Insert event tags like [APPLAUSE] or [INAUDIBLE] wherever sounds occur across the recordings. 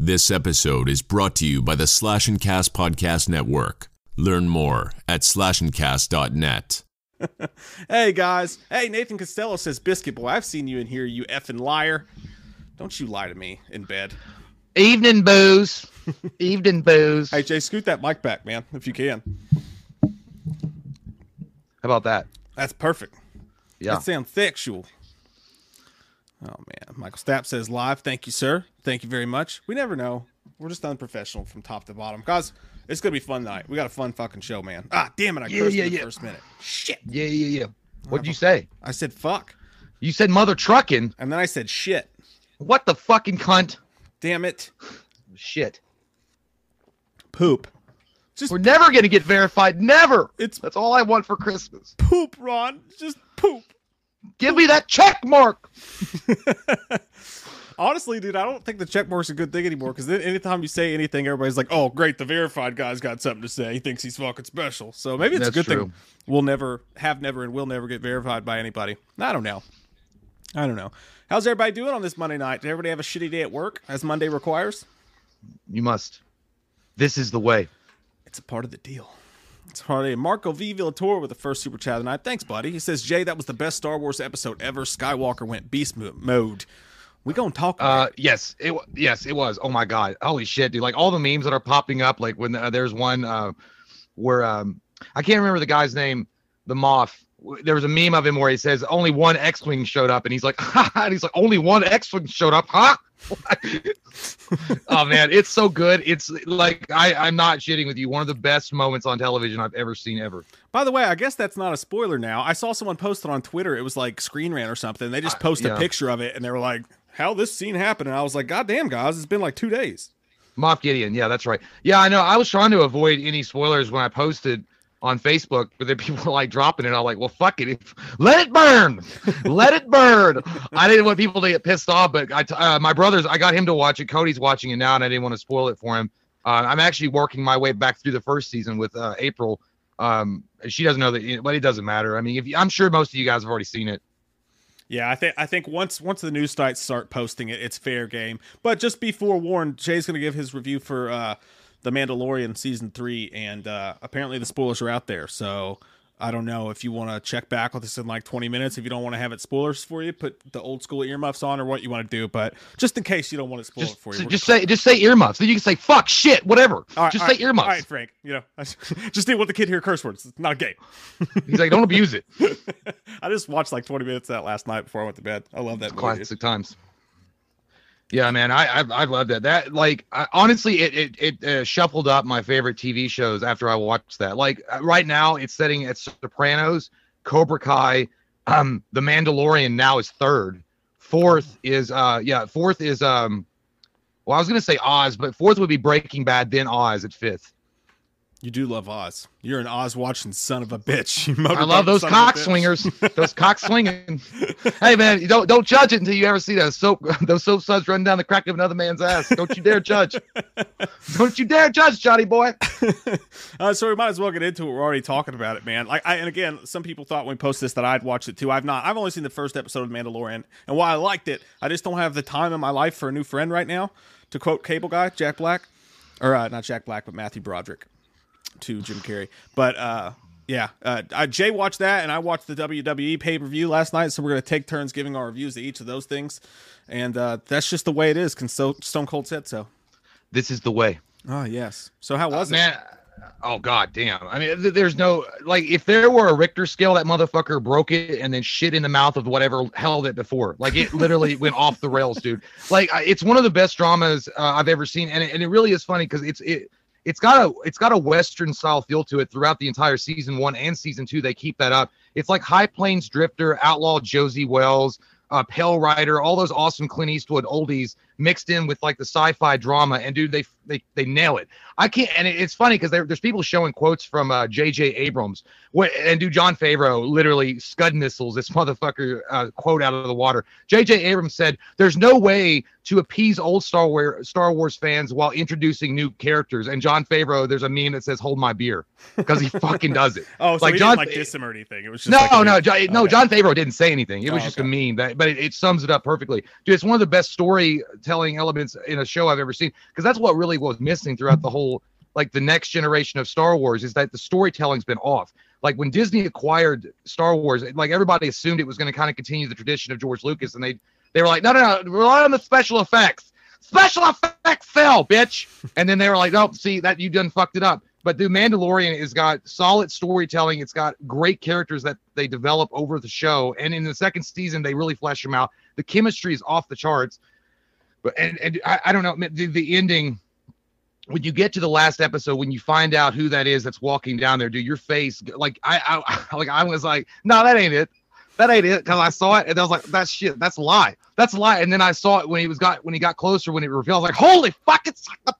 This episode is brought to you by the Slash and Cast Podcast Network. Learn more at slashandcast.net. [LAUGHS] hey guys. Hey, Nathan Costello says, Biscuit Boy, I've seen you in here, you effing liar. Don't you lie to me in bed. Evening booze. [LAUGHS] Evening booze. Hey, Jay, scoot that mic back, man, if you can. How about that? That's perfect. Yeah. That sounds sexual. Oh man, Michael Stapp says live. Thank you, sir. Thank you very much. We never know. We're just unprofessional from top to bottom, guys. It's gonna be a fun night. We got a fun fucking show, man. Ah, damn it! I Yeah, cursed yeah, in the yeah. first minute. Shit. Yeah, yeah, yeah. What'd you say? I said fuck, You said mother trucking. and then I said shit. What the fucking cunt? Damn it. Shit. Poop. Just We're never gonna get verified. Never. It's- that's all I want for Christmas. poop, Ron. Just poop. Give me that check mark. [LAUGHS] Honestly, dude, I don't think the check mark's a good thing anymore because then anytime you say anything, everybody's like, "Oh, great, the verified guy's got something to say. He thinks he's fucking special." So maybe it's a good true. thing we'll never have never and will never get verified by anybody. I don't know. I don't know. How's everybody doing on this Monday night? Did everybody have a shitty day at work, as Monday requires? You must. This is the way. It's a part of the deal. It's part of it. Marco V. Villator with the first super chat of the night. Thanks, buddy. He says, Jay, that was the best Star Wars episode ever. Skywalker went beast mode. We gonna talk about Uh, yes, it yes it was. Oh my god, holy shit, dude! Like all the memes that are popping up, like when uh, there's one uh, where um, I can't remember the guy's name, the Moth. There was a meme of him where he says only one X-wing showed up, and he's like, [LAUGHS] and he's like, only one X-wing showed up, huh? [LAUGHS] oh man, it's so good. It's like I, I'm not shitting with you. One of the best moments on television I've ever seen ever. By the way, I guess that's not a spoiler now. I saw someone post it on Twitter. It was like Screen Rant or something. They just posted yeah. a picture of it and they were like, how this scene happened? And I was like, God damn, guys, it's been like two days. Moff Gideon. Yeah, that's right. Yeah, I know. I was trying to avoid any spoilers when I posted on Facebook, but then people [LAUGHS] like dropping it. I'm like, well, fuck it. Let it burn. let it burn. I didn't want people to get pissed off, but I, uh, my brothers, I got him to watch it. Cody's watching it now, and I didn't want to spoil it for him. Uh, I'm actually working my way back through the first season with uh, April. Um, she doesn't know that, but it doesn't matter. I mean, if you, I'm sure most of you guys have already seen it. Yeah, I think I think once once the news sites start posting it, it's fair game. But just be forewarned, Jay's going to give his review for uh, the Mandalorian season three, and uh, apparently the spoilers are out there. So I don't know if you want to check back with us in like 20 minutes. If you don't want to have it spoilers for you, put the old school earmuffs on or what you want to do. But just in case you don't want it spoiled Just, for you, just say, just say earmuffs. Then you can say fuck, shit, whatever. Right, just say right, earmuffs. All right, Frank. You know, I [LAUGHS] just didn't want the kid to hear curse words. It's not gay. He's like, don't abuse it. [LAUGHS] I just watched like 20 minutes of that last night before I went to bed. I love that movie. classic times. Yeah, man, I I, I love that. That like I, honestly, it it it uh, shuffled up my favorite TV shows after I watched that. Like uh, right now, it's setting at Sopranos, Cobra Kai, um, The Mandalorian now is third. Fourth is uh yeah, fourth is um, well I was gonna say Oz, but fourth would be Breaking Bad, then Oz at fifth. You do love Oz. You're an Oz watching son of a bitch. [LAUGHS] You I love those son of a cock swingers. those cock swinging. [LAUGHS] Hey man, you don't don't judge it until you ever see those soap [LAUGHS] those soap suds running down the crack of another man's ass. Don't you dare judge. don't you dare judge, Johnny boy. Uh, so we might as well get into it. We're already talking about it, man. Like, I, and again, some people thought when we post this that I'd watched it too. I've not. I've only seen the first episode of Mandalorian, and while I liked it, I just don't have the time in my life for a new friend right now. To quote Cable Guy Jack Black, or uh, not Jack Black, but Matthew Broderick to Jim Carrey. But uh, yeah, uh, I, Jay watched that, and I watched the WWE pay per view last night. So we're gonna take turns giving our reviews to each of those things, and uh, that's just the way it is. Can so, Stone Cold said so. This is the way. Oh yes. So how was it? Man, oh god damn. I mean, th- there's no like if there were a Richter scale, that motherfucker broke it and then shit in the mouth of whatever held it before. Like it literally went off the rails, dude. Like it's one of the best dramas uh, I've ever seen, and it, and it really is funny because it's it. It's got a it's got a western style feel to it throughout the entire season one and season two. They keep that up. It's like High Plains Drifter, Outlaw Josey Wales, uh, Pale Rider, all those awesome Clint Eastwood oldies mixed in with like the sci-fi drama, and dude, they they they nail it. I can't, and it's funny because there's people showing quotes from uh, J.J. Abrams, what, and do Jon Favreau literally scud missiles this [LAUGHS] motherfucker uh, quote out of the water. J.J. Abrams said, "There's no way to appease old Star Wars Star Wars fans while introducing new characters." And Jon Favreau, there's a meme that says "Hold my beer" because he [LAUGHS] fucking does it. Oh, so Like he John- didn't like diss him or anything. It was just No, like no, meme. Jo- no. Okay. Jon Favreau didn't say anything. It was Oh, just okay. a meme, that, but it, it sums it up perfectly. Dude, it's one of the best storytelling elements in a show I've ever seen because that's what really was missing throughout the whole, like the next generation of Star Wars is that the storytelling's been off. Like when Disney acquired Star Wars, like everybody assumed it was going to kind of continue the tradition of George Lucas, and they they were like, no, no, no, rely on the special effects. Special effects sell, bitch. And then they were like, nope, see that you done fucked it up. But the Mandalorian has got solid storytelling. It's got great characters that they develop over the show. And in the second season, they really flesh them out. The chemistry is off the charts. And, and I, I don't know the, the ending when you get to the last episode when you find out who that is that's walking down there do your face like i i [LAUGHS] like i was like no that ain't it. That ain't it. Because i saw it and i was like that's shit. That's a lie. That's a lie. And then i saw it when he was got when he got closer when it revealed. I was like holy fuck it's [LAUGHS]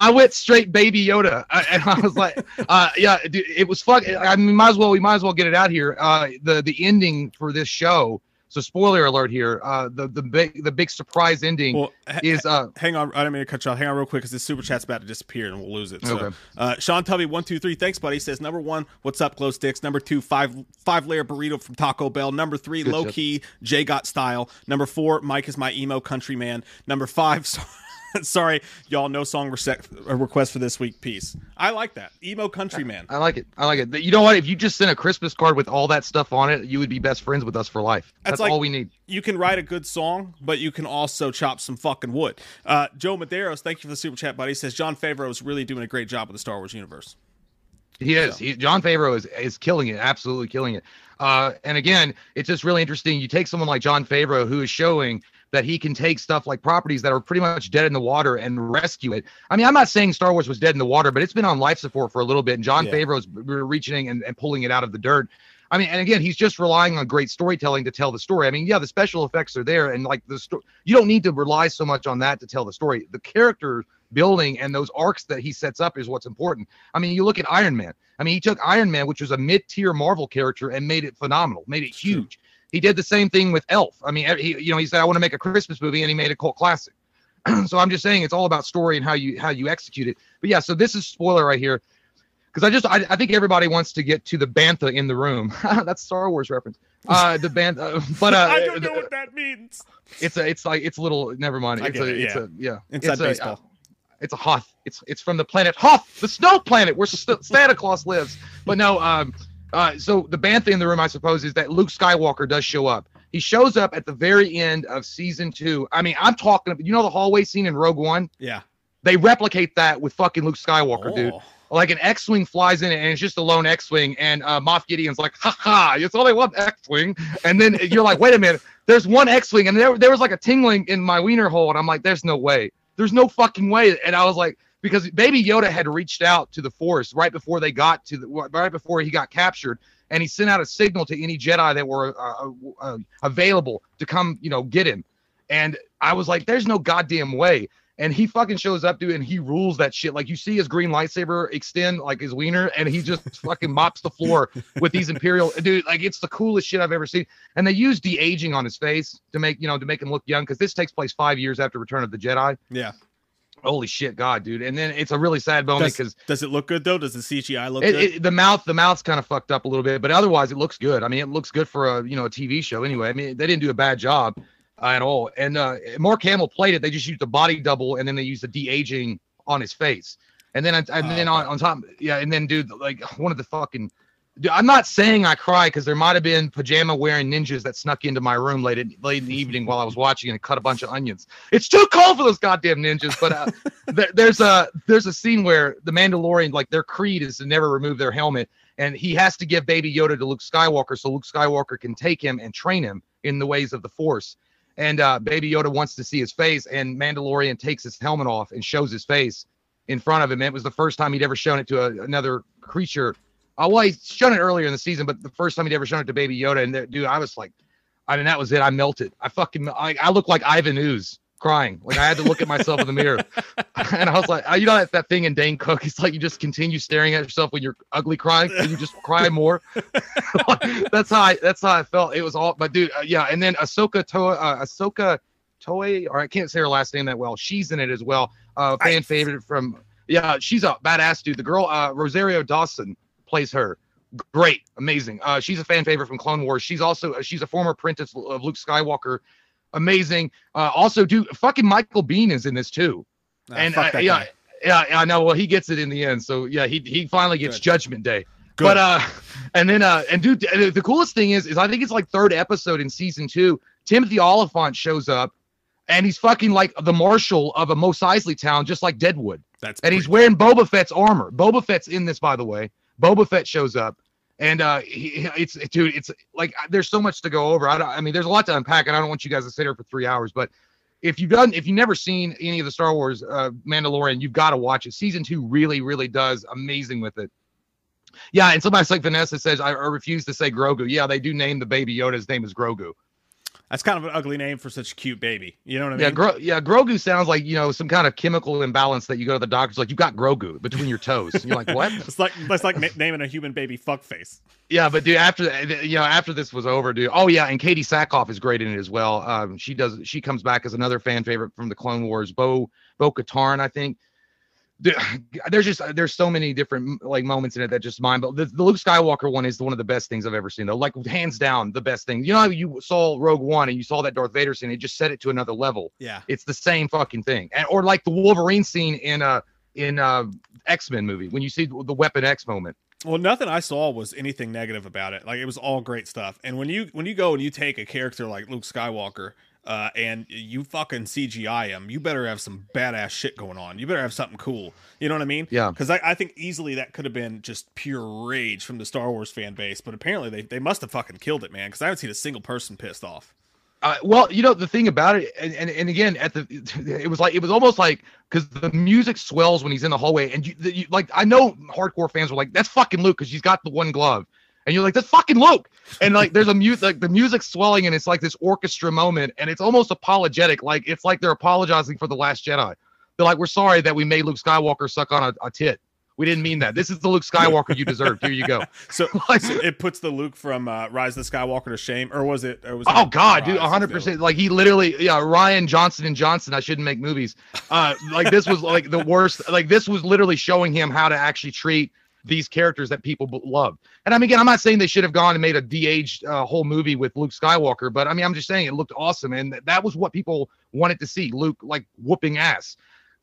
i went straight baby yoda and i was like uh yeah dude, it was fuck i mean might as well we might as well get it out here. Uh the the ending for this show so spoiler alert here uh the the big the big surprise ending Well, ha- is uh hang on. I didn't mean to cut you off. Hang on real quick because this super chat's about to disappear and we'll lose it. So, Okay. uh, Sean Tubby one two three. Thanks, buddy. Says number one, what's up, glow sticks. Number two, five five layer burrito from Taco Bell. Number three, Good low key J got style. Number four, Mike is my emo country man. Number five. [LAUGHS] so- [LAUGHS] Sorry, y'all. No song uh, request for this week. Peace. I like that emo country man. I like it. I like it. You know what? If you just sent a Christmas card with all that stuff on it, you would be best friends with us for life. That's That's, like- all we need. you can write a good song, but you can also chop some fucking wood. Uh, Joe Medeiros, thank you for the super chat, buddy. Says Jon Favreau is really doing a great job with the Star Wars universe. He is. He, Jon Favreau is is killing it. Absolutely killing it. Uh, and again, it's just really interesting. You take someone like Jon Favreau, who is showing that he can take stuff like properties that are pretty much dead in the water and rescue it. I mean, I'm not saying Star Wars was dead in the water, but it's been on life support for a little bit. And John Yeah. Favreau's reaching and, and pulling it out of the dirt. I mean, and again, he's just relying on great storytelling to tell the story. I mean, yeah, the special effects are there, and like the story, you don't need to rely so much on that to tell the story. The character building and those arcs that he sets up is what's important. I mean, you look at Iron Man. I mean, he took Iron Man, which was a mid-tier Marvel character, and made it phenomenal, made it huge. He did the same thing with Elf. I mean, he, you know, he said, "I want to make a Christmas movie," and he made a cult classic. [CLEARS THROAT] so I'm just saying, it's all about story and how you how you execute it. But yeah, so this is spoiler right here, because I just I, I think everybody wants to get to the bantha in the room. [LAUGHS] That's Star Wars reference. Uh, the bantha, [LAUGHS] but uh, [LAUGHS] I don't know what that means. it's a it's like it's a little never mind I it's get a it, it's yeah. a yeah Inside it's a, baseball. uh, it's a Hoth. It's it's from the planet Hoth, the snow planet where St- Santa Claus lives. But no, um, uh, so the bantha in the room, I suppose, is that Luke Skywalker does show up. He shows up at the very end of season two. I mean, I'm talking. You know the hallway scene in Rogue One. Yeah. They replicate that with fucking Luke Skywalker, dude. Oh. Like an X-wing flies in, and it's just a lone X-wing, and uh, Moff Gideon's like, "Ha ha! It's only want, X-wing." And then you're like, "Wait a minute, there's one X-wing," and there, there was like a tingling in my wiener hole, and I'm like, "There's no way, there's no fucking way." And I was like, because Baby Yoda had reached out to the Force right before they got to the right before he got captured, and he sent out a signal to any Jedi that were uh, uh, available to come, you know, get him. And I was like, "There's no goddamn way." And he fucking shows up, dude, and he rules that shit. Like you see his green lightsaber extend like his wiener, and he just [LAUGHS] fucking mops the floor with these imperial dude. Like it's the coolest shit I've ever seen. And they use de aging on his face to make you know to make him look young because this takes place five years after Return of the Jedi. Yeah. Holy shit, God, dude! And then it's a really sad moment because does it look good though? Does the CGI look it, good? it, the mouth the mouth's kind of fucked up a little bit, but otherwise it looks good. I mean, it looks good for a you know a TV show anyway. I mean, they didn't do a bad job uh, at all. And uh, Mark Hamill played it. They just used a body double, and then they used the de aging on his face. And then and Oh, then on, on top, yeah, and then dude, like one of the fucking. I'm not saying I cry because there might have been pajama wearing ninjas that snuck into my room late in, late in the evening while I was watching and cut a bunch of onions. It's too cold for those goddamn ninjas. But uh, [LAUGHS] there, there's a there's a scene where the Mandalorian like their creed is to never remove their helmet, and he has to give Baby Yoda to Luke Skywalker so Luke Skywalker can take him and train him in the ways of the Force. And uh, Baby Yoda wants to see his face, and Mandalorian takes his helmet off and shows his face in front of him. And It was the first time he'd ever shown it to a, another creature Uh, well, he's shown it earlier in the season, but the first time he'd ever shown it to Baby Yoda, and dude, I was like, I mean, that was it. I melted. I fucking, I, I look like Ivan Ooze crying. Like I had to look at myself in the mirror, [LAUGHS] and I was like, you know that, that thing in Dane Cook. It's like you just continue staring at yourself when you're ugly crying, and you just cry more. [LAUGHS] [LAUGHS] that's how I. That's how I felt. It was all, but dude, uh, yeah. And then Ahsoka Toa, uh, Ahsoka Toei, or I can't say her last name that well. She's in it as well. Uh, fan I, favorite from yeah, she's a badass dude. The girl uh, Rosario Dawson plays her. Great, amazing. Uh, she's a fan favorite from Clone Wars. She's also uh, she's a former apprentice of Luke Skywalker. Amazing. Uh, also, dude, fucking Michael Biehn is in this too. Ah, and uh, yeah, yeah, I know. Well, he gets it in the end. So yeah, he he finally gets Good. Judgment Day. Good. But uh, [LAUGHS] and then uh, and dude, the coolest thing is, is I think it's like third episode in season two. Timothy Olyphant shows up, and he's fucking like the marshal of a Mos Eisley town, just like Deadwood. That's and he's wearing Boba Fett's armor. Boba Fett's in this, by the way. Boba Fett shows up, and uh, he, it's dude, it's like there's so much to go over. I, I mean, there's a lot to unpack, and I don't want you guys to sit here for three hours. But if you've done, if you've never seen any of the Star Wars uh, Mandalorian, you've got to watch it. Season two really, really does amazing with it. Yeah, and somebody like Vanessa says, I, I refuse to say Grogu. Yeah, they do name the baby Yoda. His name is Grogu. That's kind of an ugly name for such a cute baby. You know what I mean? Yeah, Gro- yeah. Grogu sounds like you know some kind of chemical imbalance that you go to the doctor's like you got Grogu between your toes. And you're like, what? [LAUGHS] it's like it's like na- naming a human baby fuckface. Yeah, but dude, after you know after this was over, dude. Oh yeah, and Katee Sackhoff is great in it as well. Um, she does. She comes back as another fan favorite from the Clone Wars. Bo Bo Katan, I think [LAUGHS] there's just there's so many different like moments in it that just mind. But the, the Luke Skywalker one is one of the best things I've ever seen. Though, like hands down, the best thing. You know, how you saw Rogue One and you saw that Darth Vader scene. It just set it to another level. Yeah, it's the same fucking thing. And or like the Wolverine scene in uh in uh X Men movie when you see the Weapon X moment. Well, nothing I saw was anything negative about it. Like it was all great stuff. And when you when you go and you take a character like Luke Skywalker uh, and you fucking CGI him, you better have some badass shit going on. You better have something cool. You know what I mean? Yeah. Because I, I think easily that could have been just pure rage from the Star Wars fan base, but apparently they, they must have fucking killed it, man. Because I haven't seen a single person pissed off. Uh, well, you know the thing about it, and, and, and again, at the [LAUGHS] it was like it was almost like because the music swells when he's in the hallway, and you, the, you like I know hardcore fans were like, "That's fucking Luke" because he's got the one glove, and you're like, that's fucking Luke. And like, there's a mute, like the music's swelling, and it's like this orchestra moment, and it's almost apologetic. Like it's like they're apologizing for the Last Jedi. They're like, we're sorry that we made Luke Skywalker suck on a, a tit. We didn't mean that. This is the Luke Skywalker you deserved. Here you go. [LAUGHS] So, [LAUGHS] so it puts the Luke from uh, Rise of the Skywalker to shame, or was it? Or was oh God, dude, hundred percent. Like he literally, yeah, Rian Johnson and Johnson. I shouldn't make movies. Uh, like this was like the worst. Like this was literally showing him how to actually treat these characters that people love. And I mean, again, I'm not saying they should have gone and made a de-aged uh, whole movie with Luke Skywalker, but I mean, I'm just saying it looked awesome, and that was what people wanted to see. Luke like whooping ass.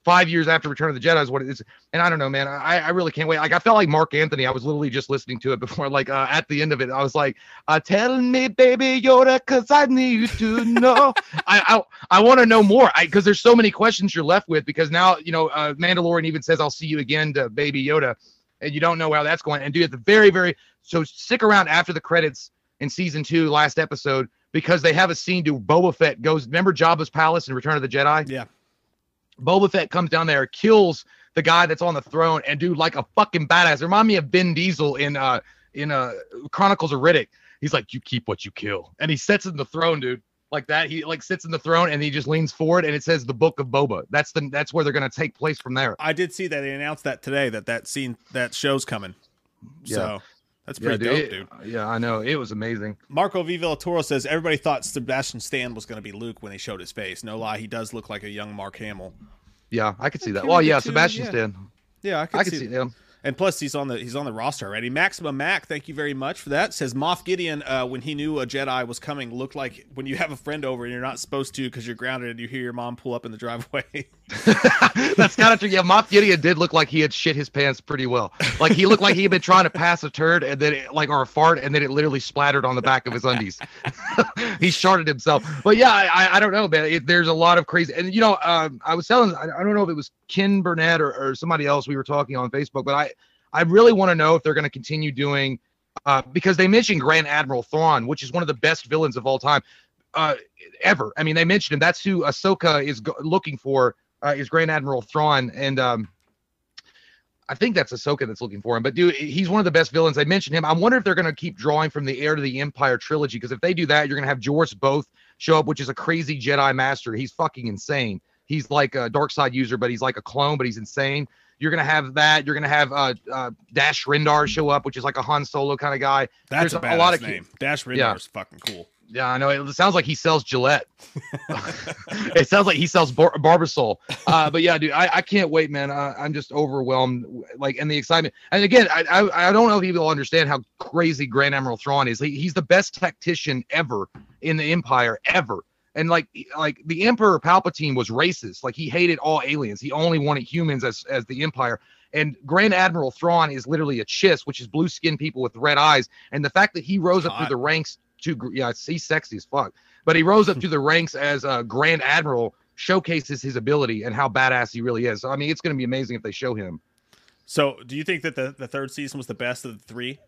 Five years after Return of the Jedi is what it is, and I don't know, man. I, I really can't wait. Like I felt like Marc Anthony. I was literally just listening to it before. Like uh, at the end of it, I was like, uh, "Tell me, baby Yoda, cause I need to know." [LAUGHS] I I, I want to know more. I because there's so many questions you're left with. Because now you know, uh, Mandalorian even says, "I'll see you again," to Baby Yoda and you don't know how that's going. And do at the very, very so stick around after the credits in season two, last episode, because they have a scene to Boba Fett goes. Remember Jabba's palace in Return of the Jedi? Yeah. Boba Fett comes down there, kills the guy that's on the throne, and do like a fucking badass. Remind me of Vin Diesel in uh in uh Chronicles of Riddick. He's like, you keep what you kill, and he sets in the throne, dude like that. He like sits in the throne and he just leans forward and it says the book of Boba. That's the that's where they're gonna take place from there. I did see that they announced that today that that scene that show's coming. Yeah. So that's pretty yeah, dude, dope, dude. yeah, I know. It was amazing. Marco Viva Toro says everybody thought Sebastian Stan was going to be Luke when they showed his face. No lie, he does look like a young Mark Hamill. Yeah, I could see that. Well, yeah, Sebastian yeah. Stan. Yeah, I could, I could see, see him. And plus, he's on the he's on the roster already. Maximum Mac, thank you very much for that. Says Moff Gideon, uh, when he knew a Jedi was coming, looked like when you have a friend over and you're not supposed to because you're grounded and you hear your mom pull up in the driveway. [LAUGHS] That's kind of true. Yeah, Moff Gideon did look like he had shit his pants pretty well. Like he looked like he had been trying to pass a turd and then it, like or a fart and then it literally splattered on the back of his undies. [LAUGHS] he sharted himself. But yeah, I, I don't know, man. It, there's a lot of crazy. And you know, um, I was telling, I, I don't know if it was Ken Burnett or, or somebody else we were talking on Facebook, but I I really want to know if they're going to continue doing uh, because they mentioned Grand Admiral Thrawn, which is one of the best villains of all time uh, ever. I mean, they mentioned him. That's who Ahsoka is go- looking for uh, is Grand Admiral Thrawn, and um, I think that's Ahsoka that's looking for him. But dude, he's one of the best villains. I mentioned him. I wonder if they're going to keep drawing from the Heir to the Empire trilogy because if they do that, you're going to have Joruus C'baoth show up, which is a crazy Jedi master. He's fucking insane. He's like a dark side user, but he's like a clone, but he's insane. You're gonna have that. You're gonna have uh, uh, Dash Rendar show up, which is like a Han Solo kind of guy. That's There's a, a lot of name. Dash Rendar Yeah. is fucking cool. Yeah, I know. It sounds like he sells Gillette. [LAUGHS] it sounds like he sells bar- Barbasol. Uh, but yeah, dude, I, I can't wait, man. I, I'm just overwhelmed, like, and the excitement. And again, I, I I don't know if people understand how crazy Grand Admiral Thrawn is. He, he's the best tactician ever in the Empire ever. And like like the Emperor Palpatine was racist. Like he hated all aliens. He only wanted humans as as the Empire. And Grand Admiral Thrawn is literally a chiss, which is blue skinned people with red eyes. And the fact that he rose up through the ranks to gr- yeah, he's sexy as fuck. But he rose up through the ranks as a Grand Admiral showcases his ability and how badass he really is. So I mean, it's going to be amazing if they show him So, do you think that the, the third season was the best of the three?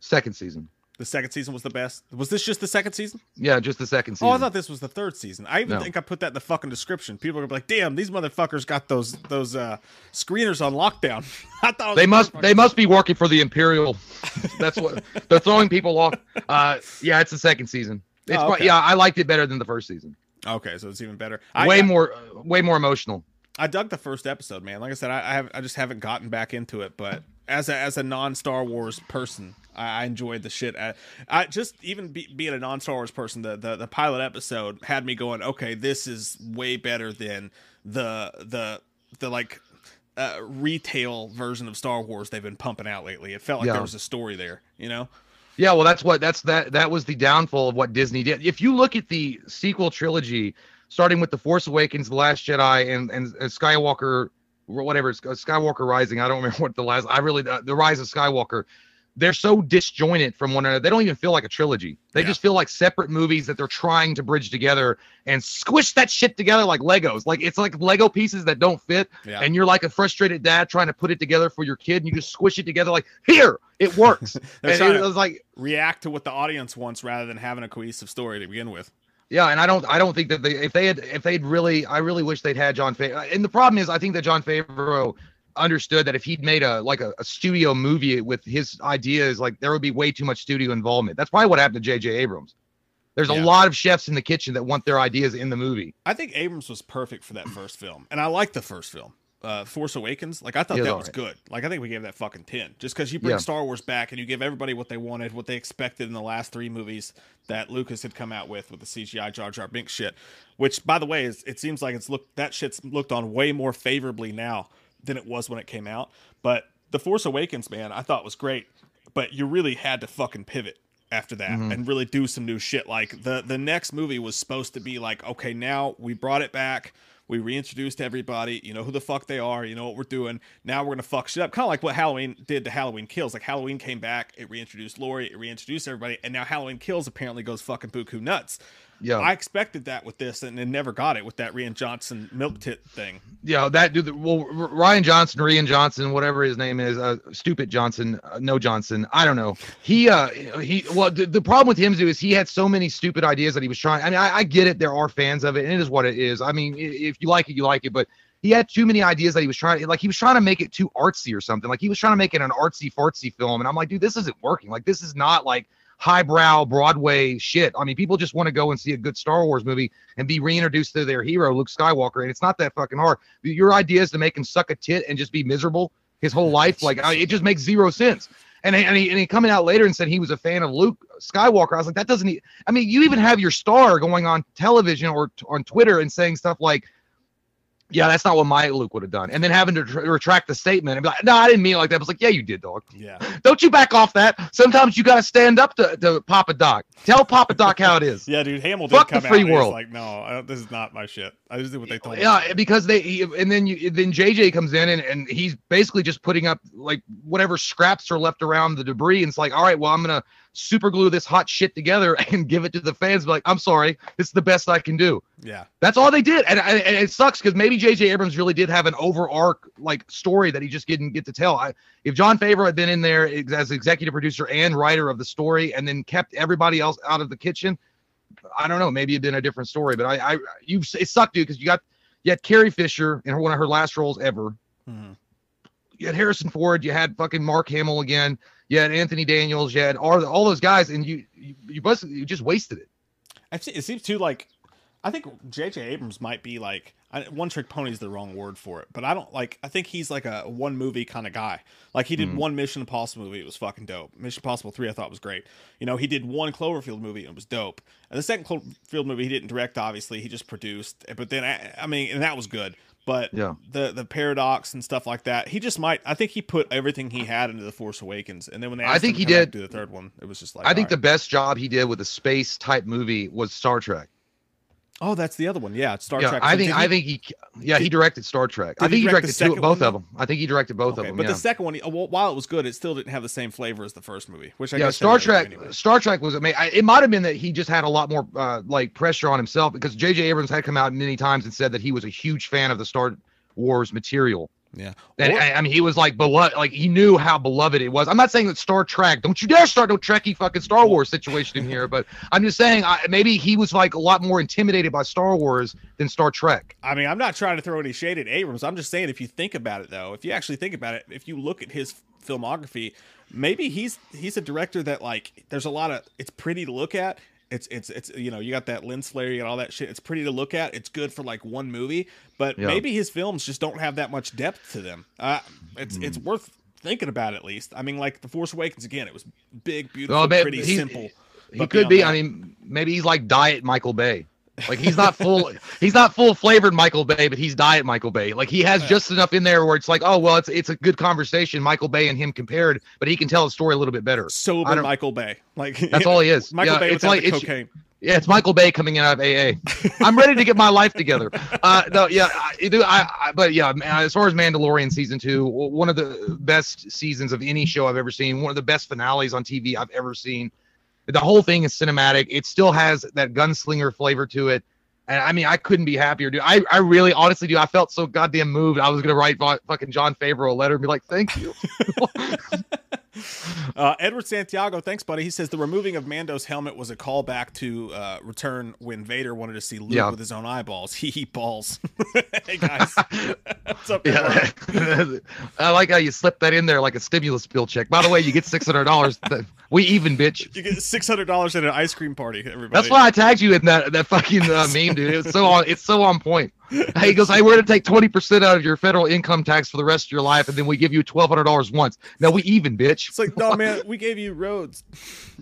second season. The second season was the best. Was this just the second season? Yeah, just the second season. Oh, I thought this was the third season. I even No. think I put that in the fucking description. People are gonna be like, "Damn, these motherfuckers got those those uh, screeners on lockdown." [LAUGHS] I thought they must they must be working for the Imperial. That's what [LAUGHS] they're throwing people off. Uh, yeah, it's the second season. It's Oh, quite- yeah, I liked it better than the first season. season. Okay, so it's even better. Way I, more, uh, way more emotional. I dug the first episode, man. Like I said, I, I have I just haven't gotten back into it, but as a as a non Star Wars person, I, I enjoyed the shit. I, I just even be, being a non Star Wars person, the, the the pilot episode had me going, okay, this is way better than the the the like uh, retail version of Star Wars they've been pumping out lately. It felt like Yeah. there was a story there, you know. Yeah, well, that's what that's that that was the downfall of what Disney did. If you look at the sequel trilogy, starting with the Force Awakens, the Last Jedi, and and, and Skywalker, whatever, it's uh, Skywalker Rising. I don't remember [LAUGHS] what the last. I really the, the Rise of Skywalker. They're so disjointed from one another. They don't even feel like a trilogy. They Yeah. just feel like separate movies that they're trying to bridge together and squish that shit together like Legos. Like it's like Lego pieces that don't fit Yeah. and you're like a frustrated dad trying to put it together for your kid and you just squish it together like here it [LAUGHS] works and it was like React to what the audience wants rather than having a cohesive story to begin with. yeah and i don't i don't think that they if they had if they'd really i really wish they'd had jon favreau and the problem is i think that jon favreau understood that if he'd made a like a, a studio movie with his ideas like there would be way too much studio involvement that's probably what happened to jj abrams there's Yeah. a lot of chefs in the kitchen that want their ideas in the movie I think Abrams was perfect for that first film, and I like the first film, uh, Force Awakens. Like I thought that was good. Like I think we gave that fucking ten, just because you bring Yeah. Star Wars back and you give everybody what they wanted, what they expected in the last three movies that Lucas had come out with with the CGI Jar Jar Binks shit. Which, by the way, is it seems like it's looked that shit's looked on way more favorably now than it was when it came out. But the Force Awakens, man, I thought was great, but you really had to fucking pivot after that Mm-hmm. and really do some new shit. Like the the next movie was supposed to be like, okay, now we brought it back. We reintroduced everybody. You know who the fuck they are. You know what we're doing. Now we're gonna fuck shit up. Kind of like what Halloween did to Halloween Kills. Like Halloween came back, it reintroduced Laurie, it reintroduced everybody, and now Halloween Kills apparently goes fucking buku nuts. Yeah I expected that with this, and, and never got it with that Rian Johnson milk tit thing. Yeah, that dude. Well, Ryan Johnson, Rian Johnson, whatever his name is, uh, stupid Johnson, uh, no Johnson. I don't know. He, uh, he. Well, the, the problem with him too is he had so many stupid ideas that he was trying. I mean, I, I get it. There are fans of it, and it is what it is. I mean, if you like it, you like it. But he had too many ideas that he was trying. Like he was trying to make it too artsy or something. Like he was trying to make it an artsy fartsy film, and I'm like, dude, this isn't working. Like this is not like highbrow Broadway shit. I mean, people just want to go and see a good Star Wars movie and be reintroduced to their hero, Luke Skywalker. And it's not that fucking hard. Your idea is to make him suck a tit and just be miserable his whole life. Like I, it just makes zero sense. And, and he and he coming out later and said he was a fan of Luke Skywalker. I was like, that doesn't. I mean, you even have your star going on television or t- on Twitter and saying stuff like, "Yeah, that's not what my Luke would have done," and then having to tr- retract the statement and be like, "No, I didn't mean it like that." I was like, "Yeah, you did, dog." Yeah. Don't you back off that. Sometimes you got to stand up to, to Papa Doc. Tell Papa Doc how it is. [LAUGHS] Yeah, dude. Hamill did Fuck the come free out. and he was world. like, no, I, this is not my shit. I just did what they told me. Yeah, because they he, and then you then JJ comes in and, and he's basically just putting up like whatever scraps are left around the debris and it's like, all right, well I'm gonna super glue this hot shit together [LAUGHS] and give it to the fans. Be like, I'm sorry, this is the best I can do. Yeah. That's all they did, and, and, and it sucks because maybe J.J. Abrams really did have an over arc like story that he just didn't get to tell. I, if Jon Favreau had been in there as executive producer and writer of the story, and then kept everybody else out of the kitchen, I don't know. Maybe it'd been a different story. But I, I you it sucked, dude, because you got you had Carrie Fisher in her, one of her last roles ever. Mhm. you had Harrison Ford, you had fucking Mark Hamill again, you had Anthony Daniels, you had all, all those guys, and you you you, you just wasted it. I see- It seems too like I think J.J. Abrams might be like I, one trick pony is the wrong word for it, but I don't like. I think he's like a one movie kind of guy. Like he did Mhm. one Mission Impossible movie, it was fucking dope. Mission Impossible three, I thought was great. You know, he did one Cloverfield movie, and it was dope. And the second Cloverfield movie, he didn't direct, obviously, he just produced. But then I, I mean, and that was good. But Yeah. the the paradox and stuff like that, he just might. I think he put everything he had into the Force Awakens, and then when they I think him he to come back did. do the third one, it was just like I think all the best job he did with a space type movie was Star Trek. Oh, that's the other one, yeah, Star yeah, Trek. I So think I he- think he yeah he directed Star Trek. I think he direct directed two, both one, of them. I think he directed both of them. but yeah. the second one, while it was good, it still didn't have the same flavor as the first movie. Which I yeah, guess Star Trek. anyway. Star Trek was amazing. It might have been that he just had a lot more uh, like pressure on himself because J.J. Abrams had come out many times and said that he was a huge fan of the Star Wars material. Yeah, And Or- I, I mean, he was like beloved, like he knew how beloved it was. I'm not saying that Star Trek, don't you dare start no Trekkie fucking Star Wars situation in here, but I'm just saying I, maybe he was like a lot more intimidated by Star Wars than Star Trek. I mean, I'm not trying to throw any shade at Abrams. I'm just saying, if you think about it, though, if you actually think about it, if you look at his filmography, maybe he's he's a director that like there's a lot of it's pretty to look at. It's it's it's you know you got that lens flare, you got all that shit. It's pretty to look at. It's good for like one movie, but Yeah. maybe his films just don't have that much depth to them. Uh, it's it's Hmm. worth thinking about at least. I mean, like the Force Awakens again, it was big, beautiful, Well, pretty, he- simple. He could be. that- I mean, maybe he's like diet Michael Bay. Like he's not full. [LAUGHS] he's not full flavored Michael Bay, but he's diet Michael Bay. Like he has just enough in there where it's like, oh well, it's it's a good conversation, Michael Bay and him compared, but he can tell a story a little bit better. Sober Michael Bay. [LAUGHS] Like That's all he is. Michael yeah, Bay it's like it's, cocaine. Yeah, it's Michael Bay coming out of AA. [LAUGHS] I'm ready to get my life together. Uh, no, yeah, I, I, I, but yeah, man, as far as Mandalorian season two, one of the best seasons of any show I've ever seen. One of the best finales on TV I've ever seen. The whole thing is cinematic. It still has that gunslinger flavor to it. And I mean, I couldn't be happier, dude. I, I really, honestly, do. I felt so goddamn moved. I was gonna write fu- fucking Jon Favreau a letter and be like, "Thank you." [LAUGHS] [LAUGHS] Uh, Edward Santiago, thanks, buddy. He says the removing of Mando's helmet was a callback to uh, Return when Vader wanted to see Luke Yeah. with his own eyeballs. [LAUGHS] Hee hee balls. [LAUGHS] hey guys, what's up? Yeah, I like how you slipped that in there like a stimulus bill check. By the way, you get six hundred dollars. We even, bitch. You get six hundred dollars at an ice cream party. Everybody. That's why I tagged you in that that fucking uh, meme, dude. It's so on. It's so on point. [LAUGHS] He goes, "Hey, we're gonna take twenty percent out of your federal income tax for the rest of your life, and then we give you twelve hundred dollars once. Now we even, bitch." It's like, no, man, we gave you roads.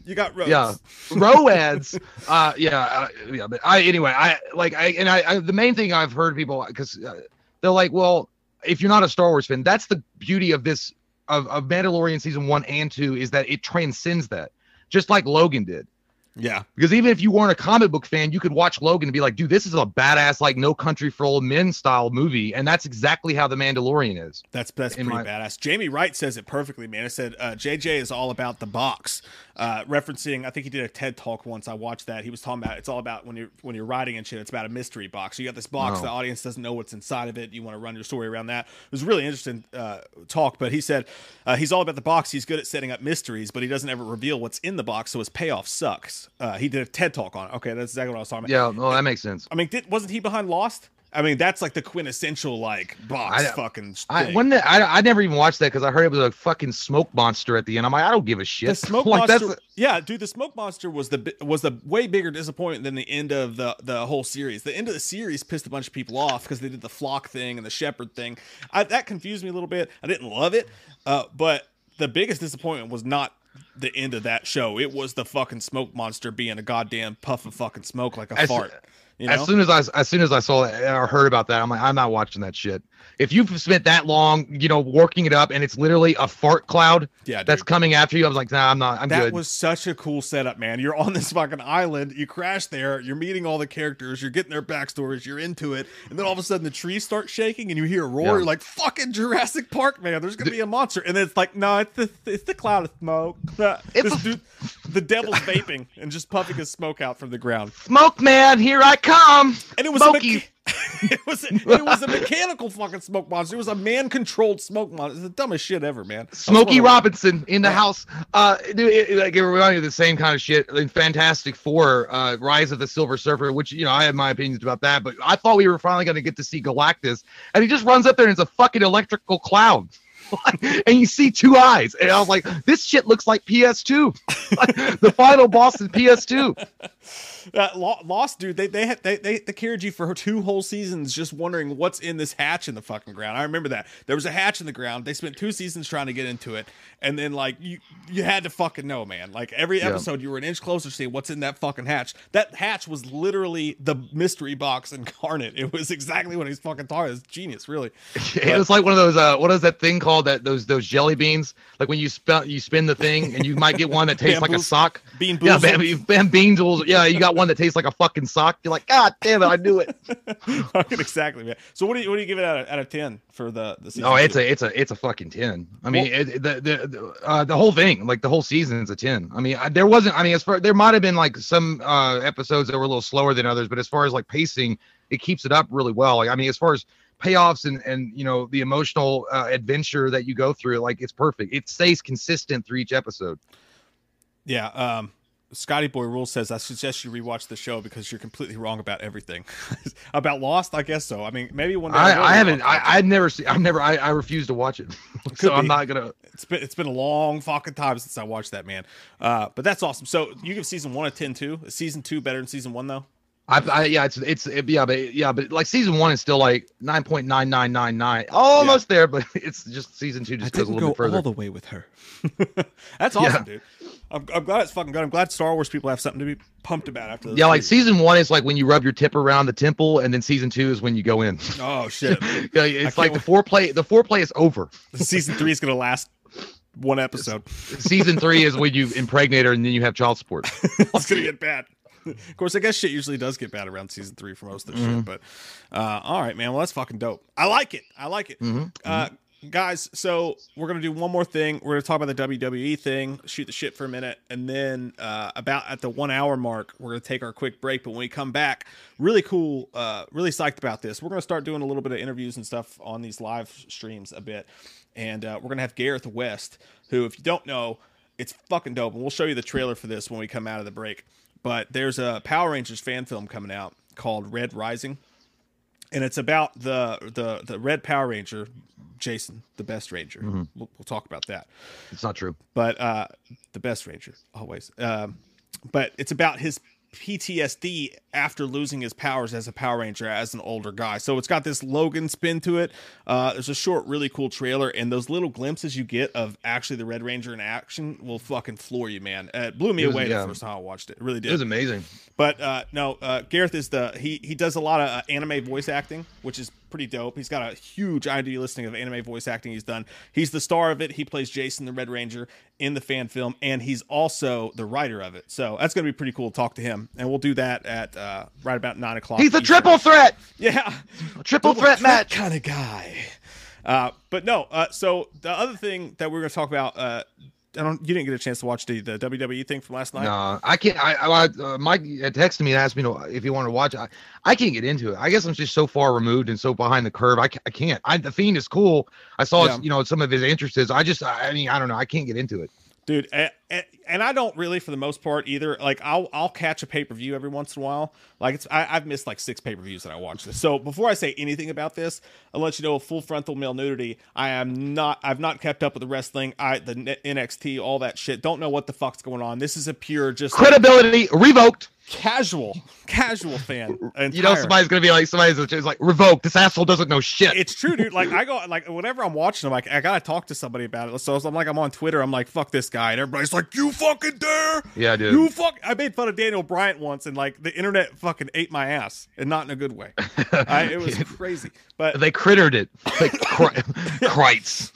You got roads. Yeah, Roads. Uh, yeah, uh, yeah. But I anyway, I like I and I, I the main thing I've heard people because uh, they're like, well, if you're not a Star Wars fan, that's the beauty of this of of Mandalorian season one and two is that it transcends that, just like Logan did. Yeah. Because even if you weren't a comic book fan, you could watch Logan and be like, dude, this is a badass, like No Country for Old Men style movie. And that's exactly how The Mandalorian is. That's that's pretty my- badass. Jamie Wright says it perfectly, man. It said uh, JJ is all about the box, uh, referencing. I think he did a TED talk once. I watched that. He was talking about it's all about when you're when you're writing and shit. It's about a mystery box. So you got this box. Oh. The audience doesn't know what's inside of it. You want to run your story around that. It was a really interesting uh, talk. But he said uh, he's all about the box. He's good at setting up mysteries, but he doesn't ever reveal what's in the box, so his payoff sucks. Uh, he did a TED talk on it. Okay, that's exactly what I was talking about. Yeah, well, that makes sense. I mean, did, wasn't he behind Lost? I mean, that's like the quintessential like box I- fucking. I thing. when the, I I never even watched that because I heard it was a fucking smoke monster at the end. I'm like, I don't give a shit. The [LAUGHS] smoke like, monster, that's yeah, dude. The smoke monster was the was the way bigger disappointment than the end of the the whole series. The end of the series pissed a bunch of people off because they did the flock thing and the shepherd thing. I, that confused me a little bit. I didn't love it, uh, but the biggest disappointment was not the end of that show. It was the fucking smoke monster being a goddamn puff of fucking smoke like a As- fart. You know? as soon as I as soon as I saw that or heard about that, I'm like, I'm not watching that shit. If you've spent that long, you know, working it up, and it's literally a fart cloud yeah, that's dude. coming after you, I was like, nah, I'm not. I'm good. that good. was such a cool setup, man. You're on this [LAUGHS] fucking island, you crash there, you're meeting all the characters, you're getting their backstories, you're into it, and then all of a sudden the trees start shaking and you hear a roar. Yeah. You're like, "Fucking Jurassic Park, man! There's gonna be a monster." And then it's like, "No, it's the it's the cloud of smoke." [LAUGHS] This dude, the devil's vaping and just puffing his smoke out from the ground, Smoke man, here I come. and it was Smokey. [LAUGHS] it was it was a mechanical fucking smoke monster. It was a man-controlled smoke monster. It's the dumbest shit ever, man. Smokey Robinson in the house. Uh, it, it, like it reminded me of the same kind of shit in Fantastic Four, uh, Rise of the Silver Surfer, which you know I have my opinions about that, but I thought we were finally going to get to see Galactus, and he just runs up there and it's a fucking electrical cloud. [LAUGHS] and you see two eyes, and I was like, "This shit looks like PS2." [LAUGHS] the final boss is PS2. Lo- Lost, dude, they they had they, they they carried you for two whole seasons just wondering what's in this hatch in the fucking ground. I remember that there was a hatch in the ground. They spent two seasons trying to get into it, and then like you you had to fucking know, man. Like every Yeah. episode, you were an inch closer to seeing what's in that fucking hatch. That hatch was literally the mystery box incarnate. It was exactly what he's fucking talking. It's genius, really. [LAUGHS] It was like one of those. Uh, what is that thing called? That those those jelly beans. Like when you spin you spin the thing, and you might get one that [LAUGHS] tastes like a sock. Bean Yeah, boozled. bam, bam, beans. will- Yeah, you got one that tastes like a fucking sock. You're like, God damn it, I knew it. [LAUGHS] Exactly, man. So what do you what do you give it out of, out of ten for the the season? No, it's two? a it's a it's a fucking ten. I mean, it, the the the, uh, the whole thing, like the whole season, is a ten. I mean, I, there wasn't. I mean, as far there might have been like some uh episodes that were a little slower than others, but as far as like pacing, it keeps it up really well. Like, I mean, as far as payoffs and and you know the emotional uh, adventure that you go through, like it's perfect. It stays consistent through each episode. Yeah, um Scotty Boy Rule says I suggest you rewatch the show because you're completely wrong about everything. [LAUGHS] about Lost, I guess so. I mean, maybe one day I'll I, I haven't. I, I've never seen. I've never. I, I refuse to watch it. [LAUGHS] so I'm not gonna. it's been it's been a long fucking time since I watched that man. Uh, but that's awesome. So you give season one a 10 too. Is season two better than season one though? I, I yeah, it's it's it, yeah, but yeah, but like season one is still like nine point nine nine nine nine, almost there, but [LAUGHS] it's just season two just goes a little bit further. All the way with her. that's awesome, Yeah. dude. I'm, I'm glad it's fucking good. I'm glad Star Wars people have something to be pumped about after this. yeah, like season one is like when you rub your tip around the temple, and then season two is when you go in. oh [LAUGHS] shit. yeah, it's like can't the foreplay. The foreplay is over. season three is gonna last one episode. season three is when you impregnate her, and then you have child support. [LAUGHS] it's gonna get bad. Of course, I guess shit usually does get bad around season three for most of the Mm-hmm. shit. But uh, all right, man. Well, that's fucking dope. I like it. I like it. Mm-hmm. Uh, guys, so we're gonna do one more thing. We're gonna talk about the WWE thing, shoot the shit for a minute, and then uh, about at the one hour mark, we're gonna take our quick break. But when we come back, really cool, uh, really psyched about this. We're gonna start doing a little bit of interviews and stuff on these live streams a bit, and uh, we're gonna have Gareth West, who, if you don't know, it's fucking dope. And we'll show you the trailer for this when we come out of the break. But there's a Power Rangers fan film coming out called Red Rising and it's about the the the red Power Ranger, Jason, the best Ranger. We'll, we'll talk about that. It's not true. But uh, the best Ranger always. Um, but it's about his PTSD after losing his powers as a Power Ranger as an older guy. So it's got this Logan spin to it. Uh, there's a short, really cool trailer, and those little glimpses you get of actually the Red Ranger in action will fucking floor you, man. Uh, it blew me It was- away yeah. the first time I watched it. It really did. It was amazing. But uh, no, uh, Gareth is the he he does a lot of uh, anime voice acting, which is pretty dope. He's got a huge IMDb listing of anime voice acting he's done. He's the star of it. He plays Jason the Red Ranger in the fan film, and he's also the writer of it. So that's gonna be pretty cool to talk to him, and we'll do that at uh, right about nine o'clock. He's a Eastern. triple threat. [LAUGHS] Yeah, Triple threat match. kind of guy. Uh, but no, uh, so the other thing that we're going to talk about, uh, I don't, you didn't get a chance to watch the, the WWE thing from last night. No, I can't. I, I uh, Mike texted me and asked me to, if you wanted to watch it. I, I can't get into it. I guess I'm just so far removed and so behind the curve. I, I can't. I, the Fiend is cool. I saw Yeah. his, you know some of his interests. I just I mean I don't know. I can't get into it. Dude and, and i don't really for the most part either. Like i'll i'll catch a pay-per-view every once in a while. Like it's I, i've missed like six pay-per-views that i watched this so before i say anything about this i'll let you know a full frontal male nudity. I am not i've not kept up with the wrestling i the nxt all that shit. Don't know what the fuck's going on. This is a pure just like, Credibility revoked. Casual casual fan [LAUGHS] You know somebody's gonna be like somebody's just like revoked. This asshole doesn't know shit. it's true, dude. Like I go, like whenever I'm watching them, like I gotta talk to somebody about it. So I'm like, I'm on Twitter. I'm like, fuck this guy, and everybody's like, you fucking dare? Yeah, dude. You fuck. I made fun of Daniel Bryant once, and like the internet fucking ate my ass, and not in a good way. I, it was [LAUGHS] crazy. But they crittered it. Like [LAUGHS] cri- Christ.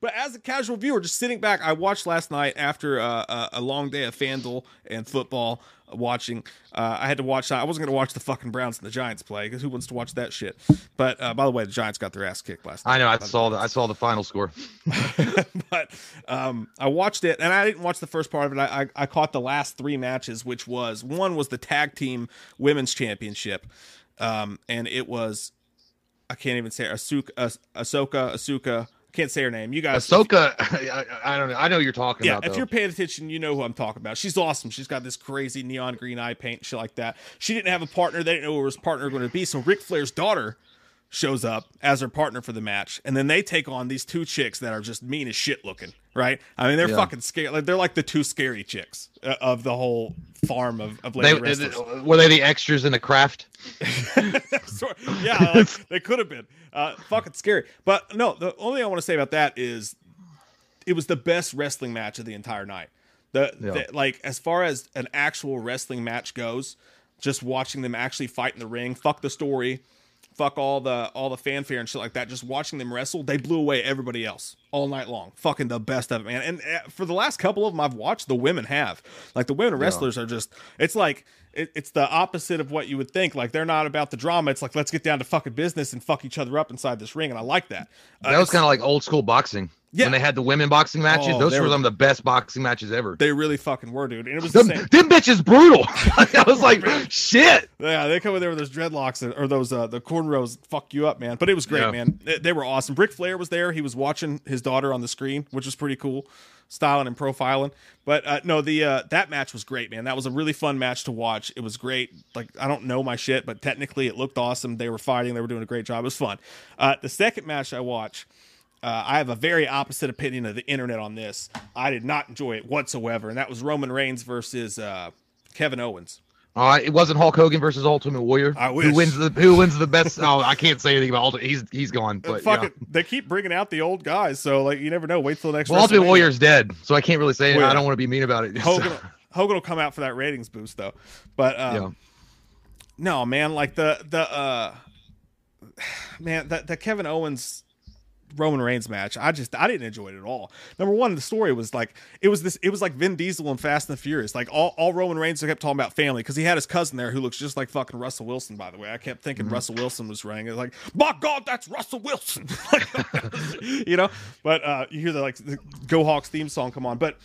but as a casual viewer, just sitting back, I watched last night after uh, a, long day of FanDuel and football watching. Uh, I had to watch. that. I wasn't going to watch the fucking Browns and the Giants play because who wants to watch that shit? But uh, by the way, the Giants got their ass kicked last night. I know. I saw the I saw the final score. [LAUGHS] [LAUGHS] but um, I watched it, and I didn't watch the first part of it. I, I, I caught the last three matches, which was one was the tag team women's championship, um, and it was I can't even say Asuka, As- Ahsoka, Asuka. Can't say her name. You guys, Ahsoka. [LAUGHS] I, I don't know. I know you're talking yeah, about. if though. you're paying attention, you know who I'm talking about. She's awesome. She's got this crazy neon green eye paint, shit like that. She didn't have a partner. They didn't know who her partner was going to be. So Ric Flair's daughter shows up as her partner for the match, and then they take on these two chicks that are just mean as shit looking. Right? I mean, they're Yeah. fucking scary. Like, they're like the two scary chicks uh, of the whole farm of, of They, lady wrestlers. were they the extras in the craft? [LAUGHS] Yeah, like, [LAUGHS] they could have been. Uh, fucking scary. But no, the only thing I want to say about that is it was the best wrestling match of the entire night. The, Yeah. the- like as far as an actual wrestling match goes, just watching them actually fight in the ring, fuck the story, fuck all the all the fanfare and shit like that. Just watching them wrestle, they blew away everybody else all night long. Fucking the best of it, man. And uh, for the last couple of them I've watched, the women have. Like the women wrestlers are just. It's like it, it's the opposite of what you would think. Like they're not about the drama. It's like let's get down to fucking business and fuck each other up inside this ring, and I like that. Uh, That was kind of like old school boxing. Yeah. When they had the women boxing matches, Oh, those were were- some of the best boxing matches ever. they really fucking were, dude. And it was the Them, same. them bitches brutal. [LAUGHS] [LAUGHS] I was like, shit. Yeah, they come in there with those dreadlocks and, or those uh, the cornrows fuck you up, man. But it was great, Yeah. man. They, they were awesome. Ric Flair was there. He was watching his daughter on the screen, which was pretty cool, styling and profiling. But uh, no, the uh, that match was great, man. That was a really fun match to watch. It was great. Like I don't know my shit, but technically it looked awesome. They were fighting. They were doing a great job. It was fun. Uh, the second match I watched. Uh, I have a very opposite opinion of the internet on this. I did not enjoy it whatsoever, and that was Roman Reigns versus uh, Kevin Owens. Uh, it wasn't Hulk Hogan versus Ultimate Warrior. I wish. Who wins the Who wins the best? oh, I can't say anything about Ultimate. He's he's gone. But fuck yeah. it. They keep bringing out the old guys, so like you never know. Wait till the next. Well, Ultimate. Warrior's dead, so I can't really say. Well, I don't want to be mean about it. [LAUGHS] Hogan. Hogan will come out for that ratings boost though, but um, yeah. no man, like the the uh, [SIGHS] man the, the Kevin Owens Roman Reigns match, I just I didn't enjoy it at all. Number one, the story was like it was this it was like Vin Diesel and Fast and the Furious. Like all, all Roman Reigns kept talking about family because he had his cousin there who looks just like fucking Russell Wilson. By the way, I kept thinking Russell Wilson was running. It's like, my God, that's Russell Wilson. [LAUGHS] [LAUGHS] you know, but uh, you hear the like the Go Hawks theme song come on, but.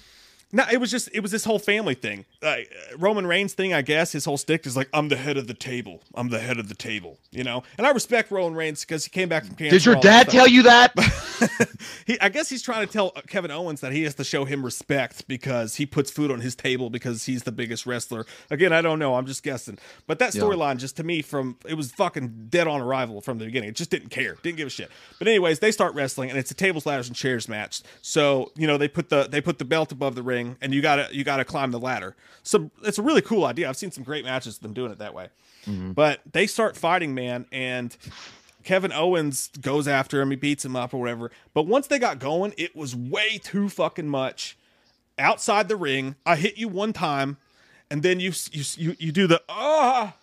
No, it was just it was this whole family thing. Uh, Roman Reigns thing, I guess. His whole stick is like, I'm the head of the table. I'm the head of the table. You know, and I respect Roman Reigns because he came back from cancer. Did your dad tell you that? [LAUGHS] he, I guess he's trying to tell Kevin Owens that he has to show him respect because he puts food on his table because he's the biggest wrestler. Again, I don't know. I'm just guessing. But that Yeah. storyline, just to me, from it was fucking dead on arrival from the beginning. It just didn't care, didn't give a shit. But anyways, they start wrestling, and it's a tables, ladders, and chairs match. So you know they put the they put the belt above the ring, and you gotta you gotta climb the ladder. So it's a really cool idea. I've seen some great matches of them doing it that way. But they start fighting, man, and Kevin Owens goes after him. He beats him up or whatever. But once they got going, it was way too fucking much. Outside the ring, I hit you one time, and then you you you, you do the ah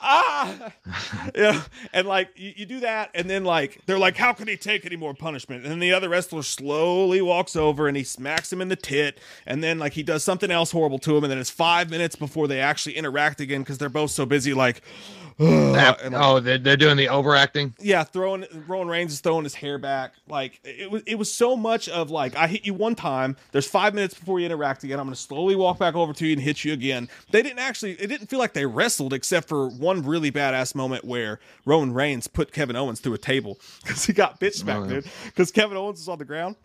ah [LAUGHS] yeah and like you, you do that and then like they're like how can he take any more punishment and then the other wrestler slowly walks over and he smacks him in the tit and then like he does something else horrible to him and then it's five minutes before they actually interact again because they're both so busy like [SIGHS] That- and, like, oh, they're, they're doing the overacting. yeah, throwing Roman Reigns is throwing his hair back. Like it was, it was so much of like I hit you one time. There's five minutes before you interact again. I'm gonna slowly walk back over to you and hit you again. They didn't actually. It didn't feel like they wrestled except for one really badass moment where Roman Reigns put Kevin Owens through a table because he got bitch smacked, Oh, dude. Because Kevin Owens is on the ground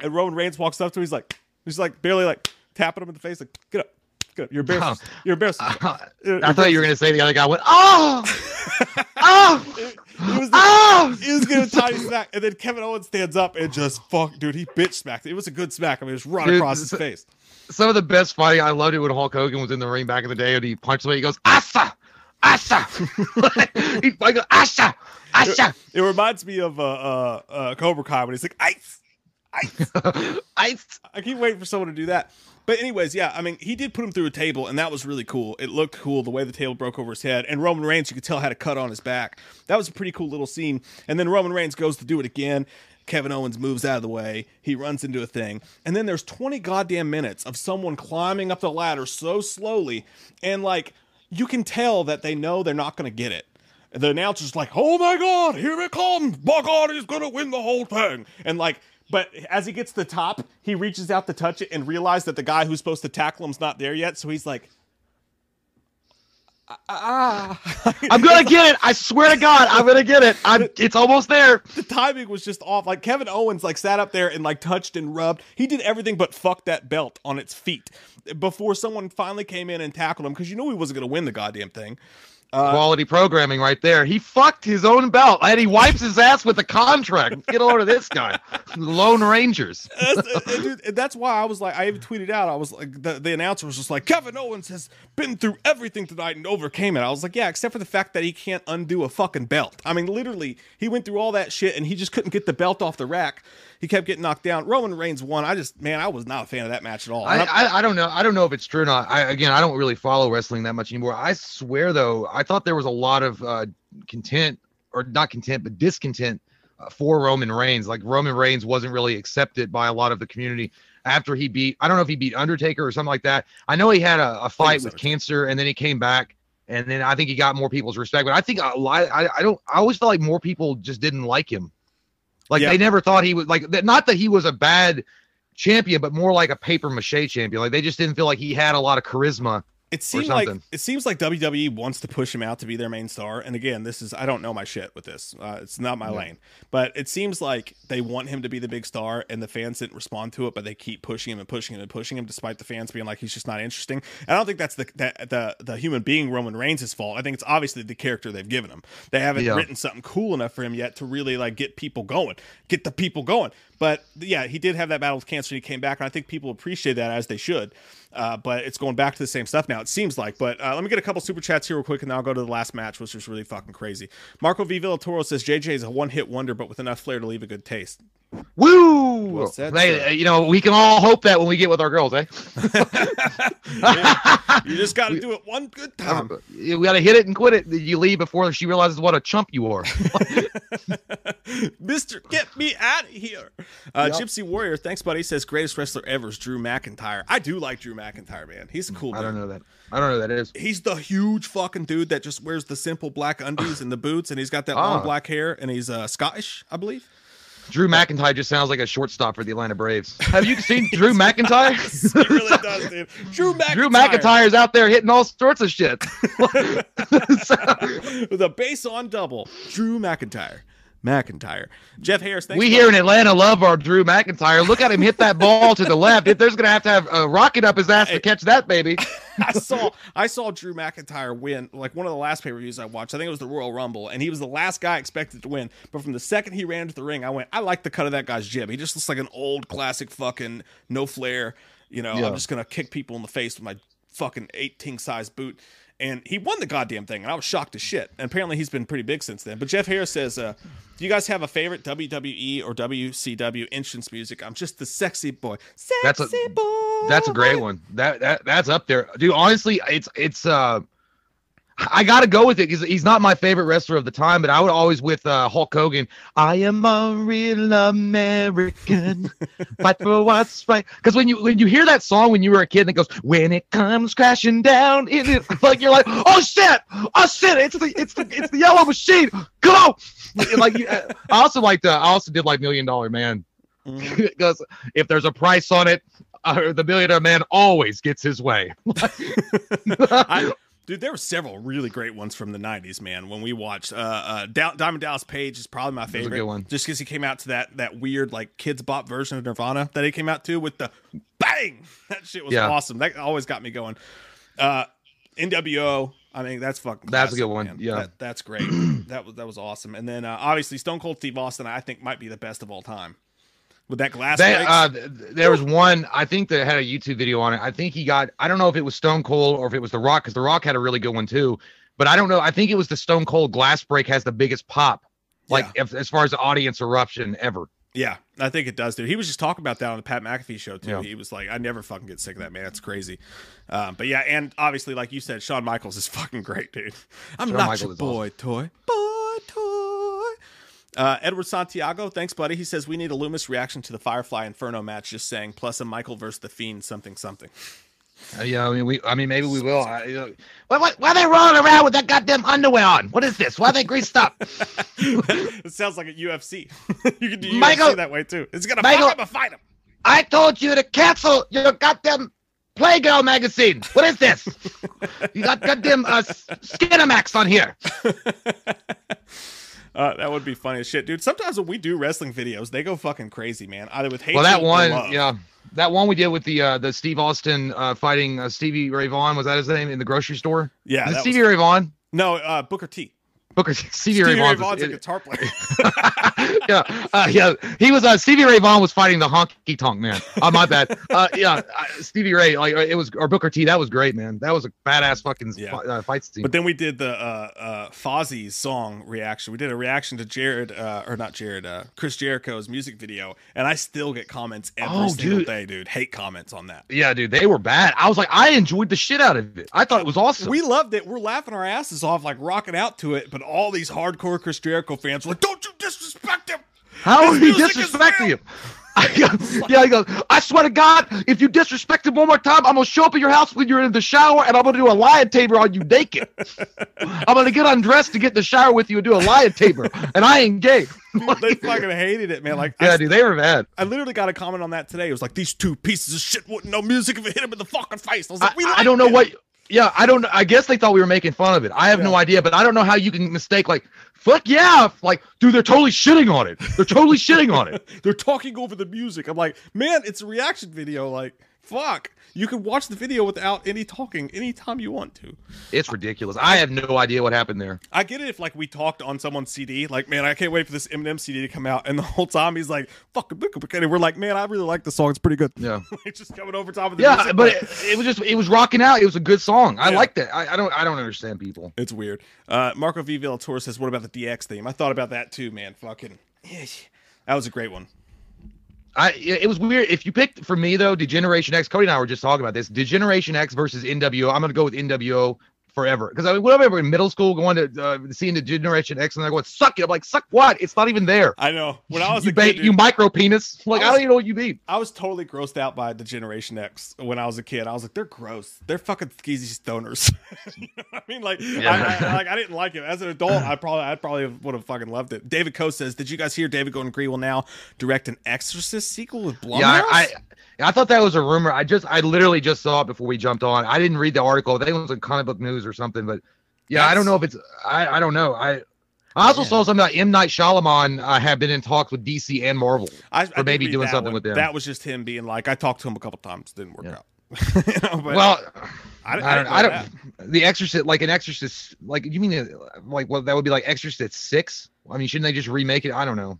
and Roman Reigns walks up to him. He's like, he's like barely like tapping him in the face, like get up, get up. You're embarrassed. [LAUGHS] You're embarrassed. I thought [LAUGHS] you were gonna say the other guy went, oh, [LAUGHS] oh, It was the, oh. he was giving a tiny smack, and then Kevin Owens stands up and just fuck, dude. He bitch smacked. It was a good smack. I mean, it was right Dude, across his face. Some of the best fighting. I loved it when Hulk Hogan was in the ring back in the day, and he punched somebody. He goes, Asa, Asa. [LAUGHS] he he goes, Asa, Asa, It reminds me of uh, uh, uh, Cobra Kai when he's like ice, ice. [LAUGHS] ice. I keep waiting for someone to do that. But anyways, yeah, I mean, he did put him through a table, and that was really cool. It looked cool the way the table broke over his head, and Roman Reigns, you could tell, had a cut on his back. That was a pretty cool little scene. And then Roman Reigns goes to do it again. Kevin Owens moves out of the way. He runs into a thing, and then there's 20 goddamn minutes of someone climbing up the ladder so slowly, and like you can tell that they know they're not going to get it. The announcer's like, "Oh my God, here it comes! My God, he's gonna win the whole thing!" And like, but as he gets to the top, he reaches out to touch it and realizes that the guy who's supposed to tackle him's not there yet. So he's like, "Ah!" I'm gonna get it. I swear to God, I'm gonna get it. I'm. It's almost there. [LAUGHS] the timing was just off. Like Kevin Owens, like sat up there and like touched and rubbed. He did everything but fuck that belt on its feet before someone finally came in and tackled him because you know he wasn't gonna win the goddamn thing. Uh, Quality programming right there. He fucked his own belt and he wipes his ass with a contract. Get a load of this guy. Lone Rangers. that's, uh, dude, that's why I was like, I even tweeted out, I was like, the, the announcer was just like, Kevin Owens has been through everything tonight and overcame it. I was like, yeah, except for the fact that he can't undo a fucking belt. I mean, literally, he went through all that shit and he just couldn't get the belt off the rack. He kept getting knocked down. Roman Reigns won. I just, man, I was not a fan of that match at all. I, I, I don't know. I don't know if it's true or not. I, again, I don't really follow wrestling that much anymore. I swear, though, I thought there was a lot of uh, content, or not content, but discontent uh, for Roman Reigns. Like Roman Reigns wasn't really accepted by a lot of the community after he beat. I don't know if he beat Undertaker or something like that. I know he had a, a fight with cancer, and then he came back. And then I think he got more people's respect. But I think a lot. I, I don't. I always felt like more people just didn't like him. Like Yeah. they never thought he was like that. Not that he was a bad champion, but more like a paper mache champion. Like they just didn't feel like he had a lot of charisma. It seems like it seems like WWE wants to push him out to be their main star. And again, this is I don't know my shit with this. Uh, it's not my lane. But it seems like they want him to be the big star, and the fans didn't respond to it. But they keep pushing him and pushing him and pushing him, despite the fans being like he's just not interesting. And I don't think that's the that, the the human being Roman Reigns' fault. I think it's obviously the character they've given him. They haven't Yeah. written something cool enough for him yet to really like get people going, get the people going. But yeah, he did have that battle with cancer. and He came back, and I think people appreciate that as they should. Uh, but it's going back to the same stuff now. It seems like. But uh, let me get a couple super chats here real quick, and then I'll go to the last match, which was really fucking crazy. Marco V Villatoro says JJ is a one-hit wonder, but with enough flair to leave a good taste. Woo! Well said, Hey, you know, we can all hope that when we get with our girls, eh? [LAUGHS] You just got to do it one good time. we got to hit it and quit it. You leave before she realizes what a chump you are. [LAUGHS] Mister, get me out of here. Uh, Yep. Gypsy Warrior, thanks, buddy. Says greatest wrestler ever is Drew McIntyre. I do like Drew McIntyre, man. He's a cool. I dude. don't know that. I don't know who that is. He's the huge fucking dude that just wears the simple black undies and the boots, and he's got that long Ah. black hair, and he's uh, Scottish, I believe. Drew McIntyre just sounds like a shortstop for the Atlanta Braves. [LAUGHS] Have you seen Drew McIntyre? [LAUGHS] he really [LAUGHS] does, dude. Drew McIntyre. Drew McIntyre's out there hitting all sorts of shit. So- with a base on double. Drew McIntyre. McIntyre. Jeff Harris, we here in Atlanta love our Drew McIntyre. Look at him hit that ball to the left. If there's gonna have to have a rocket up his ass to catch that baby. [LAUGHS] I saw I saw Drew McIntyre win like one of the last pay per views I watched. I think it was the Royal Rumble, and he was the last guy expected to win. But from the second he ran into the ring, I went, I like the cut of that guy's jib. He just looks like an old classic fucking no flair. You know, Yeah. I'm just gonna kick people in the face with my fucking 18 size boot. And he won the goddamn thing, and I was shocked as shit. And apparently, he's been pretty big since then. But Jeff Harris says, uh, "Do you guys have a favorite WWE or WCW entrance music? I'm just the sexy boy, sexy That's a- boy. That's a great one. That that that's up there, dude. Honestly, it's it's uh, I gotta go with it because he's not my favorite wrestler of the time, but I would always with uh, Hulk Hogan. I am a real American, [LAUGHS] fight for what's right. Because when you when you hear that song when you were a kid, and it goes when it comes crashing down, in it [LAUGHS] like you're like, oh shit, oh shit, it's the it's the it's the yellow machine. Go!" like you- I also like the I also did like Million Dollar Man [LAUGHS] because if there's a price on it, uh, the millionaire man always gets his way. I, dude, there were several really great ones from the '90s, man. When we watched, uh, uh, Diamond Dallas Page is probably my favorite, good one. just because he came out to that that weird like Kidz Bop version of Nirvana that he came out to with the bang. [LAUGHS] That shit was Yeah. awesome. That always got me going. Uh, NWO. I mean, that's fucking. That's a good one, man. yeah. That- that's great. [CLEARS THROAT] that was that was awesome. And then uh, obviously Stone Cold Steve Austin, I think might be the best of all time. With that glass, breaks. uh, there was one I think that had a YouTube video on it. I think he got I don't know if it was Stone Cold or if it was The Rock because The Rock had a really good one too. But I don't know. I think it was the Stone Cold glass break has the biggest pop, like Yeah. if, as far as the audience eruption ever. Yeah, I think it does, dude. He was just talking about that on the Pat McAfee show too. Yeah. He was like, "I never fucking get sick of that, man. It's crazy." Um, but yeah, and obviously, like you said, Shawn Michaels is [LAUGHS] fucking great, dude. I'm Shawn not Michaels your boy toy, boy toy. Uh, Edward Santiago, thanks, buddy. He says we need a Loomis reaction to the Firefly Inferno match. Just saying, plus a Michael versus the Fiend, something, something. Uh, yeah, I mean we I mean maybe we will. I, you know, why, why, why are they rolling around with that goddamn underwear on? What is this? Why are they greased up? [LAUGHS] it sounds like a UFC. [LAUGHS] you can do UFC that way too. It's gonna Michael- fuck him fight him. I told you to cancel your goddamn Playgirl magazine. What is this? [LAUGHS] you got goddamn uh, Skinamax on here. Uh, that would be funny as shit, dude. Sometimes when we do wrestling videos, they go fucking crazy, man. Either with hate. Well, that one, love. yeah, that one we did with the uh, the Steve Austin uh, fighting uh, Stevie Ray Vaughan. Was that his name in the grocery store? yeah. Stevie was- Ray Vaughan? No, uh, Booker T. Booker Stevie, Ray Stevie Ray Vaughan's, Vaughan's a guitar player. [LAUGHS] yeah, uh, yeah. He was uh, Stevie Ray Vaughan was fighting the honky tonk man. Oh, my bad. Uh, yeah, uh, Stevie Ray, like it was or Booker T. That was great, man. That was a badass fucking Yeah. uh, fight scene. But then we did the uh, uh, Fozzy's song reaction. We did a reaction to Jared, uh, or not Jared, uh, Chris Jericho's music video, and I still get comments every Oh, single dude. day, dude. Hate comments on that. yeah, dude, they were bad. I was like, I enjoyed the shit out of it. I thought it was awesome. We loved it. We're laughing our asses off, like rocking out to it. But all these hardcore Chris Jericho fans were like, "Don't you disrespect him!" How are you [LAUGHS] disrespecting him? yeah, he goes, I swear to God, if you disrespect him one more time, I'm gonna show up at your house when you're in the shower and I'm gonna do a lion tamer on you naked. [LAUGHS] I'm gonna get undressed to get in the shower with you and do a lion tamer. And I ain't gay. They [LAUGHS] fucking hated it, man. Like, yeah, I, dude, they were bad. I literally got a comment on that today. It was like, "These two pieces of shit wouldn't know music if it hit him in the fucking face." I was like, I, "We I don't know what. Yeah, I don't. I guess they thought we were making fun of it. I have no idea, but I don't know how you can mistake like, fuck yeah, like, dude, they're totally shitting on it. They're totally shitting on it. [LAUGHS] They're talking over the music. I'm like, man, it's a reaction video. Like, fuck. You can watch the video without any talking anytime you want to. It's ridiculous. I have no idea what happened there. I get it if like we talked on someone's CD, like, man, I can't wait for this Eminem CD to come out, and the whole time he's like, "Fuck," and we're like, man, I really like the song. It's pretty good. Yeah. [LAUGHS] like just coming over top of the Yeah, music. but it, it was just it was rocking out. It was a good song. I Yeah. like that. I, I don't I don't understand people. It's weird. Uh, Marco V. Villator says, "What about the DX theme?" I thought about that too, man. Fucking, Yeah. that was a great one. I it was weird. If you picked for me though, Degeneration X. Cody and I were just talking about this. Degeneration X versus NWO. I'm gonna go with NWO forever because I mean, when I remember in middle school going to uh, seeing Degeneration X and they're going suck it. I'm like suck what? It's not even there. I know. When I was you a kid, you micro penis. Like I I, don't even know what you mean. I was totally grossed out by Degeneration X when I was a kid. I was like, they're gross. They're fucking skeezy stoners. [LAUGHS] you know I mean? Like, Yeah. I, I, like I didn't like it as an adult. I probably, I probably would have fucking loved it. David Coe says, "Did you guys hear David Gordon Green will now direct an Exorcist sequel with Blumhouse?" Yeah, I, I I thought that was a rumor. I just I literally just saw it before we jumped on. I didn't read the article. I think it was in comic book news or something. But yeah, I don't know if it's I I don't know. I I also Yeah. saw something about M Night Shyamalan uh, have been in talks with DC and Marvel. I, I did maybe doing something one. with them. That was just him being like, I talked to him a couple times, didn't work Yeah. out. [LAUGHS] You know, but well, I, I don't. I don't. The Exorcist, like an Exorcist, like you mean uh, like what that would be like Exorcist six? I mean, shouldn't they just remake it? I don't know.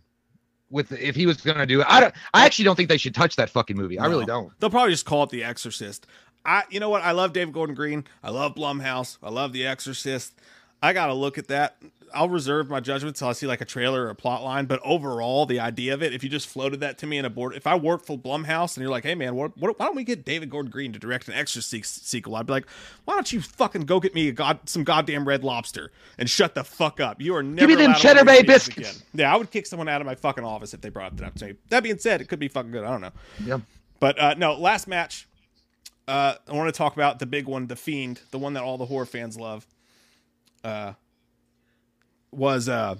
With if he was gonna do it, I don't. I actually don't think they should touch that fucking movie. I really don't. They'll probably just call it The Exorcist. I, you know what? I love David Gordon Green. I love Blumhouse. I love The Exorcist. I gotta look at that. I'll reserve my judgment till I see like a trailer or a plot line. But overall, the idea of it, if you just floated that to me in a board, if I worked for Blumhouse and you're like, hey man, what, what, why don't we get David Gordon Green to direct an extra se- sequel? I'd be like, why don't you fucking go get me a god, some goddamn Red Lobster and shut the fuck up? You are never me them Cheddar Bay biscuits. again. Yeah, I would kick someone out of my fucking office if they brought that up to me. That being said, it could be fucking good. I don't know. Yeah. But uh, no, last match. Uh, I want to talk about the big one, the Fiend, the one that all the horror fans love. Uh, was uh,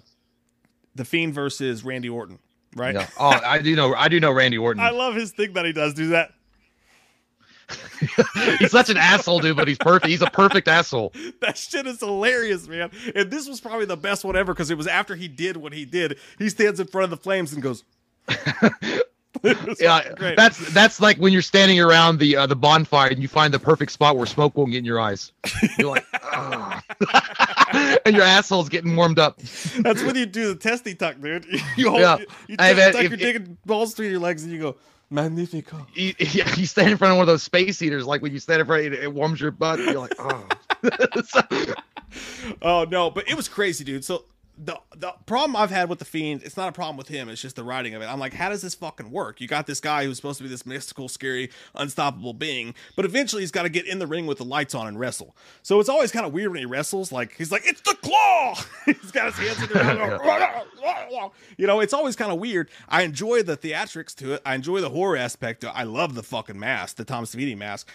the Fiend versus Randy Orton, right? Yeah. Oh, I do know. I do know Randy Orton. [LAUGHS] I love his thing that he does. Do that. [LAUGHS] he's such an asshole, dude, but he's perfect. He's a perfect asshole. That shit is hilarious, man. And this was probably the best one ever because it was after he did what he did. He stands in front of the flames and goes. [LAUGHS] [LAUGHS] Yeah, great. that's that's like when you're standing around the uh, the bonfire and you find the perfect spot where smoke won't get in your eyes. You're like, [LAUGHS] [LAUGHS] and your asshole's getting warmed up. That's when you do the testy tuck, dude. You hold, Yeah. you, you tuck, tuck if- your dick and balls through your legs, and you go magnifico. You, you stand in front of one of those space heaters, like when you stand in front, it, it warms your butt. You're like, oh. So- Oh no, but it was crazy, dude. So the the problem I've had with the fiend, it's not a problem with him. It's just the writing of it. I'm like, how does this fucking work? You got this guy who's supposed to be this mystical, scary, unstoppable being, but eventually he's got to get in the ring with the lights on and wrestle. So it's always kind of weird when he wrestles. Like he's like, it's the claw. [LAUGHS] he's got his hands in the ring. [LAUGHS] You know, it's always kind of weird. I enjoy the theatrics to it. I enjoy the horror aspect. To it. I love the fucking mask, the Tom Savini mask.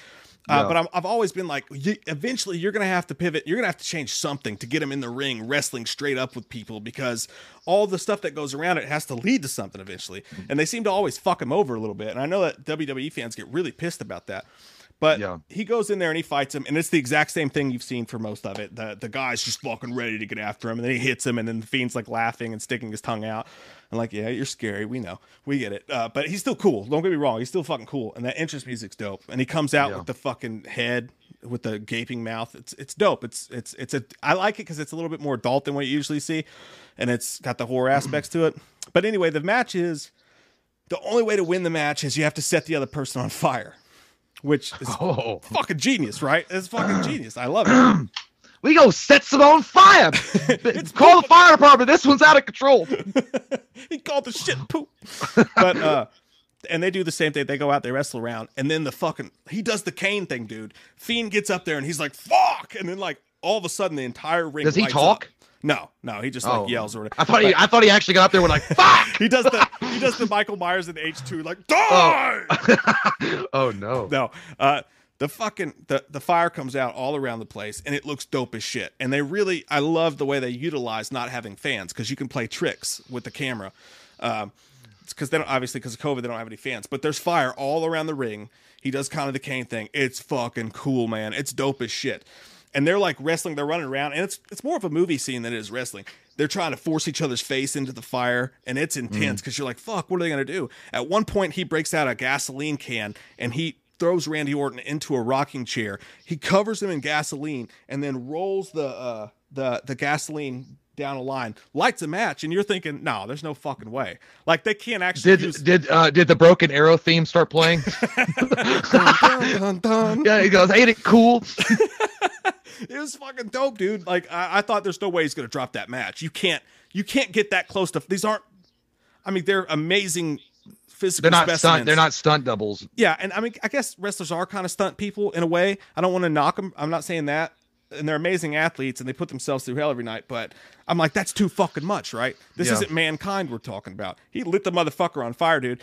Uh, Yeah. But I'm, I've always been like, you, eventually you're gonna have to pivot. You're gonna have to change something to get him in the ring, wrestling straight up with people, because all the stuff that goes around it has to lead to something eventually. And they seem to always fuck him over a little bit. And I know that WWE fans get really pissed about that. But Yeah. he goes in there and he fights him, and it's the exact same thing you've seen for most of it. The the guy's just fucking ready to get after him, and then he hits him, and then the fiend's like laughing and sticking his tongue out. And like, yeah, you're scary, we know, we get it. Uh, but he's still cool. Don't get me wrong, he's still fucking cool, and that entrance music's dope. And he comes out Yeah. with the fucking head with the gaping mouth. It's it's dope. It's it's it's a I like it because it's a little bit more adult than what you usually see, and it's got the horror aspects to it. But anyway, the match is the only way to win the match is you have to set the other person on fire, which is [LAUGHS] Oh, fucking genius, right? It's fucking genius. I love it. [CLEARS THROAT] we go set some on fire. [LAUGHS] Call the fire department. This one's out of control. [LAUGHS] he called the shit poop. But uh and they do the same thing. They go out, they wrestle around, and then the fucking he does the cane thing, dude. Fiend gets up there and he's like, fuck, and then like all of a sudden the entire ring. Does he talk? up. No, no, he just like Oh. yells or whatever. I thought he. I thought he actually got up there with like [LAUGHS] fuck. he does the he does the Michael Myers in H two like die. oh no. No, uh, the fucking the the fire comes out all around the place, and it looks dope as shit. And they really, I love the way they utilize not having fans because you can play tricks with the camera. Um, because they don't obviously because of COVID they don't have any fans, but there's fire all around the ring. He does kind of the cane thing. It's fucking cool, man. It's dope as shit. And they're like wrestling, they're running around, and it's it's more of a movie scene than it is wrestling. They're trying to force each other's face into the fire, and it's intense because you're like, fuck, what are they gonna do? At one point, he breaks out a gasoline can and he throws Randy Orton into a rocking chair. He covers him in gasoline and then rolls the uh, the the gasoline down a line, lights a match, and you're thinking, no, there's no fucking way. Like they can't actually Did use. did uh, did the Broken Arrow theme start playing? [LAUGHS] Dun, dun, dun. yeah, he goes, "Ain't it cool?" [LAUGHS] It was fucking dope, dude. Like I, I thought, there's no way he's gonna drop that match. You can't, you can't get that close to. These aren't. I mean, they're amazing physical. They're not specimens. stunt. They're not stunt doubles. Yeah, and I mean, I guess wrestlers are kind of stunt people in a way. I don't want to knock them. I'm not saying that. And they're amazing athletes, and they put themselves through hell every night. But I'm like, that's too fucking much, right? This Yeah. isn't mankind we're talking about. He lit the motherfucker on fire, dude.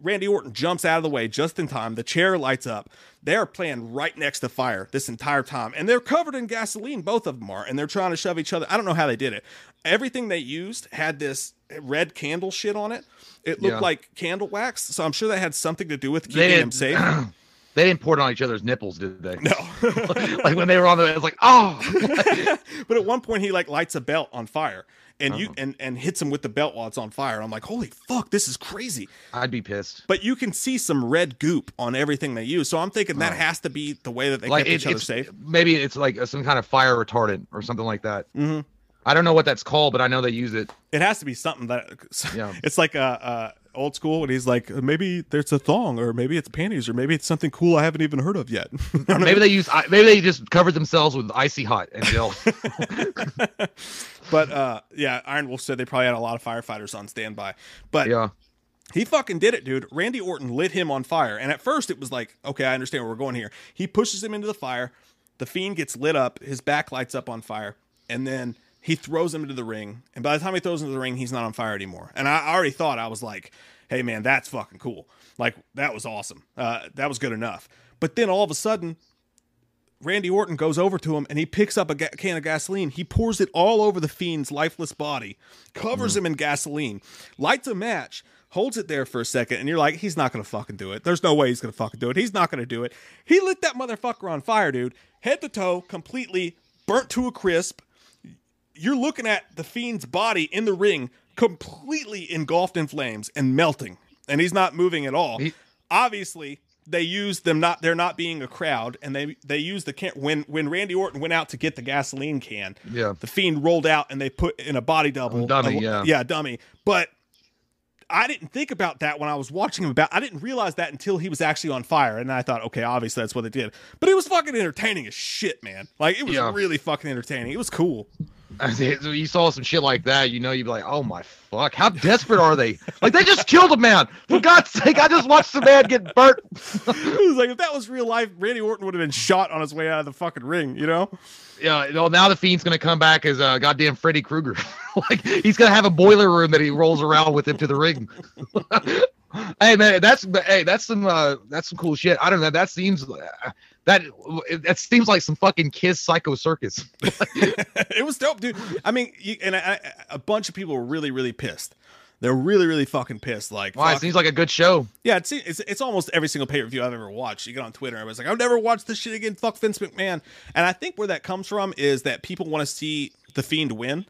Randy Orton jumps out of the way just in time. The chair lights up. They're playing right next to fire this entire time. And they're covered in gasoline, both of them are. And they're trying to shove each other. I don't know how they did it. Everything they used had this red candle shit on it. It looked Yeah. like candle wax. So I'm sure that had something to do with keeping them safe. [CLEARS THROAT] They didn't pour it on each other's nipples, did they? No. [LAUGHS] like when they were on the, it's like, oh, [LAUGHS] but at one point he like lights a belt on fire. And Uh-huh. you and, and hits him with the belt while it's on fire. I'm like, holy fuck, this is crazy. I'd be pissed. But you can see some red goop on everything they use. So I'm thinking that has to be the way that they Oh. Like kept it, each other safe. maybe it's like a, some kind of fire retardant or something like that. Mhm. I don't know what that's called, but I know they use it. It has to be something that [LAUGHS] Yeah. it's like a, a old school and he's like maybe there's a thong or maybe it's panties or maybe it's something cool I haven't even heard of yet. [LAUGHS] Maybe they use. Maybe they just covered themselves with icy hot and gel. [LAUGHS] but uh, yeah, Iron Wolf said they probably had a lot of firefighters on standby. But yeah. He fucking did it, dude. Randy Orton lit him on fire. And at first it was like, okay, I understand where we're going here. He pushes him into the fire. The fiend gets lit up. His back lights up on fire. And then he throws him into the ring. And by the time he throws him into the ring, he's not on fire anymore. And I already thought, I was like, hey, man, that's fucking cool. Like, that was awesome. Uh, that was good enough. But then all of a sudden, Randy Orton goes over to him and he picks up a ga- can of gasoline. He pours it all over the fiend's lifeless body, covers him in gasoline, lights a match, holds it there for a second, and you're like, he's not gonna fucking do it. There's no way he's gonna fucking do it. He's not gonna do it. He lit that motherfucker on fire, dude, head to toe, completely burnt to a crisp. You're looking at the fiend's body in the ring, completely engulfed in flames and melting, and he's not moving at all. He- Obviously, they used them not they're not being a crowd and they they used the can when when Randy Orton went out to get the gasoline can Yeah. the fiend rolled out and they put in a body double Dummy, a- yeah. yeah dummy but I didn't think about that when I was watching him about I didn't realize that until he was actually on fire and I thought okay obviously that's what they did but it was fucking entertaining as shit man like it was Yeah. really fucking entertaining it was cool [LAUGHS] you saw some shit like that, you know, you'd be like, "Oh my fuck, how desperate are they? Like they just killed a man. For God's sake, I just watched the man get burnt." [LAUGHS] it was like if that was real life Randy Orton would have been shot on his way out of the fucking ring you know Yeah, know, now the fiend's gonna come back as uh, goddamn Freddy Krueger. [LAUGHS] like he's gonna have a boiler room that he rolls around with him to the ring. hey man, that's hey, that's some uh, that's some cool shit. I don't know. That seems uh, that that seems like some fucking Kiss Psycho Circus. [LAUGHS] [LAUGHS] it was dope, dude. I mean, you, and I, I, a bunch of people were really, really pissed They're really, really fucking pissed. Like, Why? It seems like a good show. yeah, it's, it's it's almost every single pay per view I've ever watched. You get on Twitter, everybody's like, "I've never watched this shit again." Fuck Vince McMahon. And I think where that comes from is that people want to see the Fiend win.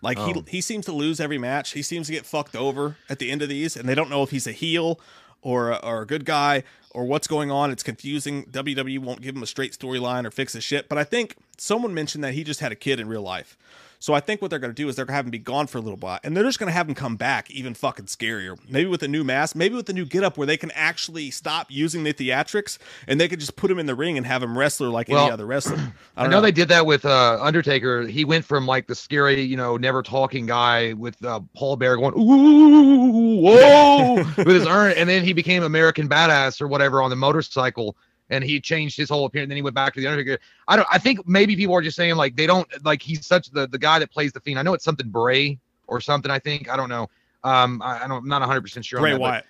Like he Oh. he seems to lose every match. He seems to get fucked over at the end of these, and they don't know if he's a heel or a, or a good guy or what's going on. It's confusing. WWE won't give him a straight storyline or fix his shit. But I think someone mentioned that he just had a kid in real life. So I think what they're going to do is they're going to have him be gone for a little while, and they're just going to have him come back even fucking scarier. Maybe with a new mask, maybe with a new getup where they can actually stop using the theatrics and they could just put him in the ring and have him wrestler like any other wrestler. I, [CLEARS THROAT] I, don't know, they did that with uh, Undertaker. He went from like the scary, you know, never talking guy with uh, Paul Bearer going ooh whoa [LAUGHS] with his urn, and then he became American Badass or whatever on the motorcycle, and he changed his whole appearance. Then he went back to the Undertaker. I don't. I think maybe people are just saying like they don't like he's such the the guy that plays the Fiend. I know it's something Bray or something. I think I don't know. Um, I, I don't. I'm not 100 percent sure. on Bray that, Wyatt.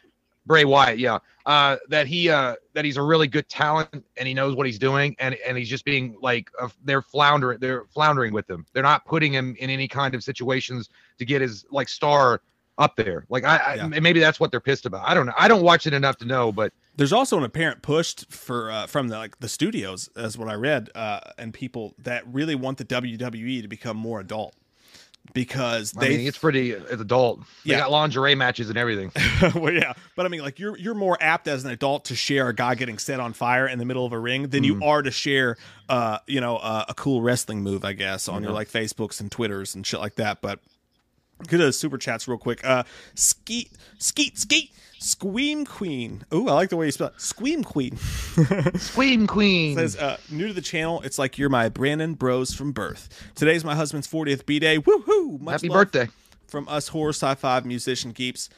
Bray Wyatt, yeah. Uh, that he uh that he's a really good talent and he knows what he's doing and and he's just being like uh, they're floundering they're floundering with him. They're not putting him in any kind of situations to get his like star up there. Like I, I Yeah. maybe that's what they're pissed about. I don't know. I don't watch it enough to know, but There's also an apparent push for uh, from the like the studios, as what I read, uh, and people that really want the WWE to become more adult because I they mean it's pretty it's adult. They Yeah. got lingerie matches and everything. [LAUGHS] well, yeah, but I mean, like you're you're more apt as an adult to share a guy getting set on fire in the middle of a ring than you are to share, uh, you know, uh, a cool wrestling move, I guess, on your like Facebooks and Twitters and shit like that. But get to the super chats real quick. Uh, skeet, skeet, skeet, Squeam Queen. Ooh, I like the way you spell it. Squeam Queen. [LAUGHS] Queen Queen. Says, uh, new to the channel, it's like you're my Brandon bros from birth. Today's my husband's 40th B day. Woohoo! Much Happy birthday. From us horror sci fi musician geeks.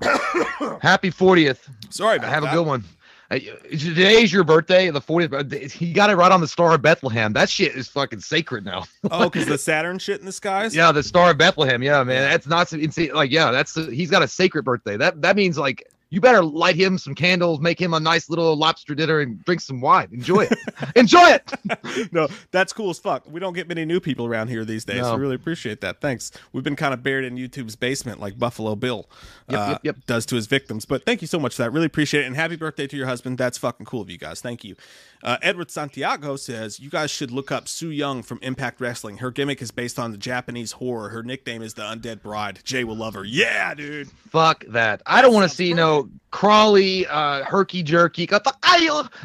[COUGHS] Happy 40th. Sorry about Have that. a good one. Uh, Today is your birthday, the 40th. He got it right on the Star of Bethlehem. That shit is fucking sacred now. [LAUGHS] Oh, because the Saturn shit in the skies? Yeah, the Star of Bethlehem. Yeah, man, that's not insane. Like, yeah, that's he's got a sacred birthday. That that means like you better light him some candles, make him a nice little lobster dinner, and drink some wine. Enjoy it. [LAUGHS] Enjoy it. [LAUGHS] no, that's cool as fuck. We don't get many new people around here these days. No. I really appreciate that. Thanks. We've been kind of buried in YouTube's basement like Buffalo Bill Yep, uh, yep, yep. does to his victims. But thank you so much for that. Really appreciate it. And happy birthday to your husband. That's fucking cool of you guys. Thank you. Uh, Edward Santiago says, You guys should look up Su Yung from Impact Wrestling. Her gimmick is based on the Japanese horror. Her nickname is the Undead Bride. Jay will love her. Yeah, dude. Fuck that. I don't want to see no crawly, uh, herky jerky.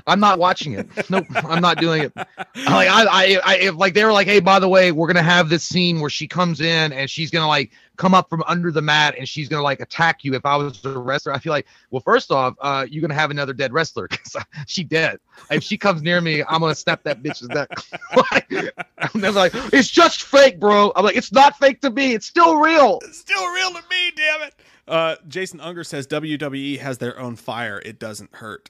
I'm not watching it. Nope, I'm not doing it. [LAUGHS] Like I, I, I, if like they were like, hey, by the way, we're gonna have this scene where she comes in and she's gonna like come up from under the mat and she's gonna like attack you. If I was a wrestler, I feel like, well, first off, uh, you're gonna have another dead wrestler [LAUGHS] because she dead. If she comes near me, I'm gonna snap that bitch's neck. [LAUGHS] like, I'm never like, it's just fake, bro. I'm like, it's not fake to me. It's still real. It's still real to me, damn it. Uh, Jason Unger says WWE has their own fire. It doesn't hurt.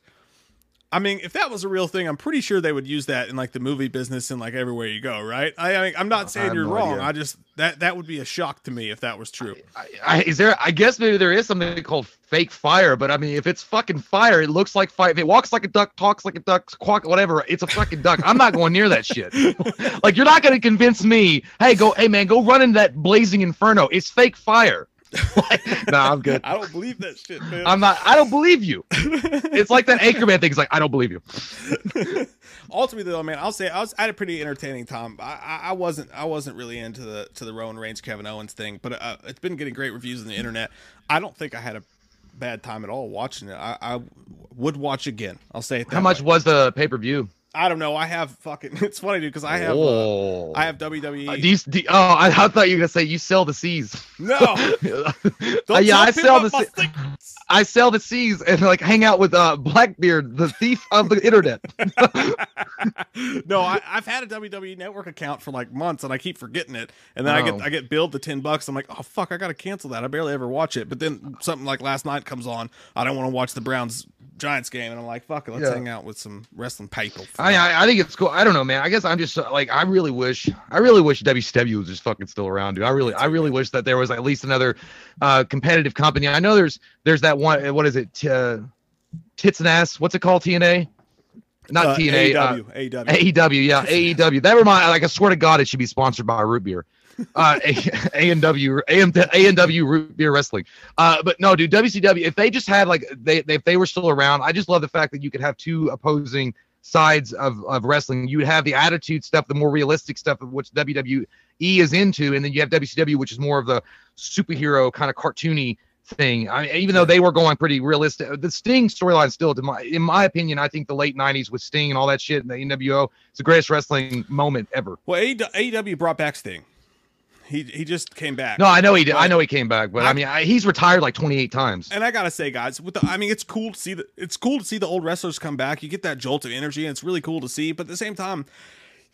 I mean, if that was a real thing, I'm pretty sure they would use that in like the movie business and like everywhere you go, right? I, I mean, I'm not saying you're no wrong. idea. I just that that would be a shock to me if that was true. I, I, is there? I guess maybe there is something called fake fire, but I mean, if it's fucking fire, it looks like fire. If it walks like a duck, talks like a duck, quack, whatever, it's a fucking duck. I'm not going near that shit. [LAUGHS] like you're not going to convince me. Hey, go, hey man, go run in that blazing inferno. It's fake fire. Like, nah, I'm good. I don't believe that shit, man. I'm not. I don't believe you. It's like that Anchorman thing. It's like I don't believe you. [LAUGHS] Ultimately, though, man, I'll say I was I had a pretty entertaining time. I, I, I wasn't I wasn't really into the to the Roman Reigns Kevin Owens thing, but uh, it's been getting great reviews on the internet. I don't think I had a bad time at all watching it. I, I would watch again. I'll say it. That How much way. was the pay per view? I don't know. I have fucking. [LAUGHS] It's funny, dude, because I have uh, Oh. I have WWE. Uh, do you, do, oh, I, I thought you were gonna say you sell the seas. no, [LAUGHS] Uh, yeah, [LAUGHS] I sell the. I sell the seas and like hang out with uh Blackbeard, the thief of the internet. no, I, I've had a WWE Network account for like months, and I keep forgetting it. And then I get Oh. I get billed the ten bucks. I'm like, oh fuck, I gotta cancel that. I barely ever watch it. But then something like last night comes on. I don't want to watch the Browns Giants game, and I'm like, fuck it, let's Yeah. hang out with some wrestling people. I, I I think it's cool. I don't know, man. I guess I'm just uh, like I really wish I really wish WCW was just fucking still around, dude. I really I really wish that there was at least another uh competitive company. I know there's there's that one. What is it? T- uh, tits and ass. What's it called? TNA. Not Uh, TNA. uh, AEW, AEW. AEW, yeah, AEW. That remind like I swear to God, it should be sponsored by root beer. uh, [LAUGHS] A and W, A and W root beer wrestling. Uh, but no, dude, WCW. If they just had like they, they, if they were still around, I just love the fact that you could have two opposing sides of of wrestling. You have the attitude stuff, the more realistic stuff of which WWE is into, and then you have WCW, which is more of the superhero kind of cartoony thing. I mean, even though they were going pretty realistic, uh, the Sting storyline still, to my, in my opinion, I think the late '90s with Sting and all that shit and the NWO, it's the greatest wrestling moment ever. Well, AEW brought back Sting. He he just came back. No, I know he did. I know he came back, but I, I mean, I, he's retired like 28 times. And I gotta say, guys, with the, I mean, it's cool to see the it's cool to see the old wrestlers come back. You get that jolt of energy, and it's really cool to see. But at the same time,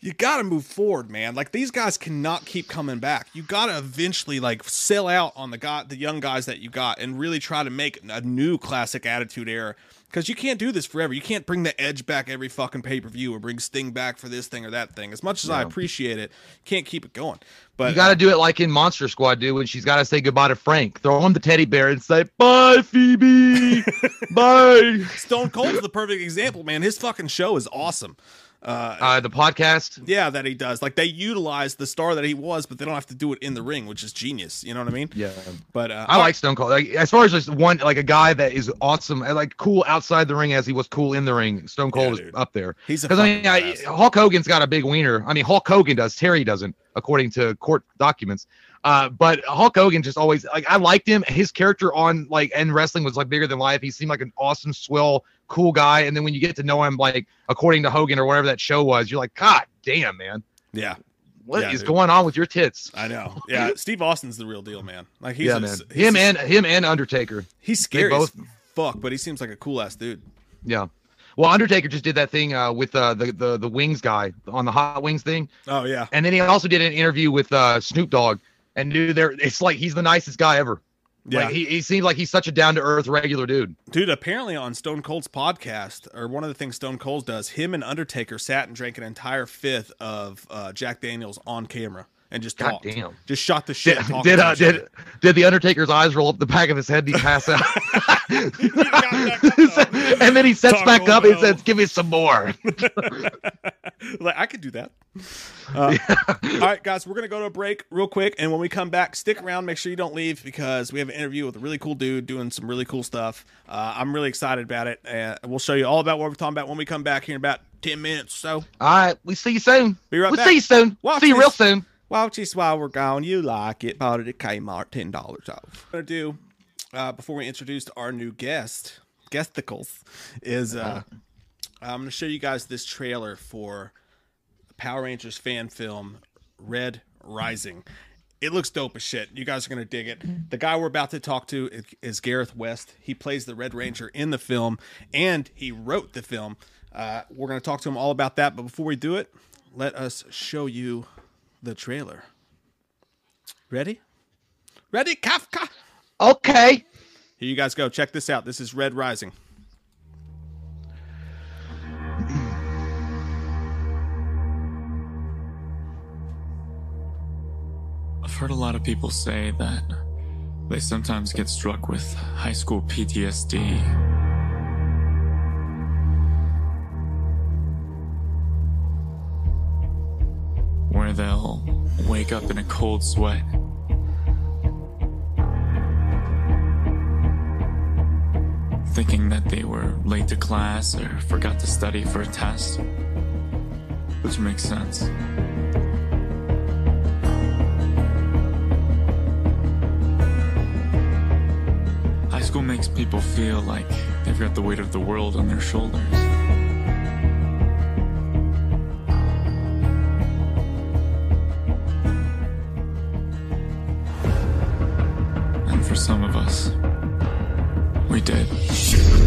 you got to move forward, man. Like these guys cannot keep coming back. You got to eventually like sell out on the got the young guys that you got and really try to make a new classic attitude era because you can't do this forever. You can't bring the edge back every fucking pay per view or bring Sting back for this thing or that thing. As much as yeah. I appreciate it, can't keep it going. But you got to uh, do it like in Monster Squad, dude. When she's got to say goodbye to Frank, throw him the teddy bear and say bye, Phoebe, [LAUGHS] bye. Stone Cold's the perfect example, man. His fucking show is awesome. Uh, uh, the podcast, yeah, that he does. Like they utilize the star that he was, but they don't have to do it in the ring, which is genius. You know what I mean? Yeah. But uh, I like Stone Cold. Like as far as just one, like a guy that is awesome, like cool outside the ring as he was cool in the ring. Stone Cold yeah, is up there. He's because I mean, I, Hulk Hogan's got a big wiener. I mean, Hulk Hogan does. Terry doesn't, according to court documents. Uh, but Hulk Hogan just always like I liked him. His character on like and wrestling was like bigger than life. He seemed like an awesome, swell, cool guy. And then when you get to know him, like according to Hogan or whatever that show was, you're like, God damn, man. Yeah. What yeah, is dude. going on with your tits? I know. Yeah, [LAUGHS] Steve Austin's the real deal, man. Like he's yeah, man. He's him and him and Undertaker. He's scary both, fuck, but he seems like a cool ass dude. Yeah. Well, Undertaker just did that thing uh, with uh, the the the wings guy on the hot wings thing. Oh yeah. And then he also did an interview with uh, Snoop Dogg, and dude, there it's like he's the nicest guy ever. Yeah, like, he, he seems like he's such a down to earth regular dude. Dude, apparently on Stone Cold's podcast, or one of the things Stone Cold does, him and Undertaker sat and drank an entire fifth of uh, Jack Daniels on camera and just God talked. Damn. Just shot the shit. Did did, uh, did, did the Undertaker's eyes roll up the back of his head and [LAUGHS] he pass [LAUGHS] out? and then he sets Talk back up and says, "Give me some more." [LAUGHS] like I could do that. Uh, yeah. All right, guys, we're gonna go to a break real quick, and when we come back, stick around. Make sure you don't leave because we have an interview with a really cool dude doing some really cool stuff. Uh, I'm really excited about it, and we'll show you all about what we're talking about when we come back here in about ten minutes. So, all right, we see you soon. Be right we'll back. see you soon. Watch see you this. real soon. Watch this while we're gone. You like it? Bought it at Kmart, ten dollars off. What I'm gonna do uh, before we introduce our new guest, guesticles, is uh, I'm gonna show you guys this trailer for Power Rangers fan film Red Rising. It looks dope as shit. You guys are gonna dig it. The guy we're about to talk to is Gareth West. He plays the Red Ranger in the film, and he wrote the film. Uh, we're gonna talk to him all about that. But before we do it, let us show you the trailer. Ready? Ready, Kafka? Okay. Here you guys go. Check this out. This is Red Rising. I've heard a lot of people say that they sometimes get struck with high school PTSD wake up in a cold sweat. Thinking that they were late to class or forgot to study for a test. Which makes sense. High school makes people feel like they've got the weight of the world on their shoulders. Us. We did.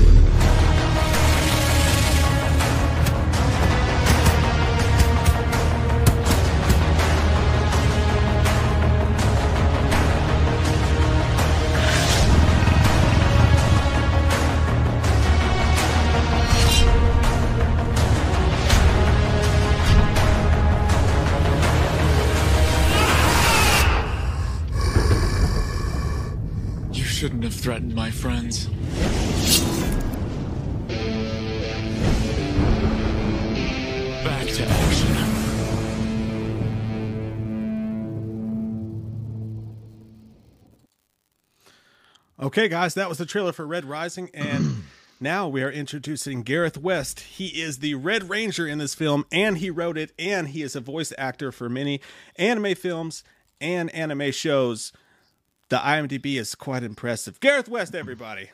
Okay, guys, that was the trailer for Red Rising, and [CLEARS THROAT] now we are introducing Gareth West. He is the Red Ranger in this film, and he wrote it, and he is a voice actor for many anime films and anime shows. The IMDb is quite impressive. Gareth West, everybody.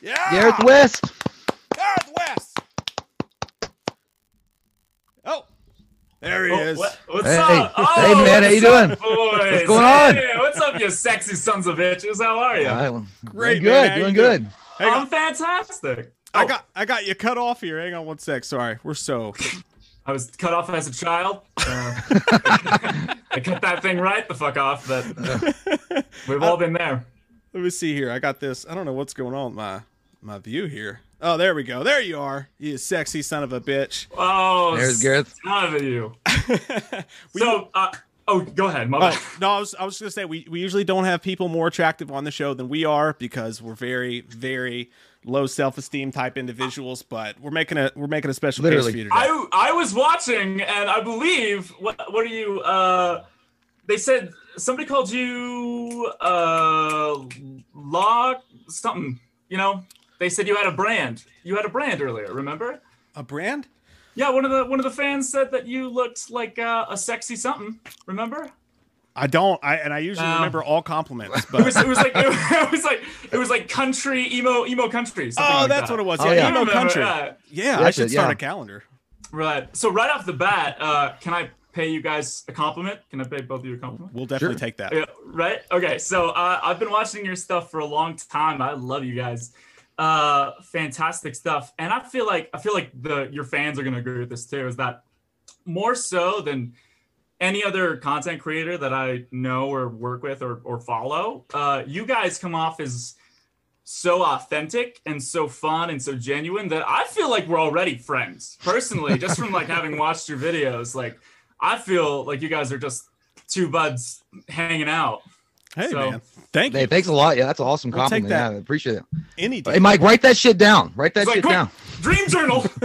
Yeah, Gareth West. Gareth West. Oh, there he Oh, is. what- what's Hey, up? hey, Oh, man, how you up, doing? boys? What's going on? Hey, what's up, you sexy sons of bitches? How are you? Uh, Great, doing man. good. How Doing you doing? good. Hang on. I'm fantastic. I Oh, got I got you cut off here. Hang on one sec. Sorry, we're so I was cut off as a child. Uh, [LAUGHS] I cut that thing right the fuck off, but [LAUGHS] we've all been there. Let me see here. I got this. I don't know what's going on with my my view here. Oh, there we go. There you are. You sexy son of a bitch. Oh, There's Gareth. Son of you. [LAUGHS] so, uh, oh, go ahead. My Oh no, I was I was gonna say we, we usually don't have people more attractive on the show than we are because we're very very low self esteem type individuals. But we're making a we're making a special Literally. case for you today. I I was watching, and I believe what what are you? Uh, they said somebody called you uh law something. You know, they said you had a brand. You had a brand earlier. Remember? a brand? Yeah, one of the one of the fans said that you looked like uh, a sexy something. Remember? I don't. I and I usually No. remember all compliments. [LAUGHS] It was, But it was like [LAUGHS] it was like it was like country emo emo country. oh, like that's that. what it was. Oh, Yeah, yeah. emo Remember, country. yeah. Yeah, I should it, start yeah. a calendar. Right. So right off the bat, uh, can I pay you guys a compliment? Can I pay both of you a compliment? We'll definitely Sure. take that. Yeah, right. Okay. So uh, I've been watching your stuff for a long time. I love you guys. Uh, fantastic stuff. And I feel like I feel like the your fans are gonna agree with this too. Is that more so than any other content creator that I know or work with or, or follow? Uh, you guys come off as so authentic and so fun and so genuine that I feel like we're already friends personally, [LAUGHS] just from like having watched your videos. Like I feel like you guys are just two buds hanging out. Hey So- man, thank you. Hey, thanks a lot. Yeah, that's an awesome We'll take compliment. that. Yeah, I appreciate it. Any day. Hey, Mike, write that shit down. Write that It's like, shit quick, down. dream journal. [LAUGHS]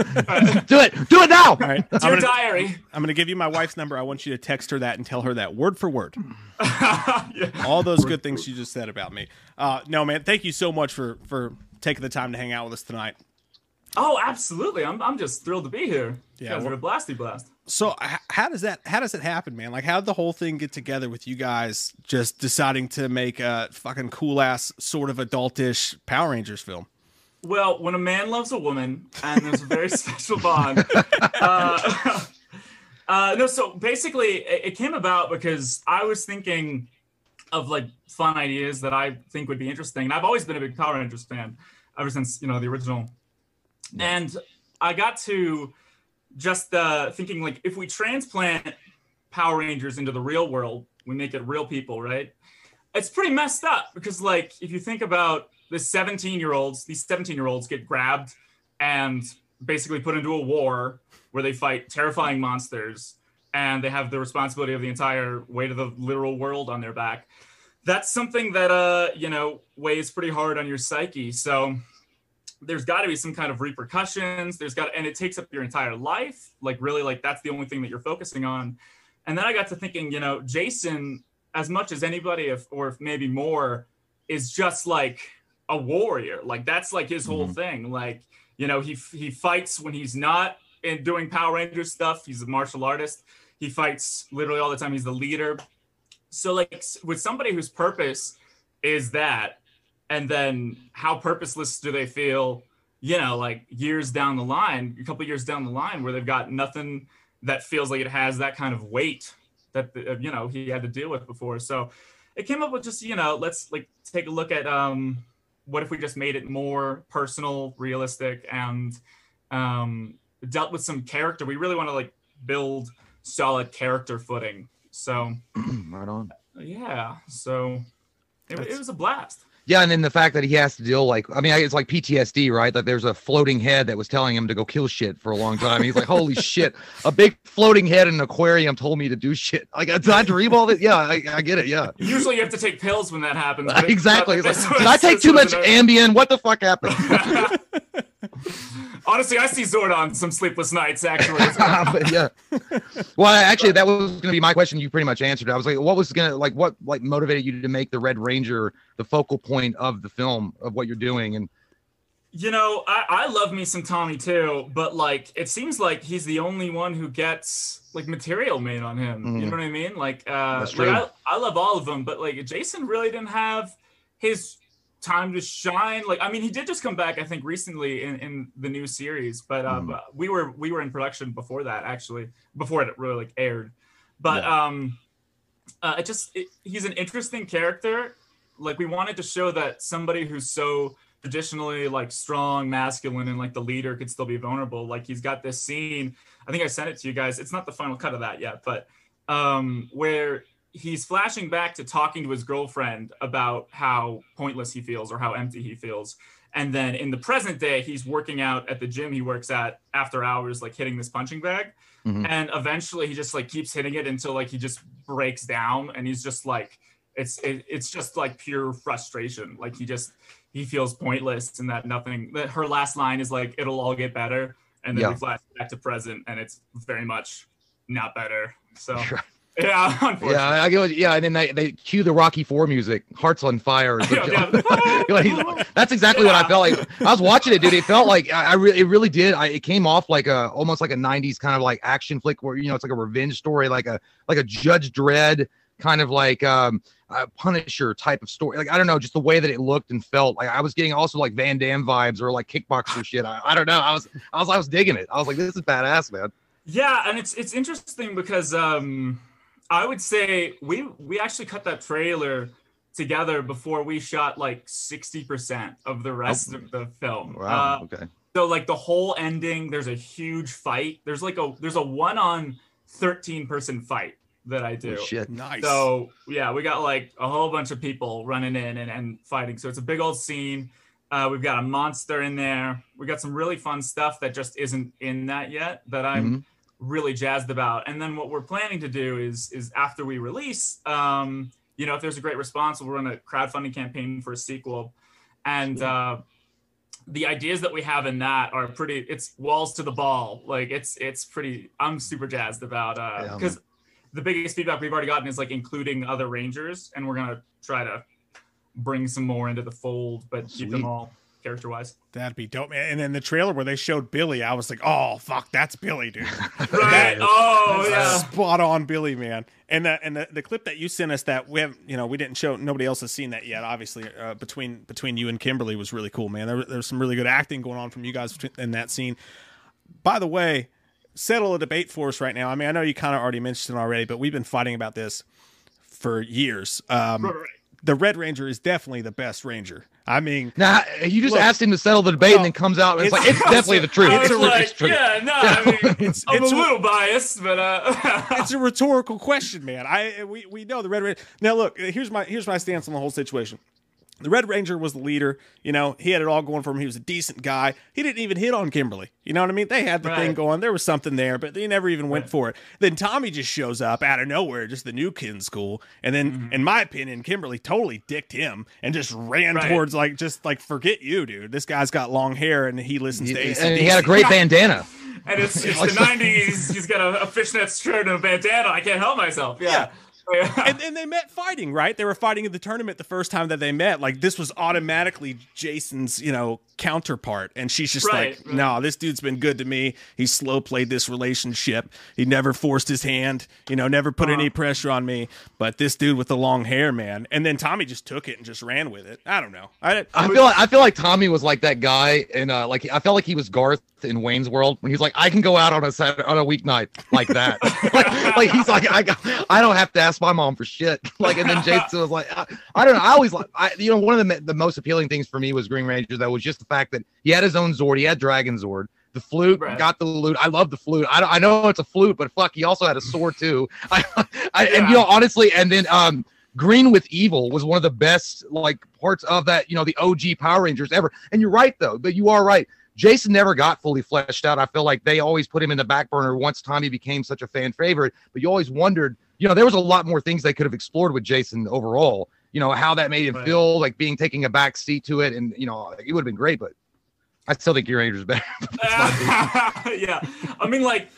Do it. Do it now. All right, I'm Dear gonna, diary. I'm gonna give you my wife's number. I want you to text her that and tell her that word for word. [LAUGHS] Yeah. All those good things she just said about me. Uh, no, man, thank you so much for for taking the time to hang out with us tonight. Oh, absolutely. I'm, I'm just thrilled to be here. You Yeah, guys well- are a blasty blast. So h- how does that how does it happen, man? Like how did the whole thing get together with you guys just deciding to make a fucking cool ass sort of adultish Power Rangers film? Well, when a man loves a woman, and there's a very [LAUGHS] special bond. Uh, [LAUGHS] uh, no, so basically, it, it came about because I was thinking of like fun ideas that I think would be interesting, and I've always been a big Power Rangers fan ever since you know the original. And I got to just uh, thinking like if we transplant Power Rangers into the real world, we make it real people, right? It's pretty messed up because like if you think about the 17 year olds, these 17 year olds get grabbed and basically put into a war where they fight terrifying monsters and they have the responsibility of the entire weight of the literal world on their back. That's something that uh, you know, weighs pretty hard on your psyche. So there's got to be some kind of repercussions. There's got and it takes up your entire life. Like really like that's the only thing that you're focusing on. And then I got to thinking, you know, Jason as much as anybody if or if maybe more is just like a warrior. Like that's like his whole mm-hmm. thing. Like, you know, he he fights when he's not in doing Power Ranger stuff. He's a martial artist. He fights literally all the time. He's the leader. So like with somebody whose purpose is that, and then how purposeless do they feel? You know, like years down the line, a couple years down the line, where they've got nothing that feels like it has that kind of weight that uh, you know he had to deal with before. So it came up with just you know let's like take a look at um what if we just made it more personal, realistic, and um dealt with some character. We really want to like build solid character footing. So [CLEARS THROAT] right on. yeah, so it, it was a blast. Yeah, and then the fact that he has to deal like I mean, it's like PTSD, right? Like there's a floating head that was telling him to go kill shit for a long time. He's like, "Holy [LAUGHS] shit! A big floating head in an aquarium told me to do shit." Like, did I dream all this? Yeah, I, I get it. Yeah, Usually you have to take pills when that happens. [LAUGHS] but exactly. but [LAUGHS] It's like, did I take too much Ambien? What the fuck happened? Honestly, I see Zordon some sleepless nights. Actually, [LAUGHS] yeah. Well, actually, that was going to be my question. You pretty much answered. I was like, what was going to like what like motivated you to make the Red Ranger the focal point of the film of what you're doing? And You know, I, I love me some Tommy too, but like it seems like he's the only one who gets like material made on him. You Mhm. know what I mean? Like, uh, like true. I, I love all of them, but like Jason really didn't have his time to shine. Like, I mean, he did just come back, I think, recently in, in the new series, but um, Mhm. we were we were in production before that actually, before it really like aired. But um, uh, it just it, he's an interesting character. Like, we wanted to show that somebody who's so traditionally like strong, masculine, and like the leader could still be vulnerable. Like he's got this scene. I think I sent it to you guys. It's not the final cut of that yet, but um, where he's flashing back to talking to his girlfriend about how pointless he feels or how empty he feels. And then in the present day, he's working out at the gym he works at after hours, like hitting this punching bag. Mhm. And eventually he just like keeps hitting it until like he just breaks down and he's just like, it's it, it's just like pure frustration. Like he just he feels pointless and that nothing that her last line is like it'll all get better. And then Yeah. we flash back to present and it's very much not better. So [LAUGHS] [LAUGHS] yeah, yeah, I what- Yeah, and then they, they cue the Rocky Four music, "Hearts on Fire." is [LAUGHS] what- Yeah, yeah. [LAUGHS] like, that's exactly what I felt like. I was watching it, dude. It felt like I, I really, it really did. I, it came off like a almost like a '90s kind of like action flick, where you know it's like a revenge story, like a like a Judge Dredd kind of like um a Punisher type of story. Like I don't know, just the way that it looked and felt. Like I was getting also like Van Damme vibes or like kickboxer shit. I, I don't know. I was I was I was digging it. I was like, this is badass, man. Yeah, and it's it's interesting because um I would say we we actually cut that trailer together before we shot like 60% of the rest of the film. Wow. Uh, okay. so like the whole ending, there's a huge fight. There's like a there's a one on 13 person fight that I do. Oh, shit. Nice. So yeah, we got like a whole bunch of people running in and, and fighting. So it's a big old scene. Uh, we've got a monster in there. We got some really fun stuff that just isn't in that yet that I'm Mhm. Really jazzed about. And then what we're planning to do is is after we release, um, you know, if there's a great response, we'll run a crowdfunding campaign for a sequel. And uh, the ideas that we have in that are pretty. It's walls to the ball. Like it's it's pretty. I'm super jazzed about uh because the biggest feedback we've already gotten is like including other rangers, and we're gonna try to bring some more into the fold, but keep them all character wise. That'd be dope, man. And then the trailer where they showed Billy, I was like, oh fuck, that's Billy, dude. [LAUGHS] Right. Oh yeah. spot on Billy, man. And the and the, the clip that you sent us that we have, you know, we didn't show. Nobody else has seen that yet. Obviously, uh, between between you and Kimberly was really cool, man. There, there was some really good acting going on from you guys in that scene. By the way, settle a debate for us right now. I mean, I know you kind of already mentioned it already, but we've been fighting about this for years. Um, Right, right. the Red Ranger is definitely the best Ranger. I mean, Now you just Look, asked him to settle the debate, well, and then comes out and it's, it's- like it's [LAUGHS] definitely the truth. It's like, it's true. yeah, no, I mean, [LAUGHS] It's- I'm it's a a- little biased, but uh, [LAUGHS] it's a rhetorical question, man. I we, we know the Red Ranger. Now look, here's my here's my stance on the whole situation. The Red Ranger was the leader. You know, he had it all going for him. He was a decent guy. He didn't even hit on Kimberly. You know what I mean? They had the thing going. There was something there, but they never even went Right. for it. Then Tommy just shows up out of nowhere, just the new kid in school. And then, Mm-hmm. in my opinion, Kimberly totally dicked him and just ran Right. towards like just like forget you, dude. This guy's got long hair and he listens to AC. and he had a great [LAUGHS] bandana. and it's, it's [LAUGHS] the '90s. He's got a, a fishnet shirt and a bandana. I can't help myself. Yeah. And then they met fighting, right? They were fighting in the tournament the first time that they met. Like this was automatically Jason's, you know, counterpart, and she's just Right, like, right. "No, this dude's been good to me. He slow played this relationship. He never forced his hand, you know, never put any pressure on me. But this dude with the long hair, man." And then Tommy just took it and just ran with it. I don't know. I, I feel like I feel like Tommy was like that guy, and uh, like I felt like he was Garth in Wayne's World when he's like, I can go out on a Saturday, on a weeknight like that. [LAUGHS] like, like he's like, I got, I don't have to ask my mom for shit. [LAUGHS] Like, and then Jason was like, I, I don't know. I always like, I you know, one of the the most appealing things for me was Green Ranger. That was just the fact that he had his own Zord. He had Dragon Zord. The flute Right. got the loot. I love the flute. I, I know it's a flute, but fuck, he also had a sword too. [LAUGHS] I, I and you know honestly, and then um, Green with Evil was one of the best like parts of that. You know, the OG Power Rangers ever. And you're right though, but you are right. Jason never got fully fleshed out. I feel like they always put him in the back burner once Tommy became such a fan favorite. But you always wondered, you know, there was a lot more things they could have explored with Jason overall. You know, how that made him Right. feel like being taking a back seat to it, and you know, it would have been great. But I still think your Rangers better. [LAUGHS] [LAUGHS] yeah, I mean, like,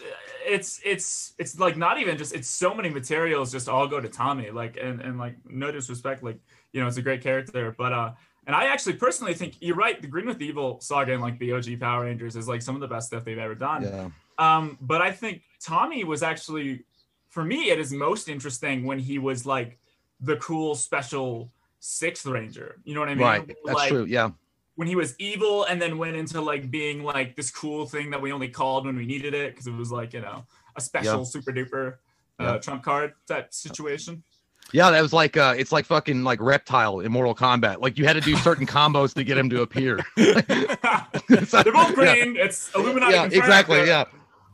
it's it's it's like not even just it's so many materials just all go to Tommy. Like, and and like no disrespect, like you know, it's a great character, but uh, and I actually personally think you're right. The Green with Evil saga and like the OG Power Rangers is like some of the best stuff they've ever done. yeah. Um, but I think Tommy was actually, for me, it is most interesting when he was like the cool special sixth ranger. You know what I mean? Right. That's like, true. Yeah. When he was evil and then went into like being like this cool thing that we only called when we needed it because it was like you know a special super duper uh, trump card type situation. Yeah, that was like uh it's like fucking like reptile in Mortal Kombat. Like you had to do certain [LAUGHS] combos to get him to appear. [LAUGHS] They're both green. It's Illuminati. yeah, exactly. but Yeah.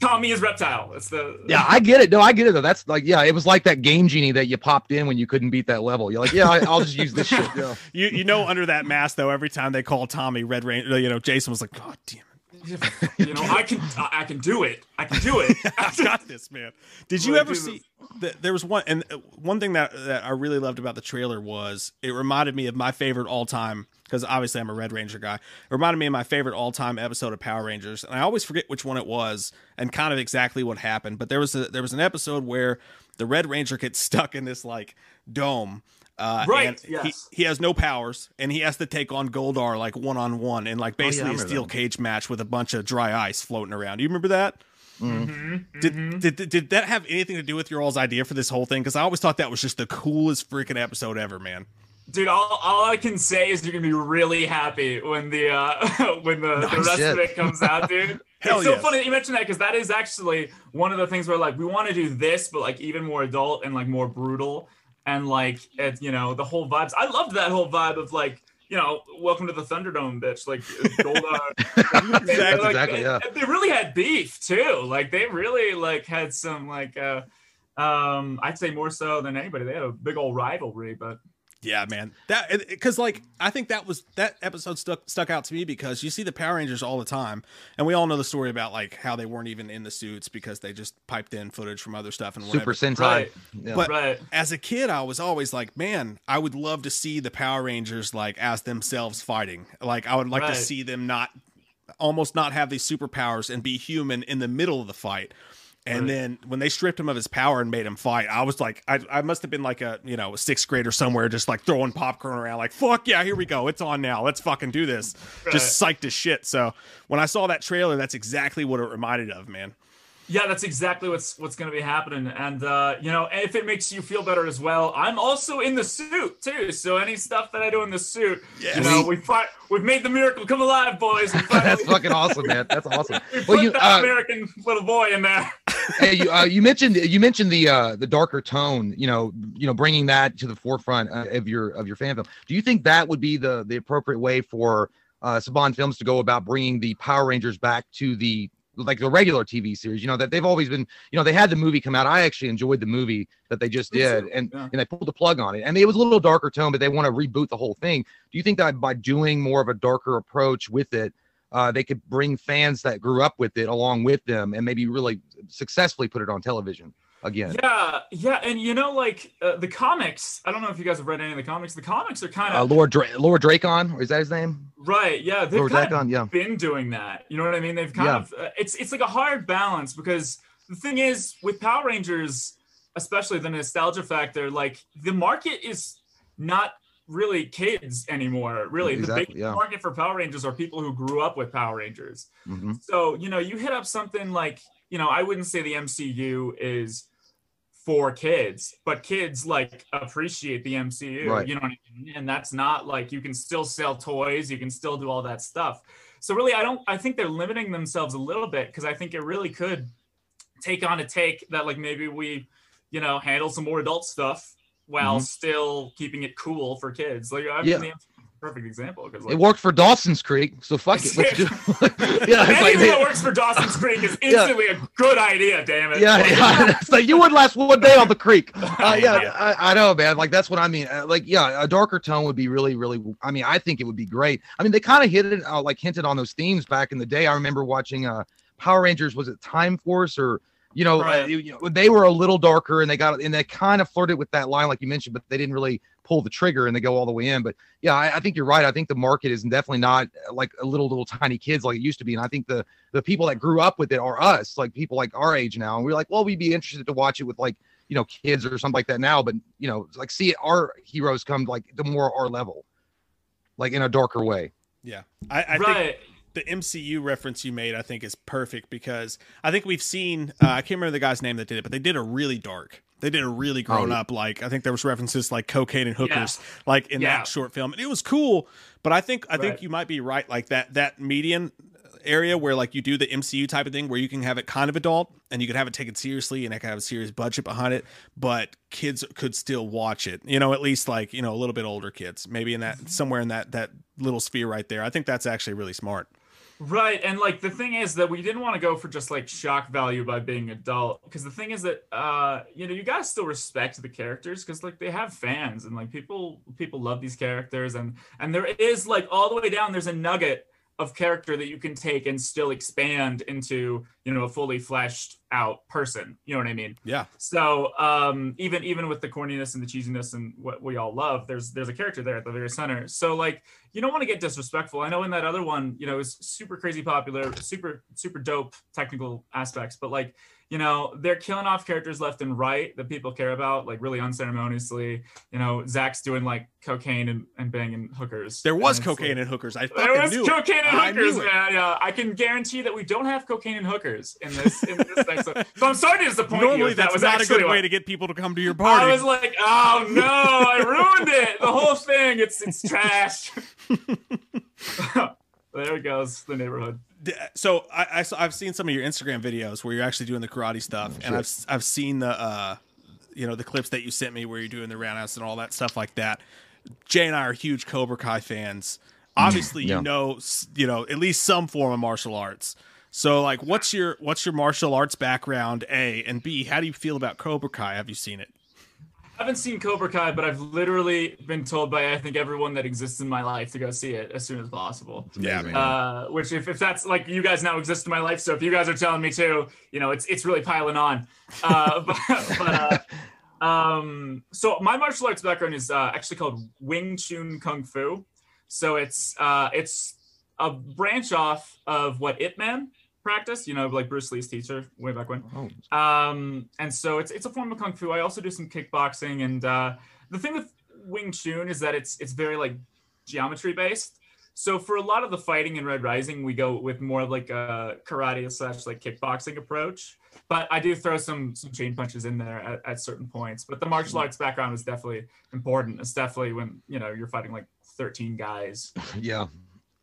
Tommy is reptile. It's the Yeah, I get it. No, I get it though. That's like, yeah, it was like that game genie that you popped in when you couldn't beat that level. You're like, yeah, I, I'll just use this shit. [LAUGHS] Yeah. You you know under that mask though, every time they call Tommy Red Rain, you know Jason was like, God damn it, [LAUGHS] you know I can I can do it. I can do it. [LAUGHS] I got this, man. Did you ever see? The, there was one, and uh, one thing that that I really loved about the trailer was it reminded me of my favorite all time because obviously I'm a Red Ranger guy. It reminded me of my favorite all time episode of Power Rangers, and I always forget which one it was and kind of exactly what happened. But there was a there was an episode where the Red Ranger gets stuck in this like dome. Uh, Right, and he, yes. he has no powers, and he has to take on Goldar like one on one, and like Oh, yeah, basically a steel that. cage match with a bunch of dry ice floating around. Do you remember that? Mm-hmm. Did, did did did that have anything to do with your all's idea for this whole thing? Because I always thought that was just the coolest freaking episode ever, man. Dude, all, all I can say is you're gonna be really happy when the uh [LAUGHS] when the, the rest shit. of it comes out, dude. [LAUGHS] Hell it's so yes. funny that you mentioned that because that is actually one of the things where like we want to do this, but like even more adult and like more brutal and like it, you know the whole vibes. I loved that whole vibe of like you know welcome to the Thunderdome, bitch. Like [LAUGHS] Goldar. That's Like, exactly, they, yeah. they really had beef too. Like they really like had some like uh um I'd say more so than anybody. They had a big old rivalry, but Yeah, man. That because like I think that was that episode stuck stuck out to me because you see the Power Rangers all the time, and we all know the story about like how they weren't even in the suits because they just piped in footage from other stuff and whatever. Super Sentai. Right. Yeah. But right. as a kid, I was always like, man, I would love to see the Power Rangers like as themselves fighting. Like I would like Right. to see them not almost not have these superpowers and be human in the middle of the fight. And Right. then when they stripped him of his power and made him fight, I was like, I, I must have been like a you know a sixth grader somewhere, just like throwing popcorn around, like fuck yeah, here we go, it's on now, let's fucking do this, just psyched as shit. So when I saw that trailer, that's exactly what it reminded of, man. Yeah, that's exactly what's what's going to be happening, and uh, you know, if it makes you feel better as well, I'm also in the suit too. So any stuff that I do in the suit, you know, we fight, we've made the miracle come alive, boys. [LAUGHS] That's fucking awesome, man. That's [LAUGHS] awesome. we Well, put you that uh, American little boy in there. [LAUGHS] hey, you, uh, you mentioned you mentioned the uh, the darker tone. You know, you know, bringing that to the forefront uh, of your of your fan film. Do you think that would be the the appropriate way for uh, Saban Films to go about bringing the Power Rangers back to the like the regular TV series? You know that they've always been. You know, they had the movie come out. I actually enjoyed the movie that they just did, and yeah. and they pulled the plug on it. And it was a little darker tone, but they want to reboot the whole thing. Do you think that by doing more of a darker approach with it? Uh, they could bring fans that grew up with it along with them and maybe really successfully put it on television again. Yeah, yeah, and you know, like uh, the comics. I don't know if you guys have read any of the comics. The comics are kind Uh, of Lord Dra- Lord Drakkon, or is that his name? right. Yeah, they've Lord kind of Drakkon, yeah. been doing that. You know what I mean? They've kind Yeah. of uh, it's it's like a hard balance because the thing is with Power Rangers, especially the nostalgia factor, like the market is not really kids anymore. Really, the Exactly, big yeah. market for Power Rangers are people who grew up with Power Rangers. hmm So, you know, you hit up something like, you know, I wouldn't say the MCU is for kids, but kids like appreciate the MCU, Right. you know what I mean? And that's not like you can still sell toys, you can still do all that stuff. So really I don't I think they're limiting themselves a little bit because I think it really could take on a take that like maybe we, you know, handle some more adult stuff while mm-hmm. still keeping it cool for kids. Like I mean, Yeah. the MCU is a perfect example because It worked for Dawson's Creek, so fuck it. Let's [LAUGHS] do. [LAUGHS] yeah, it's like Anything that works for Dawson's Creek is Yeah. instantly a good idea. Damn it! yeah, Like, yeah. [LAUGHS] It's like you wouldn't last one day on the creek. Uh, yeah, I, I know, man. Like that's what I mean. Uh, like, yeah, a darker tone would be really, really. I mean, I think it would be great. I mean, they kind of hit it, uh, like hinted on those themes back in the day. I remember watching uh Power Rangers. Was it Time Force or you know, Right. you know, they were a little darker and they got and they kind of flirted with that line like you mentioned, but they didn't really pull the trigger and they go all the way in. But yeah, I, I think you're right. I think the market is definitely not uh, like a little little tiny kids like it used to be. And I think the the people that grew up with it are us, like people like our age now. And we're like, well, we'd be interested to watch it with like you know kids or something like that now. But you know, like see our heroes come like the more our level, like in a darker way. Yeah, I, I think right. The MCU reference you made, I think, is perfect because I think we've seen. Uh, I can't remember the guy's name that did it, but they did a really dark. They did a really grown Oh. up. Like I think there was references like cocaine and hookers, like in Yeah. that short film, and it was cool. But I think I think you might be right. Like that that median area where like you do the MCU type of thing where you can have it kind of adult and you can have it taken seriously and it can have a serious budget behind it, but kids could still watch it. You know, at least like you know a little bit older kids, maybe in that somewhere in that that little sphere right there. I think that's actually really smart. Right, and like the thing is that we didn't want to go for just like shock value by being adult, because the thing is that uh, you know you gotta still respect the characters, because like they have fans and like people people love these characters, and and there is like all the way down there's a nugget of character that you can take and still expand into you know a fully fleshed out person. You know what I mean? Yeah. So um, even even with the corniness and the cheesiness and what we all love, there's there's a character there at the very center. So like you don't want to get disrespectful. I know in that other one, you know, it was super crazy popular, super super dope technical aspects, but like you know they're killing off characters left and right that people care about, like really unceremoniously. You know, Zach's doing like cocaine and, and banging hookers. There was And cocaine like- and hookers. I there was knew it. cocaine and hookers, man. Yeah, I can guarantee that we don't have cocaine and hookers in this in this next. So I'm sorry to disappoint you. Normally, if that that's was not a good way to get people to come to your party. I was like, oh no, I ruined it. The whole thing. It's it's trash. [LAUGHS] [LAUGHS] there it goes. The neighborhood. So I, I have seen some of your Instagram videos where you're actually doing the karate stuff, and I've I've seen the uh, you know the clips that you sent me where you're doing the roundhouse and all that stuff like that. Jay and I are huge Cobra Kai fans. Obviously, Yeah. you know you know at least some form of martial arts. So like, what's your what's your martial arts background? A and B. How do you feel about Cobra Kai? Have you seen it? I haven't seen Cobra Kai, but I've literally been told by I think everyone that exists in my life to go see it as soon as possible. Yeah, man. Uh, which if, if that's like you guys now exist in my life, so if you guys are telling me to, you know, it's it's really piling on. Uh, [LAUGHS] but but uh, um, so my martial arts background is uh, actually called Wing Chun Kung Fu. So it's uh, it's a branch off of what Ip Man practiced, you know, like Bruce Lee's teacher way back when. Oh, Um, and so it's it's a form of kung fu. I also do some kickboxing, and uh, the thing with Wing Chun is that it's it's very like geometry based. So for a lot of the fighting in Red Rising, we go with more of like a karate slash like kickboxing approach. But I do throw some some chain punches in there at, at certain points. But the martial arts background is definitely important. It's definitely when you know you're fighting like 13 guys. yeah.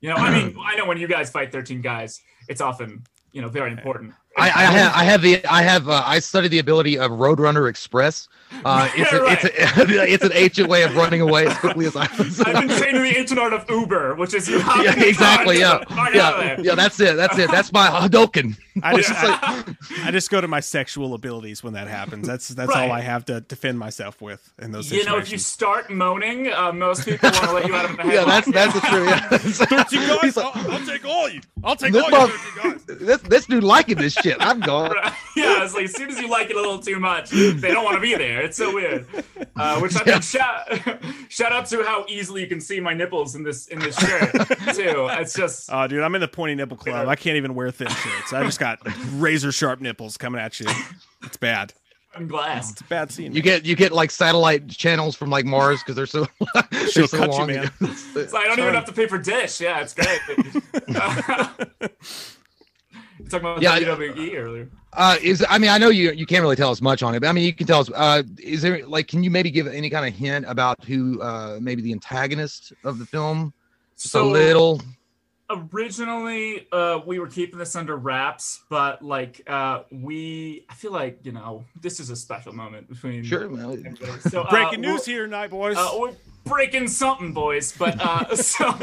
You know, I mean, [CLEARS THROAT] I know when you guys fight 13 guys, it's often you know very important. I, I have I have the I have uh, I studied the ability of Roadrunner Express. Uh, [LAUGHS] it's, a, Right. [LAUGHS] it's a it's an ancient way of running away as quickly as I. can. [LAUGHS] I've been trained in the ancient art of Uber, which is you hop yeah, exactly. Yeah, and fuck out of yeah, yeah. That's it. That's it. That's my Hadoken. I just It's like- I, I just go to my sexual abilities when that happens. That's that's all Right. I have to defend myself with in those You know, if you start moaning, uh, most people want to let you out of the yeah, that's that's the truth. Yeah. Thirteen guys, He's I'll, I'll take all you. I'll take this, all you thirteen guys. this this dude liking this shit. I'm gone. [LAUGHS] yeah, it's like as soon as you like it a little too much, they don't want to be there. It's so weird. Uh, which I think shout, [LAUGHS] shout out to how easily you can see my nipples in this in this shirt too. It's just Oh, dude, I'm in the pointy nipple club. I can't even wear thin shirts. I just got razor sharp nipples coming at you. It's bad. fucking glass. It's a bad scene. You get you get like satellite channels from like Mars because they're so [LAUGHS] they're She'll so cut you, long. man. So I don't even have to pay for dish. Yeah, it's great. You talking about Yeah, WWE earlier. Uh, is I mean I know you you can't really tell us much on it, but I mean you can tell us. Uh, is there like can you maybe give any kind of hint about who uh maybe the antagonist of the film? Just a So- little. originally uh we were keeping this under wraps but like uh we i feel like you know this is a special moment between Sure. well, so [LAUGHS] uh, Breaking news here tonight, boys. uh, we're breaking something boys but uh [LAUGHS] so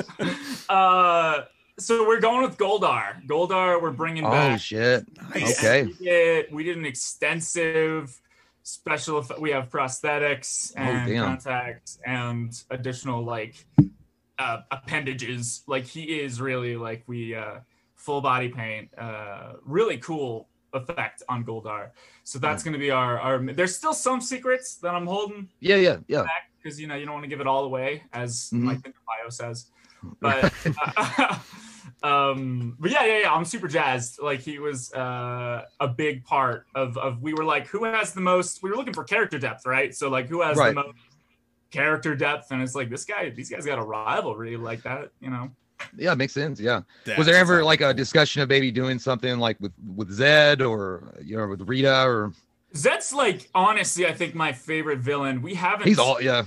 uh so we're going with goldar goldar we're bringing Oh back Oh shit. Nice. Okay. we did, we did an extensive special effect. We have prosthetics and damn. contacts and additional like uh, appendages. Like he is really like we uh, full body paint. Uh, really cool effect on Goldar. So that's going to be our our. There's still some secrets that I'm holding Yeah, yeah, yeah. back because you know you don't want to give it all away, as Mhm. my thing bio says. [LAUGHS] But uh, [LAUGHS] um, but yeah, yeah, yeah. I'm super jazzed. Like he was uh, a big part of of. We were like, who has the most? We were looking for character depth, right? So like, who has Right. the most character depth? And it's like this guy. These guys got a rivalry like that, you know. Yeah, makes sense. Yeah. was there ever fucking like a discussion of maybe doing something like with with Zedd or you know with Rita or Zedd's like honestly, I think my favorite villain. We haven't. he's all yeah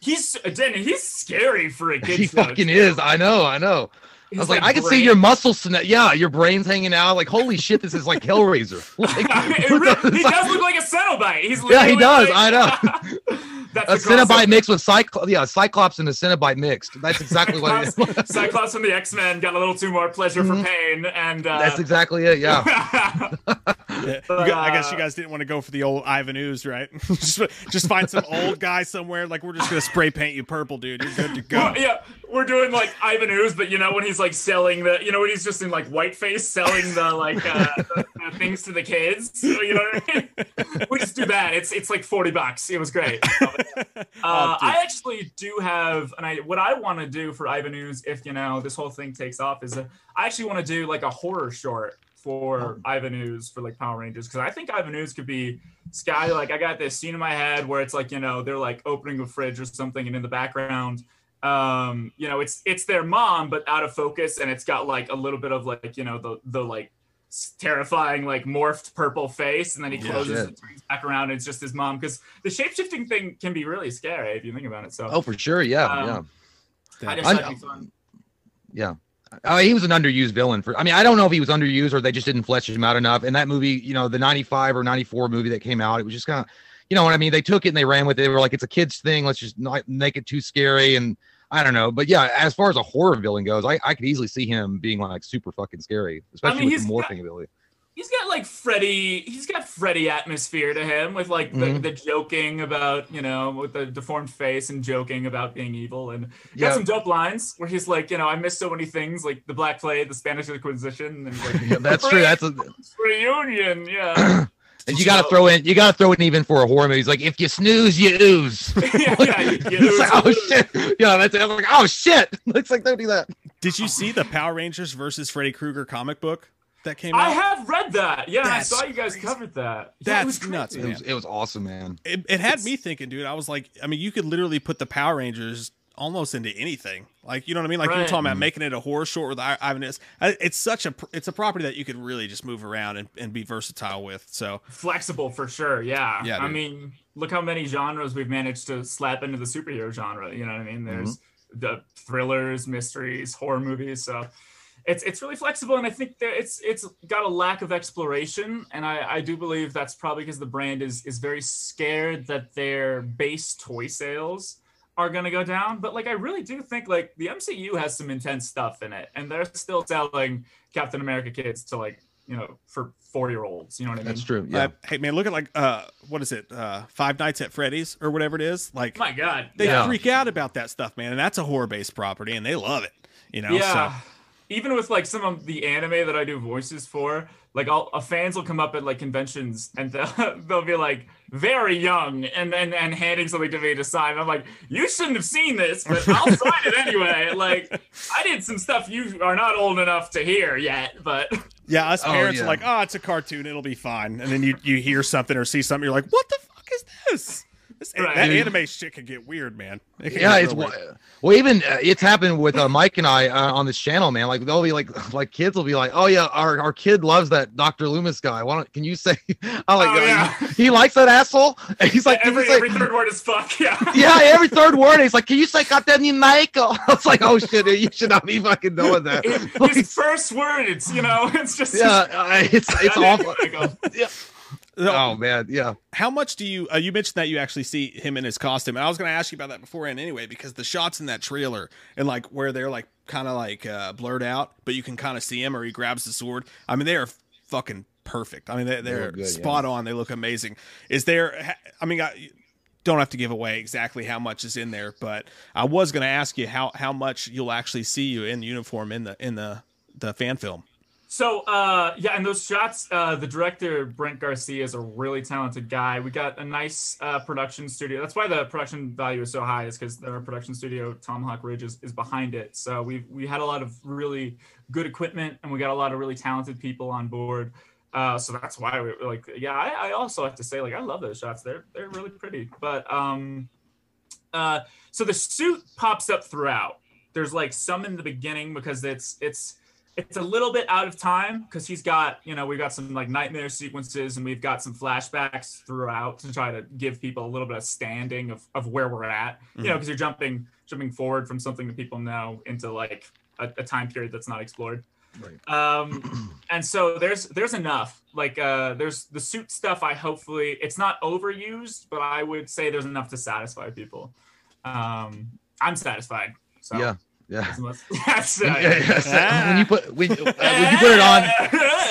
He's Danny. He's scary for a [LAUGHS] kid. he fucking too. is. I know, I know. I was like, I can see your muscles. sna- Yeah, your brain's hanging out. Like, holy shit, this is like Hellraiser. [LAUGHS] Like, It really- he does look like a Cenobite. He's Yeah, he does, like- I know. [LAUGHS] That's a the crossover. Cenobite mixed with Cyclops. Yeah, Cyclops and a Cenobite mixed. That's exactly what it [LAUGHS] is. Cyclops, Cyclops from the X Men got a little too more pleasure Mhm. for pain, and uh, That's exactly it. Yeah. Yeah. You gu- I guess you guys didn't want to go for the old Ivan Ooze, right? just, just find some old guy somewhere. Like we're just gonna spray paint you purple, dude. You're good to go. Well, yeah, we're doing like Ivan Ooze, but you know when he's like selling the, you know when he's just in like whiteface selling the like uh, the, the things to the kids. You know what I mean? [LAUGHS] We just do that. It's it's like forty bucks. It was great. [LAUGHS] Uh, Oh. I actually do have, and I what I want to do for Ivan Ooze, if you know this whole thing takes off, is a, I actually want to do like a horror short for Ivan Ooze for like Power Rangers because I think Ivan Ooze could be Sky. Like I got this scene in my head where it's like you know they're like opening a fridge or something, and in the background, um, you know it's it's their mom but out of focus, and it's got like a little bit of like you know the the like terrifying like morphed purple face and then he Yeah. closes Shit. and turns back around and it's just his mom because the shape-shifting thing can be really scary if you think about it so Oh, for sure. Yeah. Um, yeah. I just I- thought fun. Yeah. Uh, he was an underused villain for. I mean, I don't know if he was underused or they just didn't flesh him out enough. In that movie, you know, the '95 or '94 movie that came out, it was just kind of, you know what I mean. They took it and they ran with it. They were like, it's a kids thing. Let's just not make it too scary. And I don't know, but yeah, as far as a horror villain goes, I, I could easily see him being like super fucking scary, especially mean, with the he's got- morphing ability. he's got like Freddy he's got Freddy atmosphere to him with like the, Mhm. the joking about you know with the deformed face and joking about being evil and he Yeah. got some dope lines where he's like you know I miss so many things like the Black Plague the Spanish Inquisition and like [LAUGHS] Yeah, that's true. That's a, reunion yeah [CLEARS THROAT] and you got to throw in, you got to throw in even for a horror movie. He's like, if you snooze, you ooze. yeah, [LAUGHS] yeah, you- [LAUGHS] you It's like, oh shit! Yeah, that's it. I'm like, oh shit! [LAUGHS] Looks like don't do that. Did you see the Power Rangers versus Freddy Krueger comic book that came out? I have read that yeah That's I saw you guys crazy. covered that Yeah, it was nuts, crazy. It was, it was awesome, man. it, it had It's- me thinking, dude. I was like, I mean, you could literally put the Power Rangers almost into anything. Like, you know what I mean? Like you were Right. talking about mm-hmm. making it a horror short with I- Ivan is. It's such a it's a property that you could really just move around and, and be versatile with. So flexible for sure yeah Yeah, i mean look how many genres we've managed to slap into the superhero genre you know what i mean there's mm-hmm. the thrillers mysteries horror movies so it's it's really flexible and i think that it's it's got a lack of exploration and i i do believe that's probably because the brand is is very scared that their base toy sales are going to go down but like i really do think like the mcu has some intense stuff in it and they're still selling captain america kids to like you know for four year olds you know what i mean That's true. Yeah. uh, hey man, look at like uh what is it? Uh Five Nights at Freddy's or whatever it is. Like my god they yeah freak out about that stuff, man. And that's a horror based property and they love it. You know, yeah so even with like some of the anime that i do voices for like all uh, fans will come up at like conventions and they'll, [LAUGHS] they'll be like very young and, and and handing something to me to sign i'm like you shouldn't have seen this but i'll [LAUGHS] sign it anyway like i did some stuff you are not old enough to hear yet but [LAUGHS] Yeah, us Oh, parents yeah. are like, oh, it's a cartoon, it'll be fine. And then you, you hear something or see something, you're like, what the fuck is this? This Right. That anime shit can get weird, man. It can yeah, it's real weird. well, even uh, it's happened with uh, Mike and I uh, on this channel, man. Like they'll be like, [LAUGHS] like kids will be like, "Oh yeah, our, our kid loves that Dr. Loomis guy. Why don't can you say?" [LAUGHS] I'm like, Oh, "Uh, yeah. he, [LAUGHS] he likes that asshole." And he's like, "Can you every, say-" every third word is fuck yeah yeah, every third word. He's like, "Can you say goddamn you Michael?" I was like, "Oh shit, dude, you should not be fucking doing that." His- his first words, you know it's just yeah, uh, it's it's awful. Michael. Oh man, yeah. How much do you? Uh, you mentioned that you actually see him in his costume, and I was going to ask you about that beforehand anyway, because the shots in that trailer and like where they're like kind of like uh, blurred out, but you can kind of see him, or he grabs the sword. I mean, they are fucking perfect. I mean, they, they're look good, yeah. spot on. They look amazing. Is there? I mean, I, don't have to give away exactly how much is in there, but I was going to ask you how how much you'll actually see you in uniform in the in the the fan film. So uh, yeah, and those shots, uh, the director Brent Garcia is a really talented guy. We got a nice uh, production studio. That's why the production value is so high, is because our production studio Tomahawk Ridge is, is behind it. So we we had a lot of really good equipment, and we got a lot of really talented people on board. Uh, so that's why we like. Yeah, I, I also have to say like I love those shots. They're they're really pretty. But um, uh, so the suit pops up throughout. There's like some in the beginning because it's it's it's a little bit out of time because he's got you know we've got some like nightmare sequences and we've got some flashbacks throughout to try to give people a little bit of standing of, of where we're at. You know because you're jumping jumping forward from something that people know into like a, a time period that's not explored. Right. um [CLEARS THROAT] and so there's there's enough. Like uh there's the suit stuff i hopefully it's not overused but i would say there's enough to satisfy people. Um i'm satisfied so. Yeah. Yeah. [LAUGHS] [LAUGHS] that's When, uh, yes, when you put when, uh, when you put it on, [LAUGHS]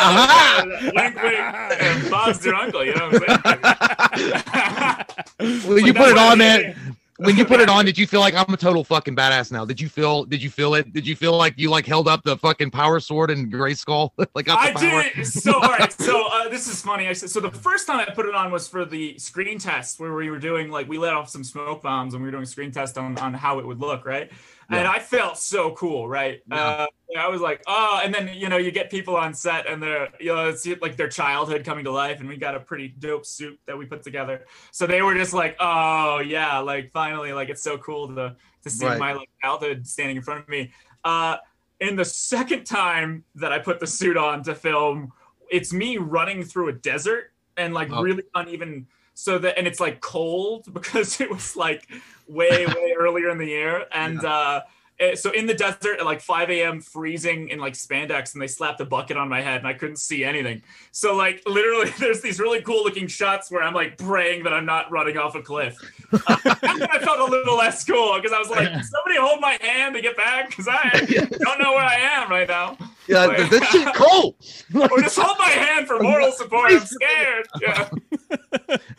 Aha! wink, wink. And Bob's your uncle, you know what I'm saying? when you Like, put it on, man. When you put it on, did you feel like I'm a total fucking badass now? Did you feel? Did you feel it? Did you feel like you like held up the fucking power sword and Grayskull? [LAUGHS] like I power? did it. So all right. So uh, this is funny. I said so. The first time I put it on was for the screen test, where we were doing like we let off some smoke bombs and we were doing a screen test on on how it would look, right? And I felt so cool, right? Uh, I was like, oh, and then you know you get people on set and they're you know it's like their childhood coming to life, and we got a pretty dope suit that we put together. So they were just like, oh yeah, like finally, like it's so cool to to see Right. my like childhood standing in front of me. Uh, in the second time that I put the suit on to film, it's me running through a desert and like Oh. really uneven. So that and it's like cold [LAUGHS] because it was like way way earlier in the year and uh eh, so in the desert at like 5 a.m freezing in like spandex and they slapped a bucket on my head and i couldn't see anything. So like literally [LAUGHS] there's these really cool looking shots where i'm like praying that i'm not running off a cliff. [LAUGHS] Uh, and then i felt a little less cool because i was like somebody hold my hand to get back? Because i [LAUGHS] don't know where i am right now. Yeah, Like- this shit cool. or just hold my hand for moral support. I'm scared. Yeah.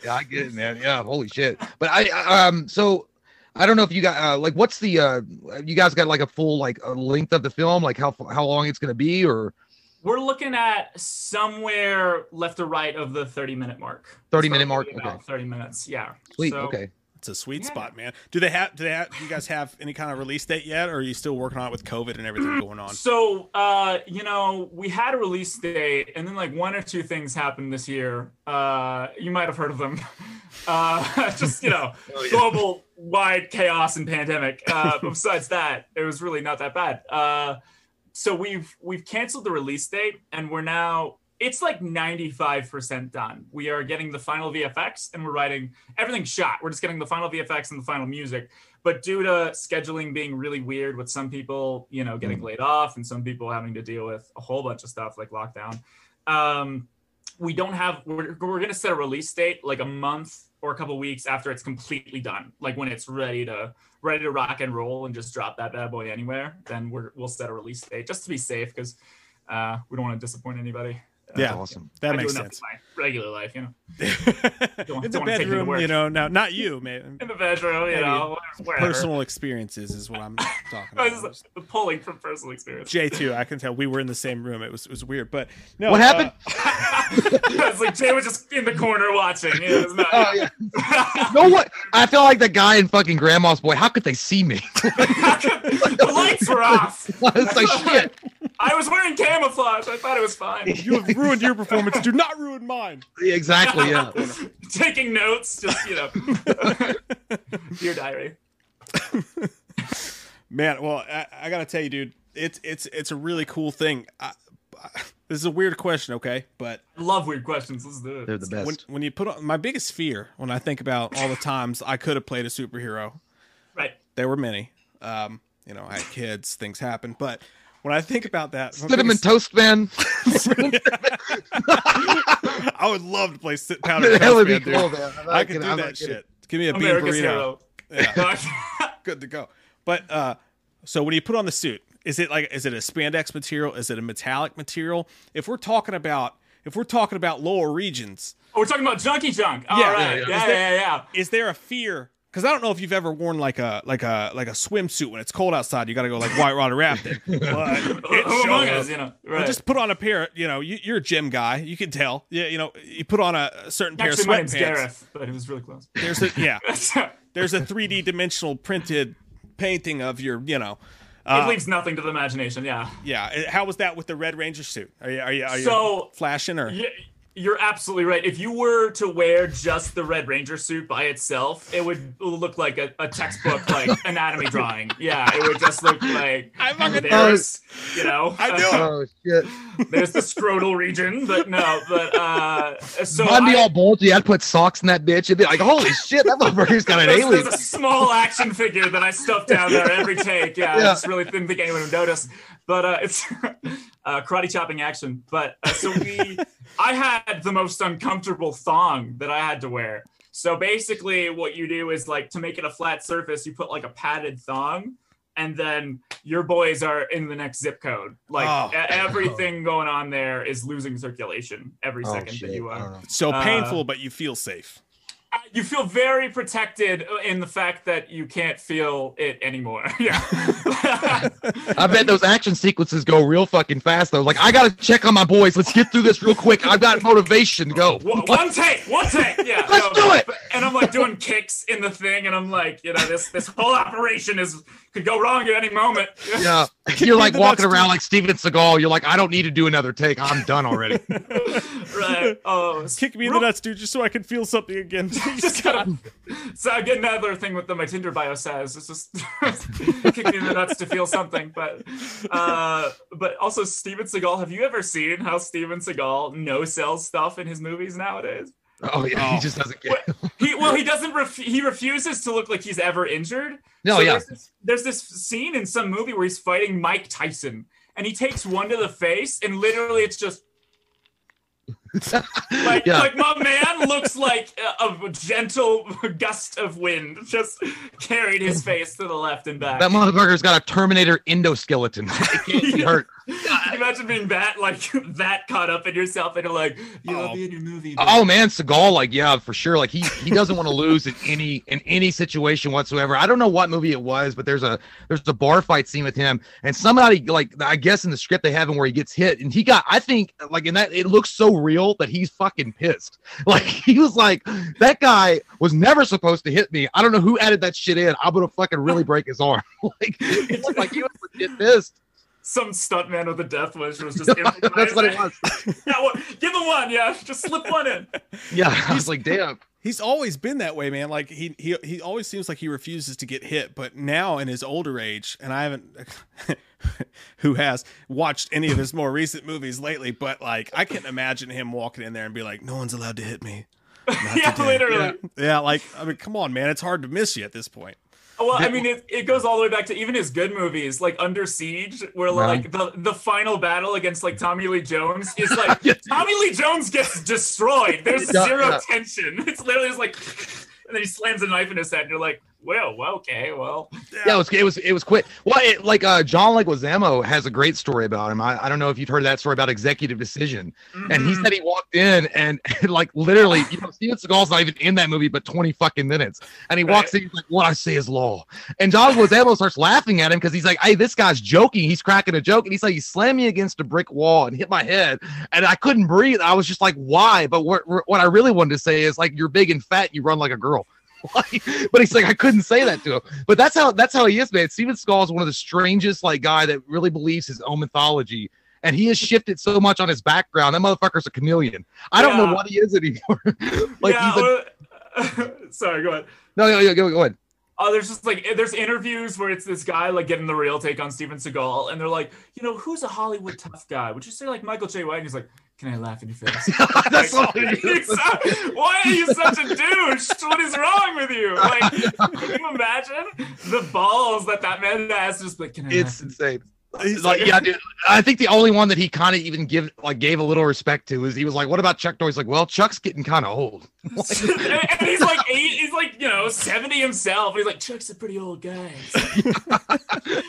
Yeah, I get it, man. Yeah, holy shit. But I, I um, so I don't know if you got uh, like, what's the uh, you guys got like a full like a length of the film, like how how long it's gonna be, or We're looking at somewhere left or right of the 30 minute mark. 30 minute mark? about Okay. 30 minutes. Yeah. sweet? So, okay. It's a sweet Yeah. spot, man. Do they have? Do they have? Do you guys have any kind of release date yet, or are you still working on it with COVID and everything going on? So, uh, you know, we had a release date, and then like one or two things happened this year. Uh, you might have heard of them. [LAUGHS] Uh, [LAUGHS] just you know, [LAUGHS] Oh, global wide chaos and pandemic. Uh, besides that, it was really not that bad. Uh, so we've we've canceled the release date, and we're now it's like 95% done. We are getting the final VFX and we're writing everything shot. We're just getting the final VFX and the final music. But due to scheduling being really weird with some people, you know, getting laid off and some people having to deal with a whole bunch of stuff like lockdown, um, we don't have, we're, we're going to set a release date like a month or a couple weeks after it's completely done. Like when it's ready to, ready to rock and roll and just drop that bad boy anywhere, then we're, we'll set a release date just to be safe because uh, we don't want to disappoint anybody. Uh, Yeah. awesome. That I makes enough sense. in my regular life, you know. in [LAUGHS] the don't wanna take me to bedroom, you know. Now, not you, [LAUGHS] man. In the bedroom, you Maybe know, wherever. Personal experiences is what I'm talking about. this is the pulling from personal experience. Jay too. I can tell we were in the same room. It was it was weird, but no. What happened? [LAUGHS] it's like Jay was just in the corner watching. It was not, Oh yeah. no what? I feel like the guy in fucking Grandma's Boy. How could they see me? the lights were off. it's like shit. I was wearing camouflage. I thought it was fine. you have ruined your performance. Do not ruin mine. Exactly. Yeah. [LAUGHS] Taking notes, just you know, [LAUGHS] your diary. Man, well, I, I gotta tell you, dude, it's it's it's a really cool thing. I, I, this is a weird question, okay? But I love weird questions. Let's do it. They're the best. when when you put on my biggest fear when I think about all the times I could have played a superhero, Right. there were many. Um, you know, I had kids, things happened, but when I think about that, my Cinnamon biggest- Toast Man. [LAUGHS] I would love to play sit [LAUGHS] powder that Toast would be Man, dude. cool, man. I'm not I could do I'm that not kidding. shit. Give me a bean burrito. Yeah. [LAUGHS] good to go. But uh so when you put on the suit, is it like is it a spandex material? Is it a metallic material? If we're talking about if we're talking about lower regions, Oh, we're talking about junkie junk. All Yeah, right. yeah, Yeah, yeah. yeah, Is yeah, yeah. is there a fear because I don't know if you've ever worn like a like a like a swimsuit when it's cold outside. You got to go like white water rafting. [LAUGHS] But [LAUGHS] it shows. you know? Right. Just put on a pair. You know, you, you're a gym guy. You can tell. Yeah, you know, you put on a, a certain pair Actually, of my name's sweatpants. Gareth, but it was really close. There's a yeah. [LAUGHS] There's a 3D dimensional printed painting of your. You know. it Uh, leaves nothing to the imagination. Yeah. yeah. How was that with the Red Ranger suit? Are you are you, are you So- flashing or? Yeah, you're absolutely right. If you were to wear just the Red Ranger suit by itself, it would look like a, a textbook [LAUGHS] like anatomy drawing. Yeah, it would just look like I fucking there's, you know, I knew uh. [LAUGHS] Oh shit! there's the scrotal region, but no, but uh, so I'd be I- all bulgy. I'd put socks in that bitch and be like, "Holy shit, that motherfucker's got an There's, alien." there's a small action figure that I stuffed down there every take. Yeah, I Yeah. just really didn't think anyone would notice. But uh, it's [LAUGHS] uh, karate chopping action. But uh, so we, [LAUGHS] I had the most uncomfortable thong that I had to wear. So basically, what you do is like to make it a flat surface, you put like a padded thong. And then your boys are in the next zip code. Like Oh. everything going on there is losing circulation every Oh, second that you are. don't know. So Uh, painful, but you feel safe. Uh, you feel very protected in the fact that you can't feel it anymore. [LAUGHS] Yeah. [LAUGHS] I bet those action sequences go real fucking fast though. Like, I gotta check on my boys. Let's get through this real quick. I've got motivation go. One one take, one take, yeah. [LAUGHS] Let's do it! And I'm like doing kicks in the thing, and I'm like, you know, this this whole operation is could go wrong at any moment. Yeah, [LAUGHS] you're like walking around dude. like Steven Seagal. You're like, I don't need to do another take. I'm done already. [LAUGHS] right. Oh, Kick me in the nuts, dude, just so I can feel something again. [LAUGHS] just gotta. So I get another thing with the my Tinder bio says it's just kick me in the nuts to feel something. But uh, but also Steven Seagal. Have you ever seen how Steven Seagal no sells stuff in his movies nowadays? Oh yeah, Oh. he just doesn't get. [LAUGHS] He well, he doesn't. Ref- he refuses to look like he's ever injured. No, So yeah. There's this, there's this scene in some movie where he's fighting Mike Tyson, and he takes one to the face, and literally it's just [LAUGHS] like Yeah. like my man looks like a, a gentle gust of wind just carried his face to the left and back. That motherfucker's got a Terminator endoskeleton. [LAUGHS] It can't be hurt. Imagine being that like that caught up in yourself and you're like, yeah, I'll Oh. be in your movie. Oh, but- Oh man, Seagal, like yeah, for sure. Like he he doesn't want to lose in any in any situation whatsoever. I don't know what movie it was, but there's a there's a bar fight scene with him, and somebody like I guess in the script they have him where he gets hit, and he got I think like in that it looks so real that he's fucking pissed. [LAUGHS] Like he was like that guy was never supposed to hit me. I don't know who added that shit in. I'm gonna fucking really break his arm. [LAUGHS] like it looked like he was legit pissed. Some stuntman with a death wish was just [LAUGHS] That's what it was. yeah, well, give him one. Yeah, just slip one in. Yeah, I was like, damn. He's always been that way, man. Like he he he always seems like he refuses to get hit, but now in his older age, and I haven't [LAUGHS] who has watched any of his more recent movies lately, but like I can't imagine him walking in there and be like, "No one's allowed to hit me." [LAUGHS] Yeah, today." literally. Yeah, like I mean, come on, man. It's hard to miss you at this point. Well, I mean, it, it goes all the way back to even his good movies, like Under Siege, where like the, the final battle against like Tommy Lee Jones is like [LAUGHS] Yeah. Tommy Lee Jones gets destroyed. There's Yeah, zero yeah. tension. It's literally just like, and then he slams a knife in his head, and you're like, well, well okay, well, Yeah, it was it was it was quick. Well, it, like uh, John Leguizamo has a great story about him. I, I don't know if you've heard that story about executive decision. And he mhm. said he walked in and, [LAUGHS] like literally, you know, Steven Seagal's not even in that movie, but twenty fucking minutes. And he walks in, he's like, "What I say is law." And John Leguizamo starts laughing at him because he's like, "Hey, this guy's joking. He's cracking a joke." And he's like, "He slammed me against a brick wall and hit my head, and I couldn't breathe." I was just like, "Why?" But what what I really wanted to say is like, "You're big and fat. You run like a girl." Like, [LAUGHS] but he's like, I couldn't say that to him. But that's how that's how he is, man. Steven Seagal is one of the strangest like guy that really believes his own mythology, and he has shifted so much on his background. That motherfucker's a chameleon. I don't Yeah. know what he is anymore. [LAUGHS] like yeah. he's a, uh, sorry, go ahead. no, no, no, go, go ahead. Oh, there's just like there's interviews where it's this guy like getting the real take on Steven Seagal, and they're like, you know, who's a Hollywood tough guy? Would you say like Michael J. White? And he's like, can I laugh in your face? [LAUGHS] that's Like, what it is. why are you such a douche? What is wrong with you? Like, can you imagine the balls that that man has? Just like, can I? It's laugh? insane. He's Like, yeah, dude. I think the only one that he kind of even give like gave a little respect to is he was like, "What about Chuck Norris?" Like, well, Chuck's getting kind of old. [LAUGHS] and and he's like eight, he's like you know seventy himself. And he's like, Chuck's a pretty old guy. [LAUGHS]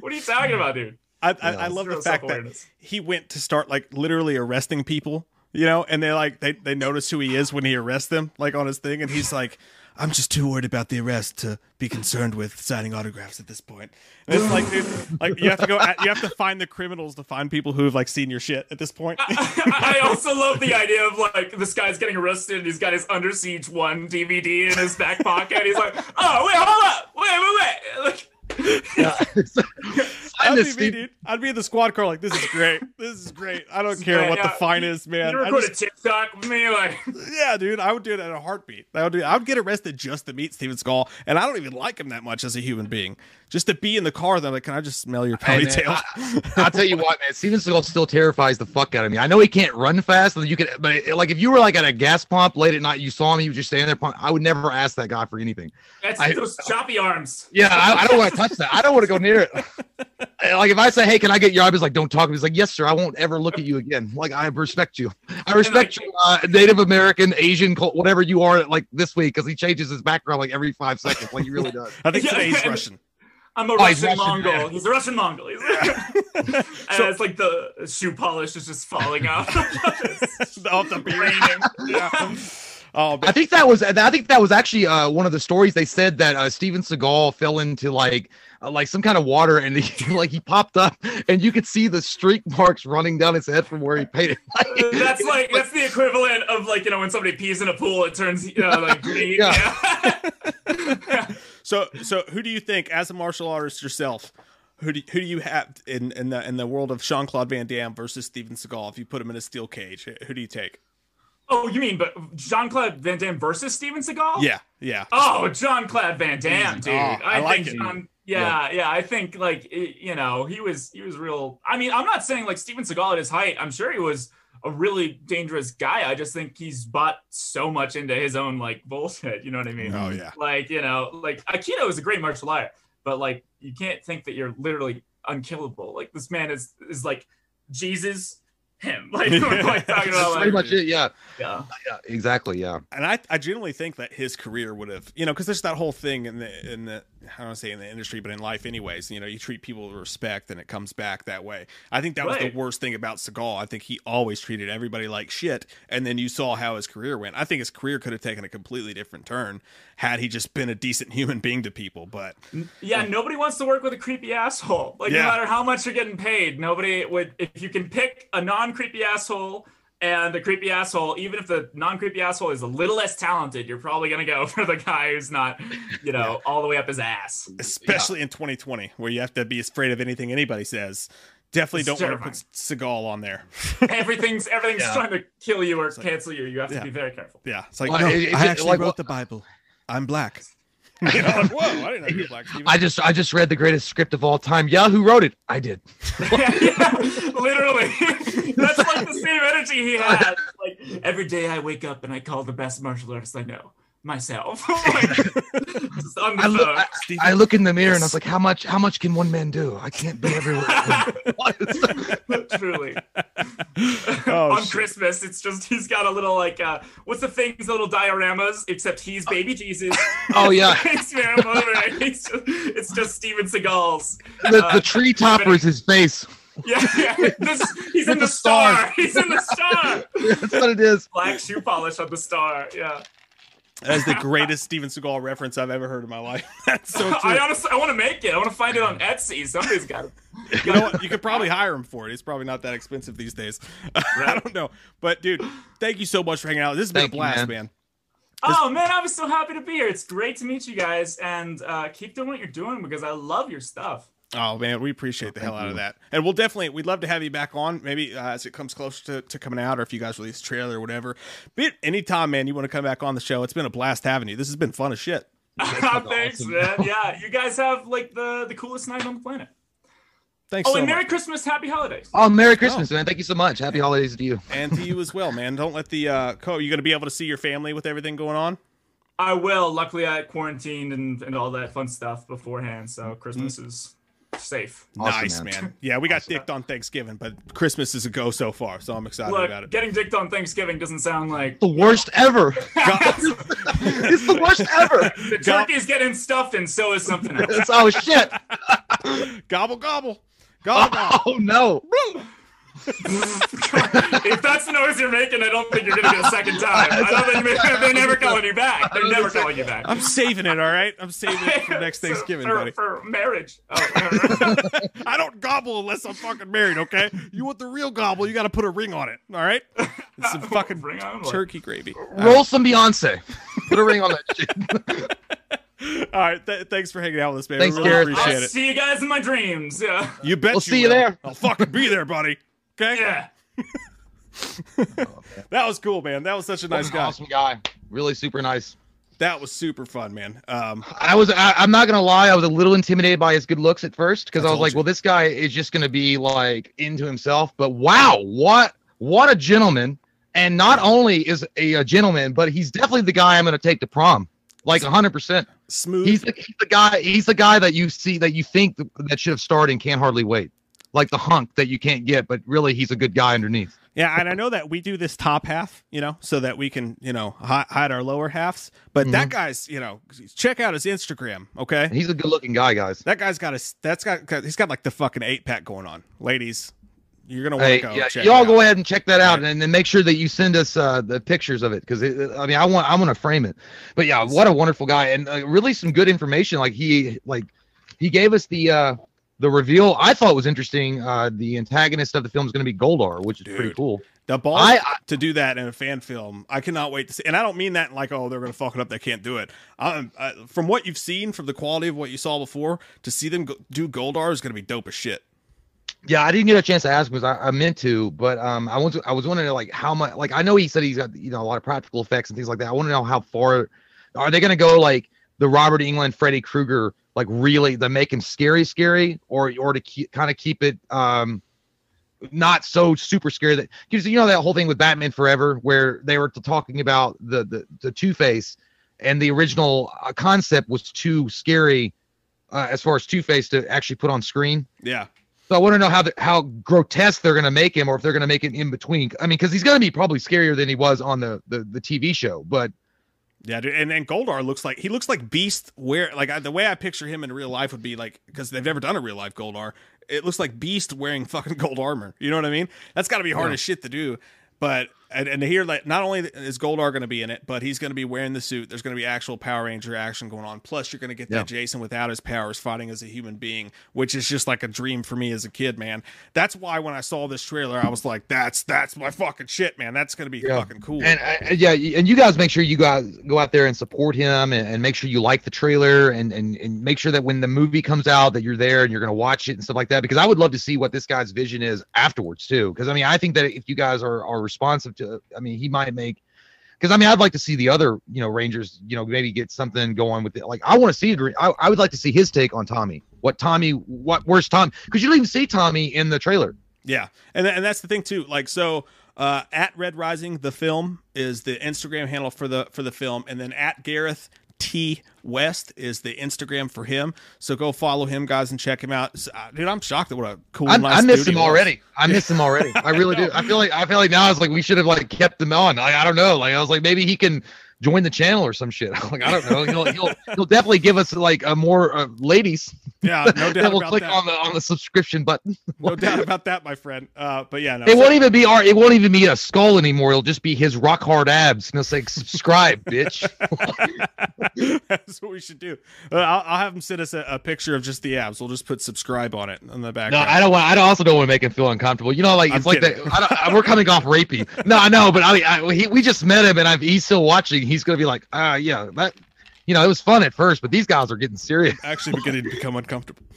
What are you talking about, dude? I, I, Yeah. I love the fact that he went to start like literally arresting people, you know, and they like they they notice who he is when he arrests them, like on his thing, and he's like, I'm just too worried about the arrest to be concerned with signing autographs at this point. And it's like, dude, like you have to go, at, you have to find the criminals to find people who have like seen your shit at this point. I also love the idea of like this guy's getting arrested and he's got his Under Siege one DVD in his back pocket. He's like, oh wait, hold up, wait, wait, wait. Like, Yeah. [LAUGHS] Sign I'd this, be me, Steve. dude. I'd be in the squad car like, this is great. [LAUGHS] This is great. I don't care great, what the yeah. fine is, man. you I record just- a TikTok with me, like, [LAUGHS] [LAUGHS] yeah, dude, I would do it at a heartbeat. I would do. I would get arrested just to meet Steven Skull, and I don't even like him that much as a human being. Just to be in the car, then like, can I just smell your Hey, man, ponytail? I, will tell you what, man. Steven Seagal still terrifies the fuck out of me. I know he can't run fast, so you could, but it- like if you were like at a gas pump late at night, you saw him, he was just standing there. Pump, I would never ask that guy for anything. that's I- those choppy arms. Yeah, I, I don't want to touch that. I don't want to go near it. like if I say, "Hey, can I get your?" I was like, "Don't talk." He's like, "Yes, sir. I won't ever look at you again." Like I respect you. I respect you, uh, Native American, Asian, whatever you are. Like this week, because he changes his background like every five seconds. Like he really does. [LAUGHS] I think Yeah. today's Russian. I'm a Oh, Russian Russian, Mongol. yeah. He's a Russian Mongol. He's [LAUGHS] [LAUGHS] and it's like the shoe polish is just falling off. Off the beard. Raining. Yeah. Oh, I think that was. I think that was actually uh, one of the stories. They said that uh, Steven Seagal fell into like uh, like some kind of water, and he [LAUGHS] like he popped up, and you could see the streak marks running down his head from where he painted. [LAUGHS] That's like that's the equivalent of like you know when somebody pees in a pool, it turns you know like green. Yeah. Yeah. [LAUGHS] So, so who do you think, as a martial artist yourself, who do who do you have in in the in the world of Jean Claude Van Damme versus Steven Seagal? If you put him in a steel cage, who do you take? Oh, you mean but Jean Claude Van Damme versus Steven Seagal? Yeah, yeah. Oh, John Claude Van Damme, mm, dude. Oh, I like think it. John, yeah, yeah, I think like it- you know he was he was real. I mean, I'm not saying like Steven Seagal at his height. I'm sure he was a really dangerous guy. I just think he's bought so much into his own like bullshit. You know what I mean? Oh yeah. Like you know, like Aikido is a great martial art, but like you can't think that you're literally unkillable. Like this man is is like Jesus, him. [LAUGHS] Like, we're, like [LAUGHS] talking about That's like pretty much it. Yeah, yeah. yeah, exactly. Yeah. and I, I genuinely think that his career would have, you know, because there's that whole thing in the in the I don't say in the industry, but in life, anyways. You know, you treat people with respect, and it comes back that way. I think that was the worst thing about Seagal. I think he always treated everybody like shit, and then you saw how his career went. I think his career could have taken a completely different turn had he just been a decent human being to people. But Yeah, oh. nobody wants to work with a creepy asshole. Like Yeah. no matter how much you're getting paid, nobody would. If you can pick a non-creepy asshole and the creepy asshole, even if the non-creepy asshole is a little less talented, you're probably gonna go [LAUGHS] for the guy who's not, you know, all the way up his ass. especially in 2020, where you have to be afraid of anything anybody says. Definitely It's don't want to put Seagal on there. [LAUGHS] Everything's everything's Yeah. trying to kill you or cancel you. You have to yeah. be very careful. yeah, it's like Well, no, it- it's I just actually like wrote what- the Bible. I'm black. [LAUGHS] you know, like, whoa, I didn't know you were black. Steven. I just I just read the greatest script of all time. Yeah, who wrote it? I did. yeah, literally. That's like the [LAUGHS] same energy he had. Like every day I wake up and I call the best martial artist I know myself. [LAUGHS] [LAUGHS] like, just on the I look. I, I look in the mirror and I was like, how much how much can one man do? I can't be everywhere. Truly. Oh, on shit. Christmas, it's just he's got a little like uh what's the thing? the little dioramas, except he's baby Jesus. oh yeah. It's, man, over. It's just, it's just Steven Seagal's. The, Uh, the tree topper is his face. Yeah, yeah. [LAUGHS] This, he's in the the star. stars. He's in the star. [LAUGHS] That's what it is. Black shoe polish on the star. Yeah. That is the greatest Steven Seagal reference I've ever heard in my life. [LAUGHS] That's so true. I honestly, I want to make it. I want to find it on Etsy. Somebody's got it. you know what? You could probably hire him for it. It's probably not that expensive these days. I don't know. But dude, thank you so much for hanging out. This has been Thank a you, blast, man. man. Oh man, I was so happy to be here. It's great to meet you guys, and uh, keep doing what you're doing because I love your stuff. Oh man, we appreciate the hell out of that, and we'll definitely we'd love to have you back on. Maybe uh, as it comes closer to, to coming out, or if you guys release a trailer or whatever. But anytime, man, you want to come back on the show, it's been a blast having you. This has been fun as shit. [LAUGHS] Thanks, awesome. man. [LAUGHS] Yeah, you guys have like the the coolest night on the planet. Thanks Oh, so and much, Merry Christmas, Happy Holidays. Oh, Merry Christmas, man. Thank you so much. Happy holidays to you. [LAUGHS] and to you as well, man. Don't let the uh, co. You going to be able to see your family with everything going on? I will. Luckily, I quarantined and, and all that fun stuff beforehand, so Christmas is safe. Awesome, nice, man. man. Yeah, we got dicked on Thanksgiving, but Christmas is a go so far, so I'm excited Look, about it. getting dicked on Thanksgiving doesn't sound like The worst ever. [LAUGHS] [LAUGHS] it's the worst ever. the turkey's getting stuffed, and so is something [LAUGHS] else. It's, oh shit. gobble gobble, gobble gobble. Oh no. If that's the noise you're making, I don't think you're gonna get a second [LAUGHS] time. I don't think they- they're never [LAUGHS] calling you back. They're never calling you back. I'm saving it. All right, I'm saving it for [LAUGHS] next Thanksgiving, for, buddy. For marriage. Oh, I don't gobble unless I'm fucking married. Okay, you want the real gobble? You got to put a ring on it. All right, it's some fucking Ring on what? turkey gravy. Roll some Beyonce. Put a ring on that shit. All right, th- thanks for hanging out with us, man. Thanks, we really Gareth. appreciate I'll it. see you guys in my dreams. Yeah. You bet. We'll see you there. I'll fucking be there, buddy. Okay. Yeah. [LAUGHS] That was cool, man. That was such a nice guy. awesome guy. Really super nice. That was super fun, man. Um, I was I, I'm not gonna lie, I was a little intimidated by his good looks at first because I I was like, you. well, this guy is just gonna be like into himself. But wow, what what a gentleman! And not only is a, a gentleman, but he's definitely the guy I'm gonna take to prom. Like 100. percent smooth. He's the, he's the guy. He's the guy that you see that you think th- that should have starred and can't hardly wait. Like the hunk that you can't get, but really he's a good guy underneath. Yeah, and I know that we do this top half, you know, so that we can, you know, hide our lower halves. But that guy's, you know, check out his Instagram, okay? He's a good looking guy, guys. That guy's got a, that's got, he's got like the fucking eight pack going on, ladies. You're gonna want to Hey, go. yeah, check y'all go ahead and check that out, and then make sure that you send us uh, the pictures of it because I mean, I want I want to frame it. But yeah, what a wonderful guy, and uh, really some good information. Like he like he gave us the uh, the reveal. I thought was interesting. Uh, the antagonist of the film is going to be Goldar, which is pretty cool. The balls I- I- to do that in a fan film, I cannot wait to see. And I don't mean that like, oh, they're gonna fuck it up. They can't do it. Uh, from what you've seen, from the quality of what you saw before, to see them go- do Goldar is gonna be dope as shit. Yeah, I didn't get a chance to ask because I, I meant to, but um, I was I was wondering like how much like I know he said he's got you know a lot of practical effects and things like that. I want to know how far are they going to go like the Robert Englund, Freddy Krueger, like really the make him scary, scary, or or to keep, kind of keep it um not so super scary that because you know that whole thing with Batman Forever where they were talking about the the, the Two Face and the original uh, concept was too scary uh, as far as Two Face to actually put on screen. Yeah, So I want to know how the, how grotesque they're going to make him, or if they're going to make it in between. I mean, because he's going to be probably scarier than he was on the, the the TV show. But yeah, dude. And and Goldar looks like he looks like Beast. Where like I, the way I picture him in real life would be like because they've never done a real life Goldar. It looks like Beast wearing [LAUGHS] fucking gold armor. You know what I mean? That's got to be hard Yeah. as shit to do. But and, and to hear like not only is Goldar going to be in it, but he's going to be wearing the suit. There's going to be actual Power Ranger action going on. Plus, you're going to get Yeah. that Jason without his powers fighting as a human being, which is just like a dream for me as a kid, man. That's why when I saw this trailer, I was like, "That's that's my fucking shit, man. That's going to be Yeah. fucking cool." and uh, yeah, and you guys make sure you guys go out there and support him, and, and make sure you like the trailer, and, and and make sure that when the movie comes out that you're there and you're going to watch it and stuff like that. Because I would love to see what this guy's vision is afterwards too. Because I mean, I think that if you guys are are responsive to, I mean, he might make. Because I mean, I'd like to see the other, you know, Rangers, you know, maybe get something going with it. Like, I want to see it. I, I would like to see his take on Tommy. What Tommy? What? Where's Tom? Because you don't even see Tommy in the trailer. Yeah, and and that's the thing too. Like so, uh, at Red Rising, the film is the Instagram handle for the for the film, and then at Gareth T West is the Instagram for him. So go follow him, guys, and check him out. Uh, Dude, I'm shocked at what a cool. I, nice I miss dude him was. already. I miss him already. I really do. I feel like I feel like now it's like we should have like kept him on. Like I don't know. Like I was like maybe he can join the channel or some shit. [LAUGHS] like I don't know. He'll [LAUGHS] he'll, he'll definitely give us like a more uh, ladies. Yeah, no [LAUGHS] doubt will about click that. on the on the subscription button. No doubt about that, my friend. Uh, but yeah, no. It so- won't even be our. It won't even be a skull anymore. It'll just be his rock hard abs. And it'll say subscribe, bitch. That's what we should do. Uh, I'll, I'll have him send us a, a picture of just the abs. We'll just put subscribe on it on the back. No, I don't want. I don't- also don't want to make him feel uncomfortable. You know, like I'm it's like that. I we're coming off rapey. No, I know, but I I, he, we just met him, and I've, he's still watching. He's gonna be like, ah, yeah, that. You know, it was fun at first, but these guys are getting serious. Actually, beginning to become uncomfortable. [LAUGHS]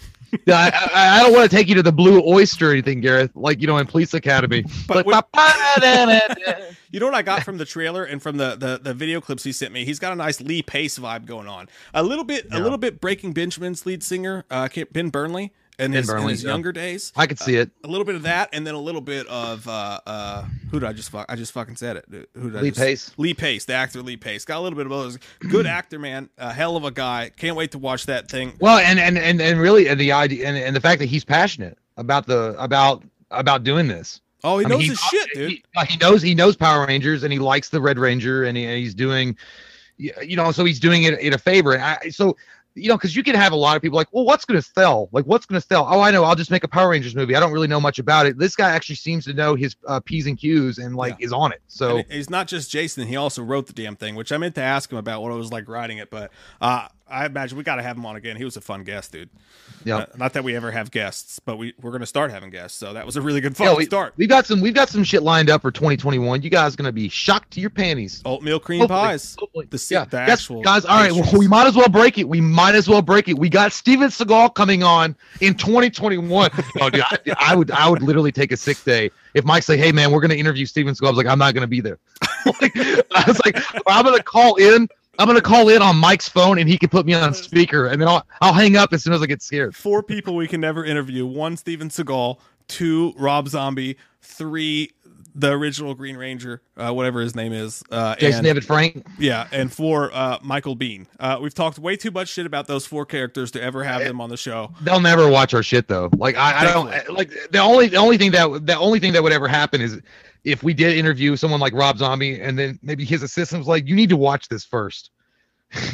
Yeah, I, I, I don't want to take you to the Blue Oyster or anything, Gareth. Like you know, in Police Academy. But [LAUGHS] You know what I got from the trailer and from the, the the video clips he sent me? He's got a nice Lee Pace vibe going on. A little bit, a little bit Breaking Benjamin's lead singer, uh, Ben Burnley, in Ben his, in his younger days. I could see it. A little bit of that, and then a little bit of uh, uh, who did I just fuck? I just fucking said it. Who did I Lee just, Pace. Lee Pace, the actor Lee Pace. Got a little bit of those. Good [CLEARS THROAT] actor, man. A hell of a guy. Can't wait to watch that thing. Well, and and and and really, and the idea, and, and the fact that he's passionate about the about about doing this. Oh, he I mean, knows he- his shit, dude. He, uh, he knows he knows Power Rangers, and he likes the Red Ranger, and, he, and he's doing, you know, so he's doing it in a favor. And I, so you know, because you can have a lot of people like, well, what's going to sell? Like, what's going to sell? Oh, I know. I'll just make a Power Rangers movie. I don't really know much about it. This guy actually seems to know his uh, p's and q's and like Yeah. is on it. So And he's not just Jason; he also wrote the damn thing, which I meant to ask him about what it was like writing it. But uh, I imagine we got to have him on again. He was a fun guest, dude. yeah. Uh, not that we ever have guests, but we we're gonna start having guests. So that was a really good fun Yeah, we, start. We've got some. We've got some shit lined up for 2021. You guys are gonna be shocked to your panties. Oatmeal cream Hopefully- pies. hopefully. The, yeah, the Guess- actual guys. All right, well, we might as well break it. We might as well break it. We got Steven Seagal coming on in 2021. [LAUGHS] oh, dude, I, I would, I would literally take a sick day if Mike say, "Hey, man, we're gonna interview Steven Seagal." I was like, "I'm not gonna be there." [LAUGHS] Like, I was like, "I'm gonna call in." I'm gonna call in on Mike's phone and he can put me on speaker and then I'll I'll hang up as soon as I get scared. four people we can never interview. One Steven Seagal, two Rob Zombie, three the original Green Ranger, uh, whatever his name is. Uh, Jason and, David Frank. Yeah, and four uh, Michael Biehn. Uh, we've talked way too much shit about those four characters to ever have them on the show. They'll never watch our shit though. Like I, I don't like the only the only thing that the only thing that would ever happen is if we did interview someone like Rob Zombie and then maybe his assistant was like, "You need to watch this first. [LAUGHS]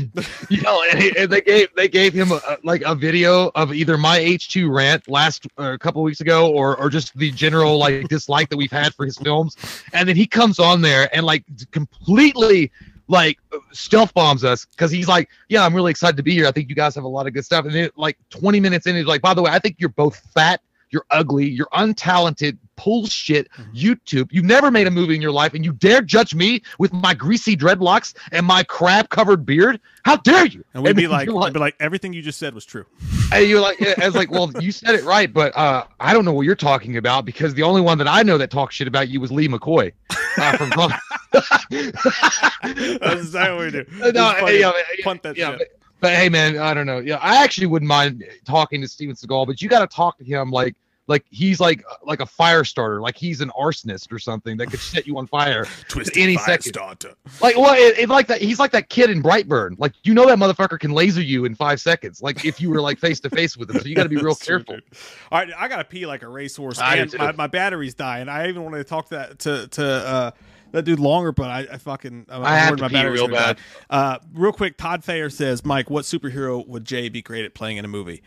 you know, and, and they gave they gave him a, like a video of either my H two rant last uh, a couple weeks ago, or or just the general like dislike that we've had for his films, and then he comes on there and like completely like stealth bombs us because he's like, yeah, I'm really excited to be here. I think you guys have a lot of good stuff. And then like 20 minutes in, he's like, by the way, I think you're both fat, you're ugly, you're untalented, bullshit. YouTube, you've never made a movie in your life, and you dare judge me with my greasy dreadlocks and my crab covered beard? How dare you? And we'd be then like, we'd be like, everything you just said was true. and you're like, I was like, well, you said it right, but uh, I don't know what you're talking about because the only one that I know that talks shit about you was Lee McCoy uh, from. [LAUGHS] That's exactly what we do. [LAUGHS] no, yeah, punt that yeah, shit. but, but hey, man, I don't know. Yeah, I actually wouldn't mind talking to Steven Seagal, but you got to talk to him like like he's like like a fire starter, like he's an arsonist or something that could set you on fire [LAUGHS] Twisted any second. starter. Like, well, it, it like that. He's like that kid in Brightburn. Like, you know that motherfucker can laser you in five seconds. Like, if you were like face to face with him, so you got to be [LAUGHS] real careful. dude. All right, I gotta pee like a racehorse, and my, my battery's dying. I even wanted to talk to that to to uh, that dude longer, but I, I fucking I'm I have to my pee real bad. Uh, real quick, Todd Thayer says, Mike, what superhero would Jay be great at playing in a movie?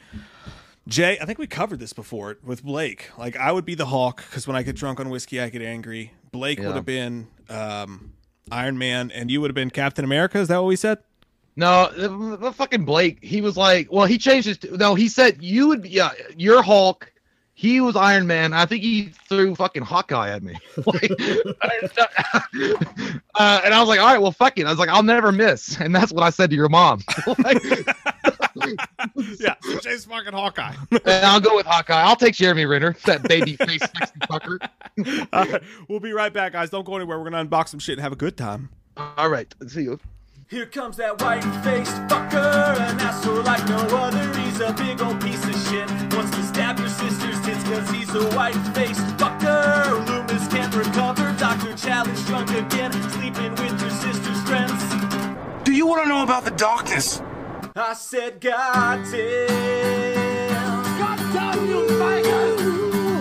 Jay, I think we covered this before with Blake. Like, I would be the Hulk because when I get drunk on whiskey, I get angry. Blake Yeah. would have been um, Iron Man, and you would have been Captain America. Is that what we said? No, the, the fucking Blake. He was like, well, he changed his. No, he said you would. be Yeah, you're Hulk. He was Iron Man. I think he threw fucking Hawkeye at me. [LAUGHS] like, [LAUGHS] uh, and I was like, all right, well, fucking. I was like, I'll never miss. And that's what I said to your mom. [LAUGHS] Like, [LAUGHS] yeah, so Jay's fucking Hawkeye. and I'll go with Hawkeye. I'll take Jeremy Renner, that baby face [LAUGHS] sexy fucker. All right, we'll be right back, guys. Don't go anywhere. We're gonna unbox some shit and have a good time. All right, see you. Here comes that white-faced fucker, an asshole like no other. He's a big old piece of shit. Wants to stab your sister's tits cause he's a white-faced fucker. Loomis can't recover. Dr. Challenge drunk again, sleeping with your sister's friends. Do you want to know about the darkness? I said, God damn. God damn you, Michael.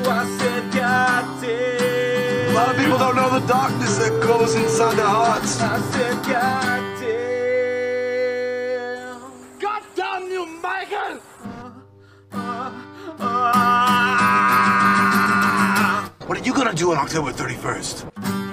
I said, God damn. A lot of people don't know the darkness that goes inside their hearts. I said, God damn. God damn you, Michael. Uh, uh, uh. What are you gonna do on October 31st?